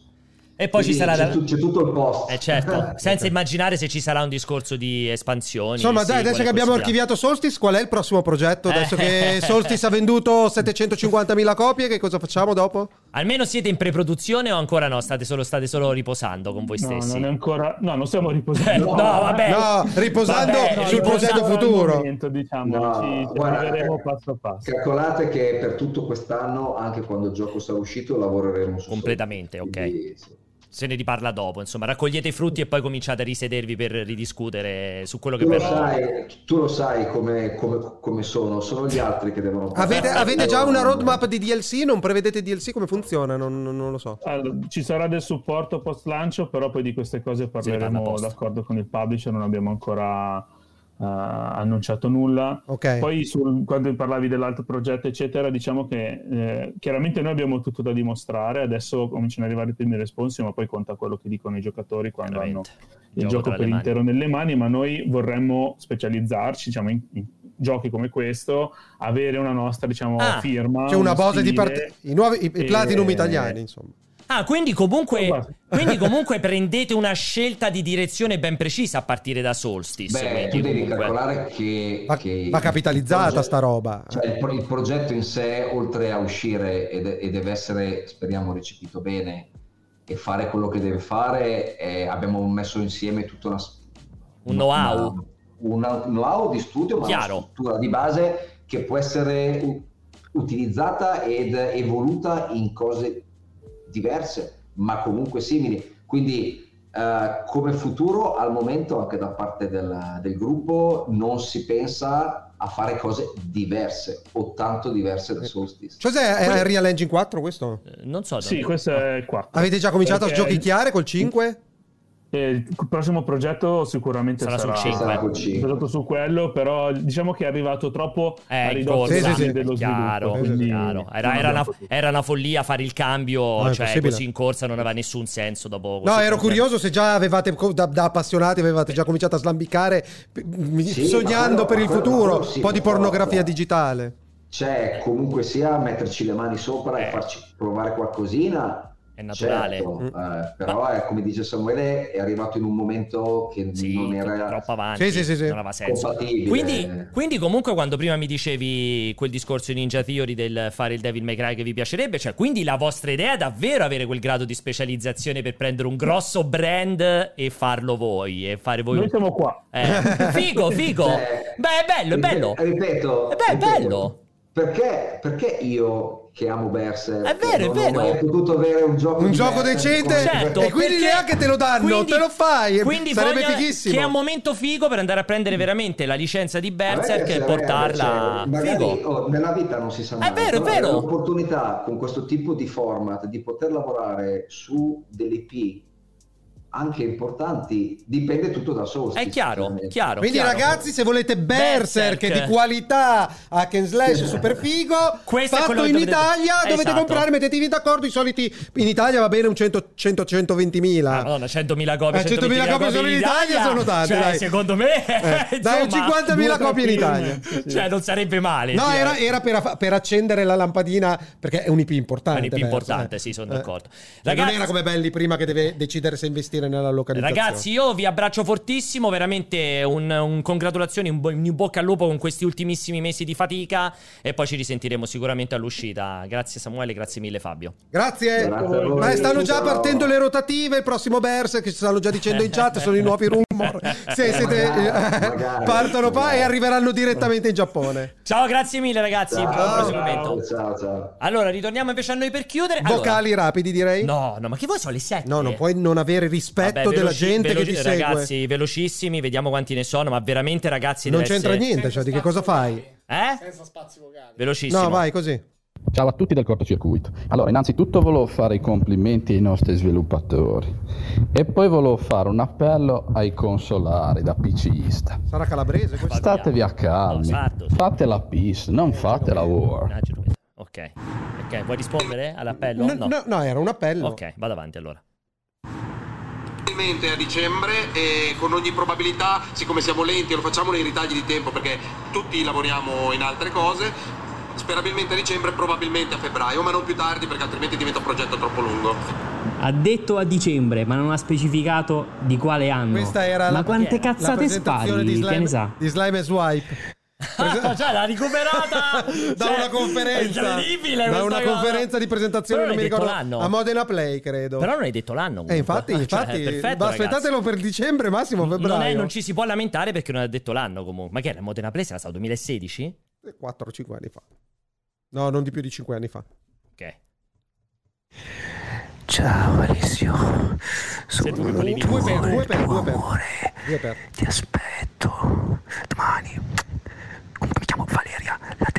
Speaker 1: E poi ci
Speaker 5: Quindi
Speaker 1: sarà
Speaker 5: c'è, tu- c'è tutto il post.
Speaker 1: Eh certo, senza immaginare se ci sarà un discorso di espansioni.
Speaker 2: Insomma, dai, adesso che abbiamo archiviato Solstice, qual è il prossimo progetto? Adesso
Speaker 1: Eh.
Speaker 2: che Solstice ha venduto 750.000 copie, che cosa facciamo dopo?
Speaker 1: Almeno siete in preproduzione o ancora no? State solo, state solo riposando con voi
Speaker 6: No,
Speaker 1: stessi?
Speaker 6: non è ancora... No, non stiamo
Speaker 1: Eh,
Speaker 6: riposando.
Speaker 1: no, vabbè.
Speaker 2: No, riposando
Speaker 1: Vabbè,
Speaker 2: sul progetto futuro.
Speaker 6: momento, diciamo,
Speaker 5: No,
Speaker 6: ci, ci
Speaker 5: guarda, eh,
Speaker 6: passo a passo.
Speaker 5: Calcolate che per tutto quest'anno, anche quando il gioco sarà uscito, lavoreremo su
Speaker 1: Completamente,
Speaker 5: Sony.
Speaker 1: ok.
Speaker 5: Quindi, sì.
Speaker 1: Se ne riparla dopo, insomma, raccogliete i frutti e poi cominciate a risedervi per ridiscutere su quello che
Speaker 5: Tu lo,
Speaker 1: verrà.
Speaker 5: sai, tu lo sai come, come- come sono, sono gli altri che devono
Speaker 2: Avete, avete già una roadmap di DLC? Non prevedete DLC? Come funziona? Non, non- non lo so.
Speaker 6: Allora, ci sarà del supporto post lancio, però poi di queste cose parleremo d'accordo con il publisher, non abbiamo ancora annunciato nulla.
Speaker 2: Ok.
Speaker 6: Poi sul- quando parlavi dell'altro progetto, eccetera, diciamo che eh, chiaramente noi abbiamo tutto da dimostrare, adesso cominciano ad arrivare i primi responsi, ma poi conta quello che dicono i giocatori quando hanno il
Speaker 1: Gioco
Speaker 6: gioco per intero nelle mani, ma noi vorremmo specializzarci diciamo, in, in giochi come questo, avere una nostra diciamo,
Speaker 1: Ah,
Speaker 6: firma.
Speaker 2: C'è una
Speaker 6: uno
Speaker 2: base di parte. I, nuovi, i, i
Speaker 6: e-
Speaker 2: platinum italiani, insomma.
Speaker 1: Ah, quindi comunque, quindi comunque prendete una scelta di direzione ben precisa a partire da Solstice.
Speaker 5: Beh, tu devi
Speaker 1: comunque-
Speaker 5: calcolare che,
Speaker 2: Va,
Speaker 5: che
Speaker 2: va capitalizzata
Speaker 5: progetto-
Speaker 2: sta roba.
Speaker 5: Cioè, il, pro- il progetto in sé, oltre a uscire ed- e, deve essere, speriamo, recepito bene e fare quello che deve fare, eh, abbiamo messo insieme tutta una...
Speaker 1: Un know-how.
Speaker 5: Una, una know-how di studio, ma
Speaker 1: Chiaro.
Speaker 5: una struttura di base che può essere utilizzata ed evoluta in cose diverse, ma comunque simili. Quindi eh, come futuro al momento anche da parte del, del gruppo non si pensa a fare cose diverse o tanto diverse da Solstice.
Speaker 2: Cos'è? È Unreal Engine 4 questo?
Speaker 1: Eh, Non so.
Speaker 6: Sì,
Speaker 1: non-
Speaker 6: questo è il quarto.
Speaker 2: Avete già cominciato
Speaker 6: Perché-
Speaker 2: a sgiochicchiare col 5?
Speaker 6: Il prossimo progetto sicuramente
Speaker 1: Sarà
Speaker 6: sarà,
Speaker 1: sul cinque.
Speaker 5: Sarà col cinque.
Speaker 6: basato su quello, però diciamo che è arrivato troppo
Speaker 1: Eh,
Speaker 6: a
Speaker 1: in
Speaker 6: ridosso
Speaker 1: corsa,
Speaker 2: Sì, sì,
Speaker 6: dello
Speaker 1: chiaro,
Speaker 6: sviluppo. quindi
Speaker 1: chiaro. Era, era una, era una follia fare il cambio,
Speaker 2: No,
Speaker 1: cioè così in corsa non aveva nessun senso dopo
Speaker 2: No, ero curioso se già avevate, da, da appassionati, avevate già cominciato a slambicare,
Speaker 5: Sì,
Speaker 2: sognando
Speaker 5: quello-
Speaker 2: per il
Speaker 5: quello-
Speaker 2: futuro,
Speaker 5: quello sì,
Speaker 2: un po' di pornografia digitale.
Speaker 5: C'è comunque sia metterci le mani sopra
Speaker 1: Eh.
Speaker 5: e farci provare qualcosina.
Speaker 1: È naturale.
Speaker 5: Certo,
Speaker 2: Mm.
Speaker 5: eh, però è, come dice Samuele è arrivato in un momento che
Speaker 1: Sì,
Speaker 5: non era
Speaker 1: troppo avanti,
Speaker 2: Sì, sì, sì, sì.
Speaker 1: non aveva senso. Quindi, quindi comunque quando prima mi dicevi quel discorso di Ninja Theory del fare il Devil May Cry che vi piacerebbe, cioè quindi la vostra idea è davvero avere quel grado di specializzazione per prendere un grosso brand e farlo voi e fare voi
Speaker 6: Noi siamo qua.
Speaker 1: Eh, figo, figo. Beh, è bello, è bello.
Speaker 5: Ripeto,
Speaker 1: Eh beh, è
Speaker 5: ripeto,
Speaker 1: bello.
Speaker 5: perché, perché io che amo Berserk
Speaker 1: È vero, è
Speaker 5: non
Speaker 1: vero.
Speaker 5: ho mai potuto avere un gioco,
Speaker 2: Un gioco decente
Speaker 1: Certo,
Speaker 2: e quindi
Speaker 1: perché-
Speaker 2: neanche te lo danno,
Speaker 1: quindi-
Speaker 2: te lo fai.
Speaker 1: Quindi
Speaker 2: Sarebbe fighissimo.
Speaker 1: Che è un momento figo per andare a prendere veramente la licenza di Berserk e portarla
Speaker 5: magari,
Speaker 1: figo.
Speaker 5: oh, nella vita non si sa mai
Speaker 1: È vero, è vero.
Speaker 5: l'opportunità con questo tipo di format di poter lavorare su delle IP anche importanti dipende tutto da Solstice
Speaker 1: È chiaro,
Speaker 5: sinceramente.
Speaker 1: chiaro.
Speaker 2: Quindi
Speaker 1: chiaro.
Speaker 2: ragazzi, se volete Berserk,
Speaker 1: Berserk.
Speaker 2: di qualità, hack and slash super figo,
Speaker 1: Questo è quello
Speaker 2: fatto in
Speaker 1: dovete-
Speaker 2: Italia, dovete
Speaker 1: Esatto.
Speaker 2: comprare, mettetevi d'accordo, i soliti in Italia va bene un 100 100 120
Speaker 1: Ah,
Speaker 2: mila.
Speaker 1: Madonna, 100.000 copie,
Speaker 2: Eh, 100.000 copie solo in Italia sono tante,
Speaker 1: Cioè,
Speaker 2: dai.
Speaker 1: secondo me,
Speaker 2: Eh, dai,
Speaker 1: insomma,
Speaker 2: 50.000
Speaker 6: due
Speaker 2: copie in. Italia.
Speaker 1: Cioè, non sarebbe male.
Speaker 2: No, era, era per, per accendere la lampadina perché è un IP importante.
Speaker 1: È un IP importante,
Speaker 2: eh.
Speaker 1: sì, sono
Speaker 2: Eh.
Speaker 1: d'accordo.
Speaker 2: Cioè,
Speaker 1: Ragazzi-
Speaker 2: non era come Belli prima che deve decidere se investire nella localizzazione.
Speaker 1: Ragazzi, io vi abbraccio fortissimo, veramente un, un congratulazioni, un, bo- un in bocca al lupo con questi ultimissimi mesi di fatica e poi ci risentiremo sicuramente all'uscita. Grazie Samuele, grazie mille Fabio.
Speaker 2: Grazie.
Speaker 5: Grazie.
Speaker 2: Ma stanno già partendo le rotative, il prossimo Berserk, che ci stanno già dicendo in chat, sono i nuovi rumor. Se siete,
Speaker 5: Magari,
Speaker 2: partono qua e arriveranno direttamente in Giappone.
Speaker 1: Ciao, grazie mille ragazzi,
Speaker 5: Ciao,
Speaker 1: buon proseguimento.
Speaker 5: ciao, ciao.
Speaker 1: Allora, ritorniamo invece a noi per chiudere. Allora-
Speaker 2: Vocali rapidi, direi.
Speaker 1: No, no, ma che voi sono le 7?
Speaker 2: No, non puoi non avere rispetto
Speaker 1: Vabbè,
Speaker 2: della
Speaker 1: veloci-
Speaker 2: gente
Speaker 1: veloci-
Speaker 2: che ti segue.
Speaker 1: Ragazzi, velocissimi, vediamo quanti ne sono, ma veramente ragazzi
Speaker 2: Non c'entra
Speaker 1: essere-
Speaker 2: niente, cioè di che cosa fai?
Speaker 1: Eh?
Speaker 7: Senza spazi vocali.
Speaker 1: Velocissimo.
Speaker 2: No, vai così.
Speaker 8: Ciao a tutti del cortocircuito. Allora, innanzitutto volevo fare i complimenti ai nostri sviluppatori e poi volevo fare un appello ai consolari da PCista.
Speaker 2: Sarà calabrese questo?
Speaker 8: Statevi a
Speaker 1: No,
Speaker 8: calmi,
Speaker 1: sardo.
Speaker 8: fate la peace, non fate la war.
Speaker 1: Ok. Ok, vuoi rispondere all'appello?
Speaker 2: No, no, no, era un appello.
Speaker 1: Ok, vado avanti allora.
Speaker 9: Probabilmente a dicembre e con ogni probabilità, siccome siamo lenti e lo facciamo nei ritagli di tempo perché tutti lavoriamo in altre cose, sperabilmente a dicembre, probabilmente a febbraio, ma non più tardi perché altrimenti diventa un progetto troppo lungo.
Speaker 10: Ha detto a dicembre, ma non ha specificato di quale anno.
Speaker 2: Questa era
Speaker 10: ma
Speaker 2: la,
Speaker 10: quante cazzate spari?
Speaker 2: di
Speaker 10: Che ne
Speaker 2: slime,
Speaker 10: sa?
Speaker 2: di slime e Swipe.
Speaker 1: Ah, cioè, l'ha recuperata
Speaker 2: da
Speaker 1: Cioè,
Speaker 2: una conferenza da una
Speaker 1: cosa.
Speaker 2: conferenza di presentazione non mi
Speaker 1: hai detto
Speaker 2: ricordo
Speaker 1: l'anno.
Speaker 2: a Modena Play credo
Speaker 1: Però non hai detto l'anno.
Speaker 2: eh,
Speaker 1: comunque.
Speaker 2: infatti,
Speaker 1: Cioè,
Speaker 2: infatti
Speaker 1: perfetto,
Speaker 2: ma aspettatelo per dicembre massimo
Speaker 1: ragazzi.
Speaker 2: febbraio
Speaker 1: Non, è- non ci si può lamentare perché non ha detto l'anno comunque. Ma che era Modena Play? Sarà stato 2016?
Speaker 2: 4-5 anni fa no non di più di 5 anni fa
Speaker 1: Ok.
Speaker 11: Ciao Alessio, sono
Speaker 2: due per due per due per
Speaker 11: amore,
Speaker 2: due per
Speaker 11: ti aspetto domani. Mi chiamo Valeria, la.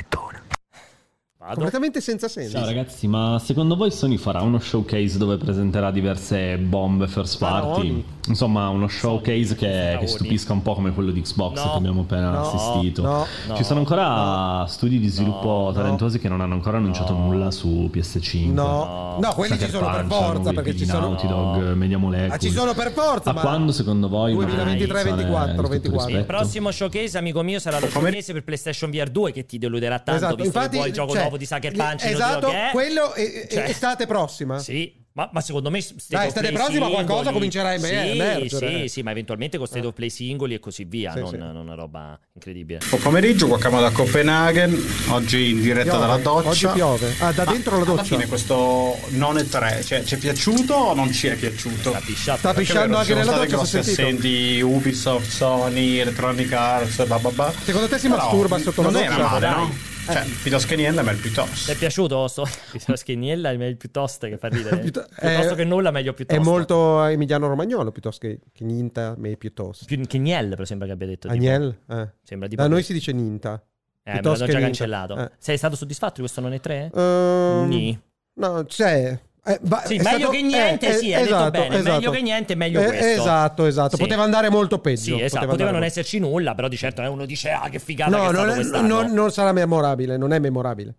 Speaker 1: Vado.
Speaker 2: completamente senza senso
Speaker 12: Ciao ragazzi, ma secondo voi Sony farà uno showcase dove presenterà diverse bombe first party?
Speaker 2: Faraoni.
Speaker 12: Insomma, uno showcase che, che stupisca un po' come quello di Xbox
Speaker 1: No.
Speaker 12: che abbiamo appena
Speaker 2: No.
Speaker 12: assistito.
Speaker 2: no
Speaker 1: No.
Speaker 12: Ci sono ancora studi di sviluppo
Speaker 1: No.
Speaker 12: talentuosi che non hanno ancora annunciato
Speaker 1: No.
Speaker 12: nulla su PS5.
Speaker 2: no no quelli ci
Speaker 12: Sucker
Speaker 2: sono per
Speaker 12: Punch,
Speaker 2: forza
Speaker 12: nuovi
Speaker 2: perché ci sono
Speaker 12: Naughty Dog, Media Molecule.
Speaker 2: ah, ci sono per forza
Speaker 12: A
Speaker 2: ma
Speaker 12: quando secondo voi? una
Speaker 2: 2023,
Speaker 12: edizione
Speaker 2: 24,
Speaker 12: di tutto
Speaker 2: 24.
Speaker 1: Il prossimo showcase, amico mio, sarà lo showcase per PlayStation VR 2 che ti deluderà tanto,
Speaker 2: esatto
Speaker 1: visto
Speaker 2: infatti
Speaker 1: che vuoi il gioco
Speaker 2: cioè,
Speaker 1: nuovo di Sucker Punch. non
Speaker 2: esatto
Speaker 1: che è.
Speaker 2: quello è,
Speaker 1: Cioè-
Speaker 2: estate prossima
Speaker 1: Sì, ma, ma secondo me state
Speaker 2: Dai,
Speaker 1: play
Speaker 2: prossima qualcosa
Speaker 1: singoli-
Speaker 2: comincerà a emer-
Speaker 1: sì,
Speaker 2: emergere.
Speaker 1: Sì, sì, ma eventualmente con state of play singoli e così via,
Speaker 2: Sì,
Speaker 1: non,
Speaker 2: sì.
Speaker 1: non una roba incredibile.
Speaker 7: Buon pomeriggio, qua chiamo da Copenaghen, oggi in diretta
Speaker 2: Piove.
Speaker 7: dalla doccia.
Speaker 2: oggi piove ah da
Speaker 7: Ma
Speaker 2: dentro la
Speaker 7: Alla
Speaker 2: doccia
Speaker 7: fine questo non è 3, cioè ci è piaciuto o non ci è piaciuto?
Speaker 1: Sta pisciato.
Speaker 2: sta pisciando anche nella
Speaker 7: state
Speaker 2: doccia si è
Speaker 7: grosse
Speaker 2: sentito
Speaker 7: assenti Ubisoft, Sony, Electronic Arts, bla bla bla.
Speaker 2: secondo te si
Speaker 7: Però
Speaker 2: masturba sotto la
Speaker 7: non
Speaker 2: doccia
Speaker 7: era male, no? Cioè, piuttosto che niente, ma è piuttosto.
Speaker 1: Ti è piaciuto sto? Lo scheniella è meglio piuttosto che fa ridere.
Speaker 2: Piutto-
Speaker 1: piuttosto
Speaker 2: eh,
Speaker 1: che nulla, meglio piuttosto.
Speaker 2: è molto emiliano romagnolo piuttosto che, che ninta me piuttosto
Speaker 1: Più che Niel, però sembra che abbia detto.
Speaker 2: Agnel eh.
Speaker 1: Sembra di
Speaker 2: da noi si dice ninta
Speaker 1: Eh, me
Speaker 2: piuttosto
Speaker 1: l'hanno
Speaker 2: che
Speaker 1: già
Speaker 2: Ninta.
Speaker 1: cancellato.
Speaker 2: Eh.
Speaker 1: Sei stato soddisfatto di questo non è 3?
Speaker 2: Ehm,
Speaker 1: Ni.
Speaker 2: no cioè eh, va-
Speaker 1: Sì, meglio
Speaker 2: stato-
Speaker 1: che niente,
Speaker 2: eh,
Speaker 1: sì,
Speaker 2: eh,
Speaker 1: hai detto
Speaker 2: esatto,
Speaker 1: bene.
Speaker 2: esatto.
Speaker 1: Meglio che niente, meglio
Speaker 2: Eh,
Speaker 1: questo.
Speaker 2: esatto esatto
Speaker 1: Sì.
Speaker 2: poteva andare molto peggio
Speaker 1: Sì, esatto. Poteva,
Speaker 2: andare
Speaker 1: non
Speaker 2: molto-
Speaker 1: esserci nulla, però di certo eh, uno dice ah che figata
Speaker 2: no non, è- non- non sarà memorabile non è memorabile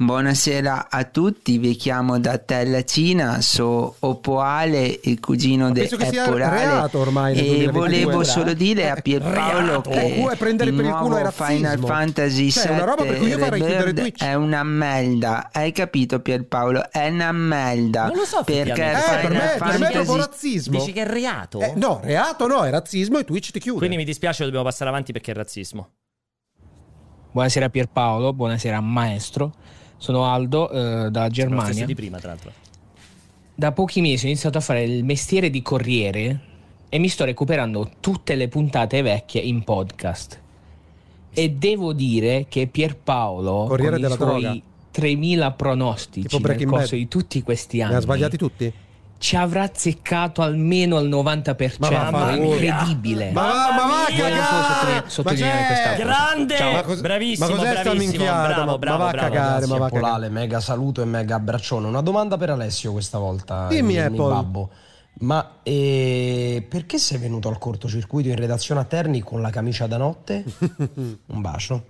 Speaker 11: Buonasera a tutti, vi chiamo da Tella Cina, sono Opoale, il cugino di
Speaker 2: penso che sia
Speaker 11: Eporale
Speaker 2: reato ormai nel
Speaker 11: e
Speaker 2: 2022.
Speaker 11: volevo solo dire a Pierpaolo
Speaker 1: reato?
Speaker 11: che
Speaker 2: Oh, prendere
Speaker 11: il
Speaker 2: per il culo razzismo.
Speaker 11: Final Fantasy
Speaker 2: Cioè, è una roba per cui io farei chiudere Twitch.
Speaker 11: è una merda, hai capito Pierpaolo? È una merda
Speaker 1: Non lo so,
Speaker 11: perché
Speaker 2: eh, per me, per me è troppo razzismo
Speaker 1: Dici che è reato?
Speaker 2: Eh, no reato no è razzismo e Twitch ti chiude
Speaker 1: Quindi mi dispiace, dobbiamo passare avanti perché è razzismo.
Speaker 10: Buonasera Pierpaolo, buonasera maestro. Sono Aldo eh,
Speaker 1: stesso
Speaker 10: Germania.
Speaker 1: di prima, tra l'altro.
Speaker 10: Da pochi mesi ho iniziato a fare il mestiere di corriere e mi sto recuperando tutte le puntate vecchie in podcast. E devo dire che Pierpaolo,
Speaker 2: Corriere
Speaker 10: con
Speaker 2: della
Speaker 10: i suoi
Speaker 2: droga.
Speaker 10: 3000 pronostici
Speaker 2: Tipo
Speaker 10: nel
Speaker 2: Breaking
Speaker 10: corso
Speaker 2: Bad.
Speaker 10: di tutti questi anni,
Speaker 2: Ne ha sbagliati tutti?
Speaker 10: Ci avrà azzeccato almeno al 90%.
Speaker 2: Ma vaffanculo.
Speaker 10: incredibile.
Speaker 2: Ma, va- ma va!
Speaker 10: Voglio solo sottolineare questa cosa.
Speaker 1: Grande!
Speaker 10: Ciao.
Speaker 2: Ma cos-
Speaker 1: bravissimo,
Speaker 2: ma cos'è
Speaker 1: bravissimo,
Speaker 2: minchiata?
Speaker 1: bravo,
Speaker 2: Ma- ma
Speaker 1: bravo,
Speaker 2: va a
Speaker 1: bravo.
Speaker 2: cagare,
Speaker 13: Grazie
Speaker 2: ma va a cagare.
Speaker 13: Polale, mega saluto e mega abbraccione. Una domanda per Alessio questa volta.
Speaker 2: Dimmi,
Speaker 13: il- il
Speaker 2: Apple.
Speaker 13: babbo. Ma eh, perché sei venuto al cortocircuito in redazione a Terni con la camicia da notte? Un bacio.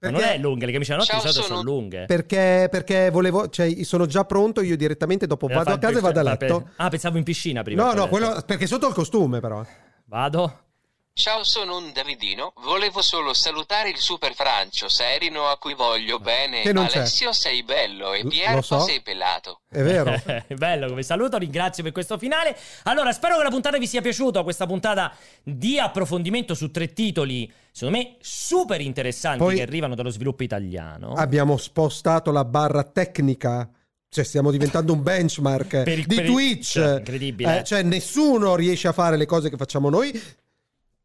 Speaker 1: Ma non è lunga, le camicie da notte di solito sono lunghe.
Speaker 2: Perché, perché volevo, cioè, sono già pronto. Io direttamente dopo
Speaker 1: Era
Speaker 2: vado a casa e vado a letto.
Speaker 1: Ah, pensavo in piscina prima.
Speaker 2: No, no, quello perché sotto il costume, però.
Speaker 1: Vado.
Speaker 14: Ciao, sono un Davidino. Volevo solo salutare il super Francio Serino a cui voglio bene.
Speaker 2: Che non c'è.
Speaker 14: Alessio sei bello e
Speaker 2: lo so.
Speaker 14: sei pelato.
Speaker 2: È vero.
Speaker 1: Bello come saluto, ringrazio per questo finale. Allora, spero che la puntata vi sia piaciuta, questa puntata di approfondimento su tre titoli, secondo me super interessanti
Speaker 2: Poi-
Speaker 1: che arrivano dallo sviluppo italiano.
Speaker 2: Abbiamo spostato la barra tecnica. Cioè, stiamo diventando un benchmark
Speaker 1: il-
Speaker 2: di Twitch.
Speaker 1: incredibile.
Speaker 2: Eh, cioè, nessuno riesce a fare le cose che facciamo noi.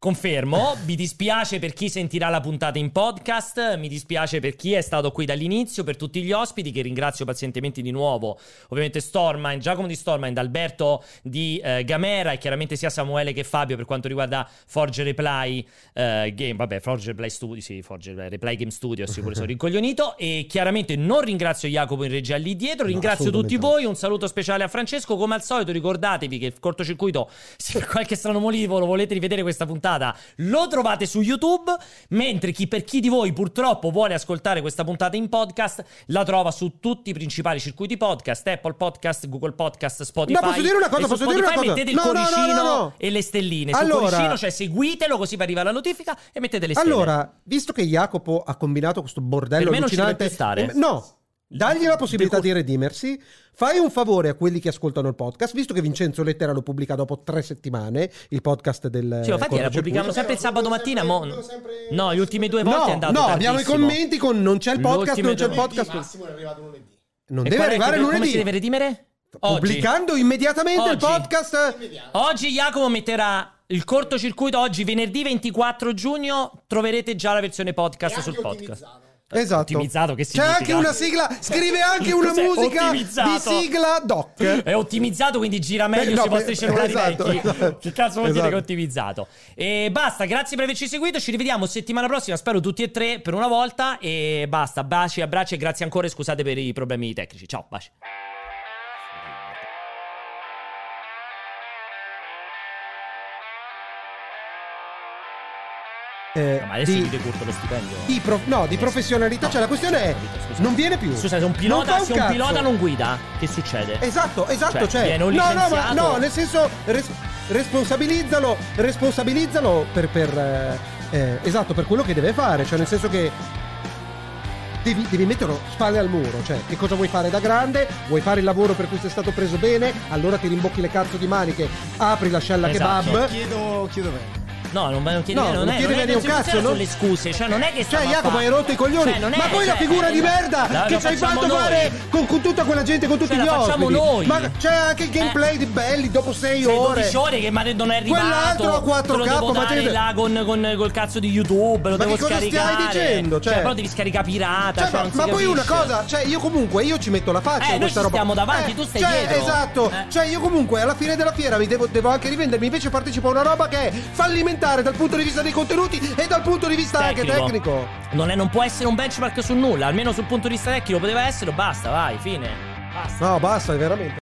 Speaker 1: Confermo, mi dispiace per chi sentirà la puntata in podcast, mi dispiace per chi è stato qui dall'inizio, per tutti gli ospiti che ringrazio pazientemente di nuovo, ovviamente Stormine, Giacomo di Stormine, Alberto di eh, Gamera e chiaramente sia Samuele che Fabio per quanto riguarda Forge Reply eh, Game, vabbè Forge Reply Studio, sì, Forge Reply Game Studio, sicuro sono rincoglionito. E chiaramente non ringrazio Jacopo in regia lì dietro, ringrazio tutti
Speaker 2: assolutamente
Speaker 1: voi, un saluto speciale a Francesco, come al solito ricordatevi che il cortocircuito, se per qualche strano motivo lo volete rivedere questa puntata, lo trovate su YouTube, mentre chi per chi di voi purtroppo vuole ascoltare questa puntata in podcast, la trova su tutti i principali circuiti podcast, Apple Podcast, Google Podcast, Spotify.
Speaker 2: No, posso dire una cosa, posso dire una
Speaker 1: Spotify
Speaker 2: cosa?
Speaker 1: mettete il
Speaker 2: No, no, no,
Speaker 1: cuoricino
Speaker 2: no, no.
Speaker 1: e le stelline. Sul
Speaker 2: Allora-
Speaker 1: cuoricino, cioè seguitelo così vi arriva la notifica e mettete le stelle.
Speaker 2: Allora, visto che Jacopo ha combinato questo bordello
Speaker 1: Per me non ci deve stare.
Speaker 2: no, dagli la possibilità di redimersi. Fai un favore a quelli che ascoltano il podcast, visto che Vincenzo Lettera lo pubblica dopo tre settimane, il podcast del
Speaker 1: Sì, ma infatti era pubblicando sempre il sabato mattina. mo- No, gli ultimi due volte è
Speaker 2: No,
Speaker 1: andato
Speaker 2: no, abbiamo i
Speaker 1: tardissimo.
Speaker 2: commenti con non c'è il podcast, non c'è il podcast.
Speaker 15: Massimo è arrivato lunedì.
Speaker 2: Non
Speaker 1: E
Speaker 2: deve
Speaker 1: è
Speaker 2: arrivare
Speaker 1: che- Come
Speaker 2: lunedì.
Speaker 1: si deve redimere? Oggi.
Speaker 2: Pubblicando immediatamente il
Speaker 1: Oggi.
Speaker 2: podcast.
Speaker 1: Oggi Jacopo metterà il cortocircuito. Oggi, venerdì 24 giugno, troverete già la versione podcast sul podcast.
Speaker 2: Esatto.
Speaker 1: Ottimizzato, che
Speaker 2: C'è
Speaker 1: significa?
Speaker 2: anche una sigla, scrive anche una
Speaker 1: Cos'è?
Speaker 2: musica
Speaker 1: Ottimizzato?
Speaker 2: di sigla doc.
Speaker 1: È ottimizzato, quindi gira meglio
Speaker 2: Eh, no,
Speaker 1: sui vostri
Speaker 2: beh,
Speaker 1: cellulari
Speaker 2: esatto,
Speaker 1: vecchi.
Speaker 2: esatto.
Speaker 1: Che cazzo vuol dire
Speaker 2: Esatto.
Speaker 1: che è ottimizzato? E basta, grazie per averci seguito. Ci rivediamo settimana prossima, spero tutti e tre per una volta. E basta, baci, abbracci e grazie ancora. E scusate per i problemi tecnici. Ciao, baci.
Speaker 2: Eh,
Speaker 1: Ma adesso
Speaker 2: di-
Speaker 1: vi decurto lo stipendio.
Speaker 2: di pro- no, di professionalità. Cioè, la questione è: non viene più.
Speaker 1: Scusa, se un
Speaker 2: Non
Speaker 1: pilota,
Speaker 2: fa un
Speaker 1: se un pilota non guida, che succede?
Speaker 2: Esatto, esatto.
Speaker 1: Cioè,
Speaker 2: Cioè,
Speaker 1: viene un
Speaker 2: no, no, ma no, nel senso, res- responsabilizzalo, responsabilizzalo per, per eh, eh, esatto, per quello che deve fare. Cioè, nel senso che devi, devi metterlo spalle al muro. Cioè, che cosa vuoi fare da grande? Vuoi fare il lavoro per cui sei stato preso bene? Allora ti rimbocchi le cazzo di maniche, apri la scella
Speaker 1: Esatto.
Speaker 2: kebab.
Speaker 15: Chiedo, chiedo bene.
Speaker 1: No, non, non chiedi
Speaker 2: No,
Speaker 1: non,
Speaker 2: non
Speaker 1: è,
Speaker 2: chiedi
Speaker 1: non è
Speaker 2: un cazzo, non-
Speaker 1: sulle scuse, cioè non è che
Speaker 2: Cioè,
Speaker 1: a
Speaker 2: Jacopo, hai rotto i coglioni.
Speaker 1: Cioè, è-
Speaker 2: ma poi la
Speaker 1: cioè,
Speaker 2: figura
Speaker 1: eh,
Speaker 2: di merda
Speaker 1: la-
Speaker 2: che
Speaker 1: la
Speaker 2: ci hai fatto
Speaker 1: noi.
Speaker 2: fare con, con tutta quella gente, con tutti
Speaker 1: Cioè,
Speaker 2: gli
Speaker 1: la facciamo
Speaker 2: ospiti.
Speaker 1: noi.
Speaker 2: Ma c'è anche il gameplay di belli dopo 6
Speaker 1: Sei
Speaker 2: ore.
Speaker 1: 12 ore che ma non è arrivato.
Speaker 2: Quell'altro a 4K,
Speaker 1: te lo devo
Speaker 2: ma te-
Speaker 1: là con, con, col cazzo di YouTube, lo
Speaker 2: Ma
Speaker 1: devo
Speaker 2: che cosa stai
Speaker 1: scaricare.
Speaker 2: dicendo? Cioè-
Speaker 1: però devi scaricare pirata,
Speaker 2: Cioè,
Speaker 1: cioè,
Speaker 2: ma, ma poi una cosa, cioè io comunque io ci metto la faccia
Speaker 1: Eh,
Speaker 2: in
Speaker 1: noi
Speaker 2: questa roba.
Speaker 1: stiamo davanti,
Speaker 2: Eh,
Speaker 1: tu stai
Speaker 2: cioè,
Speaker 1: dietro.
Speaker 2: Esatto.
Speaker 1: Eh.
Speaker 2: Cioè io comunque alla fine della fiera devo anche rivendermi, invece partecipo a una roba che è fallimentare dal punto di vista dei contenuti e dal punto di vista anche tecnico.
Speaker 1: Non, è- non può essere un benchmark su nulla, almeno sul punto di vista tecnico poteva essere, basta, vai, fine. Basta.
Speaker 2: No, basta, veramente.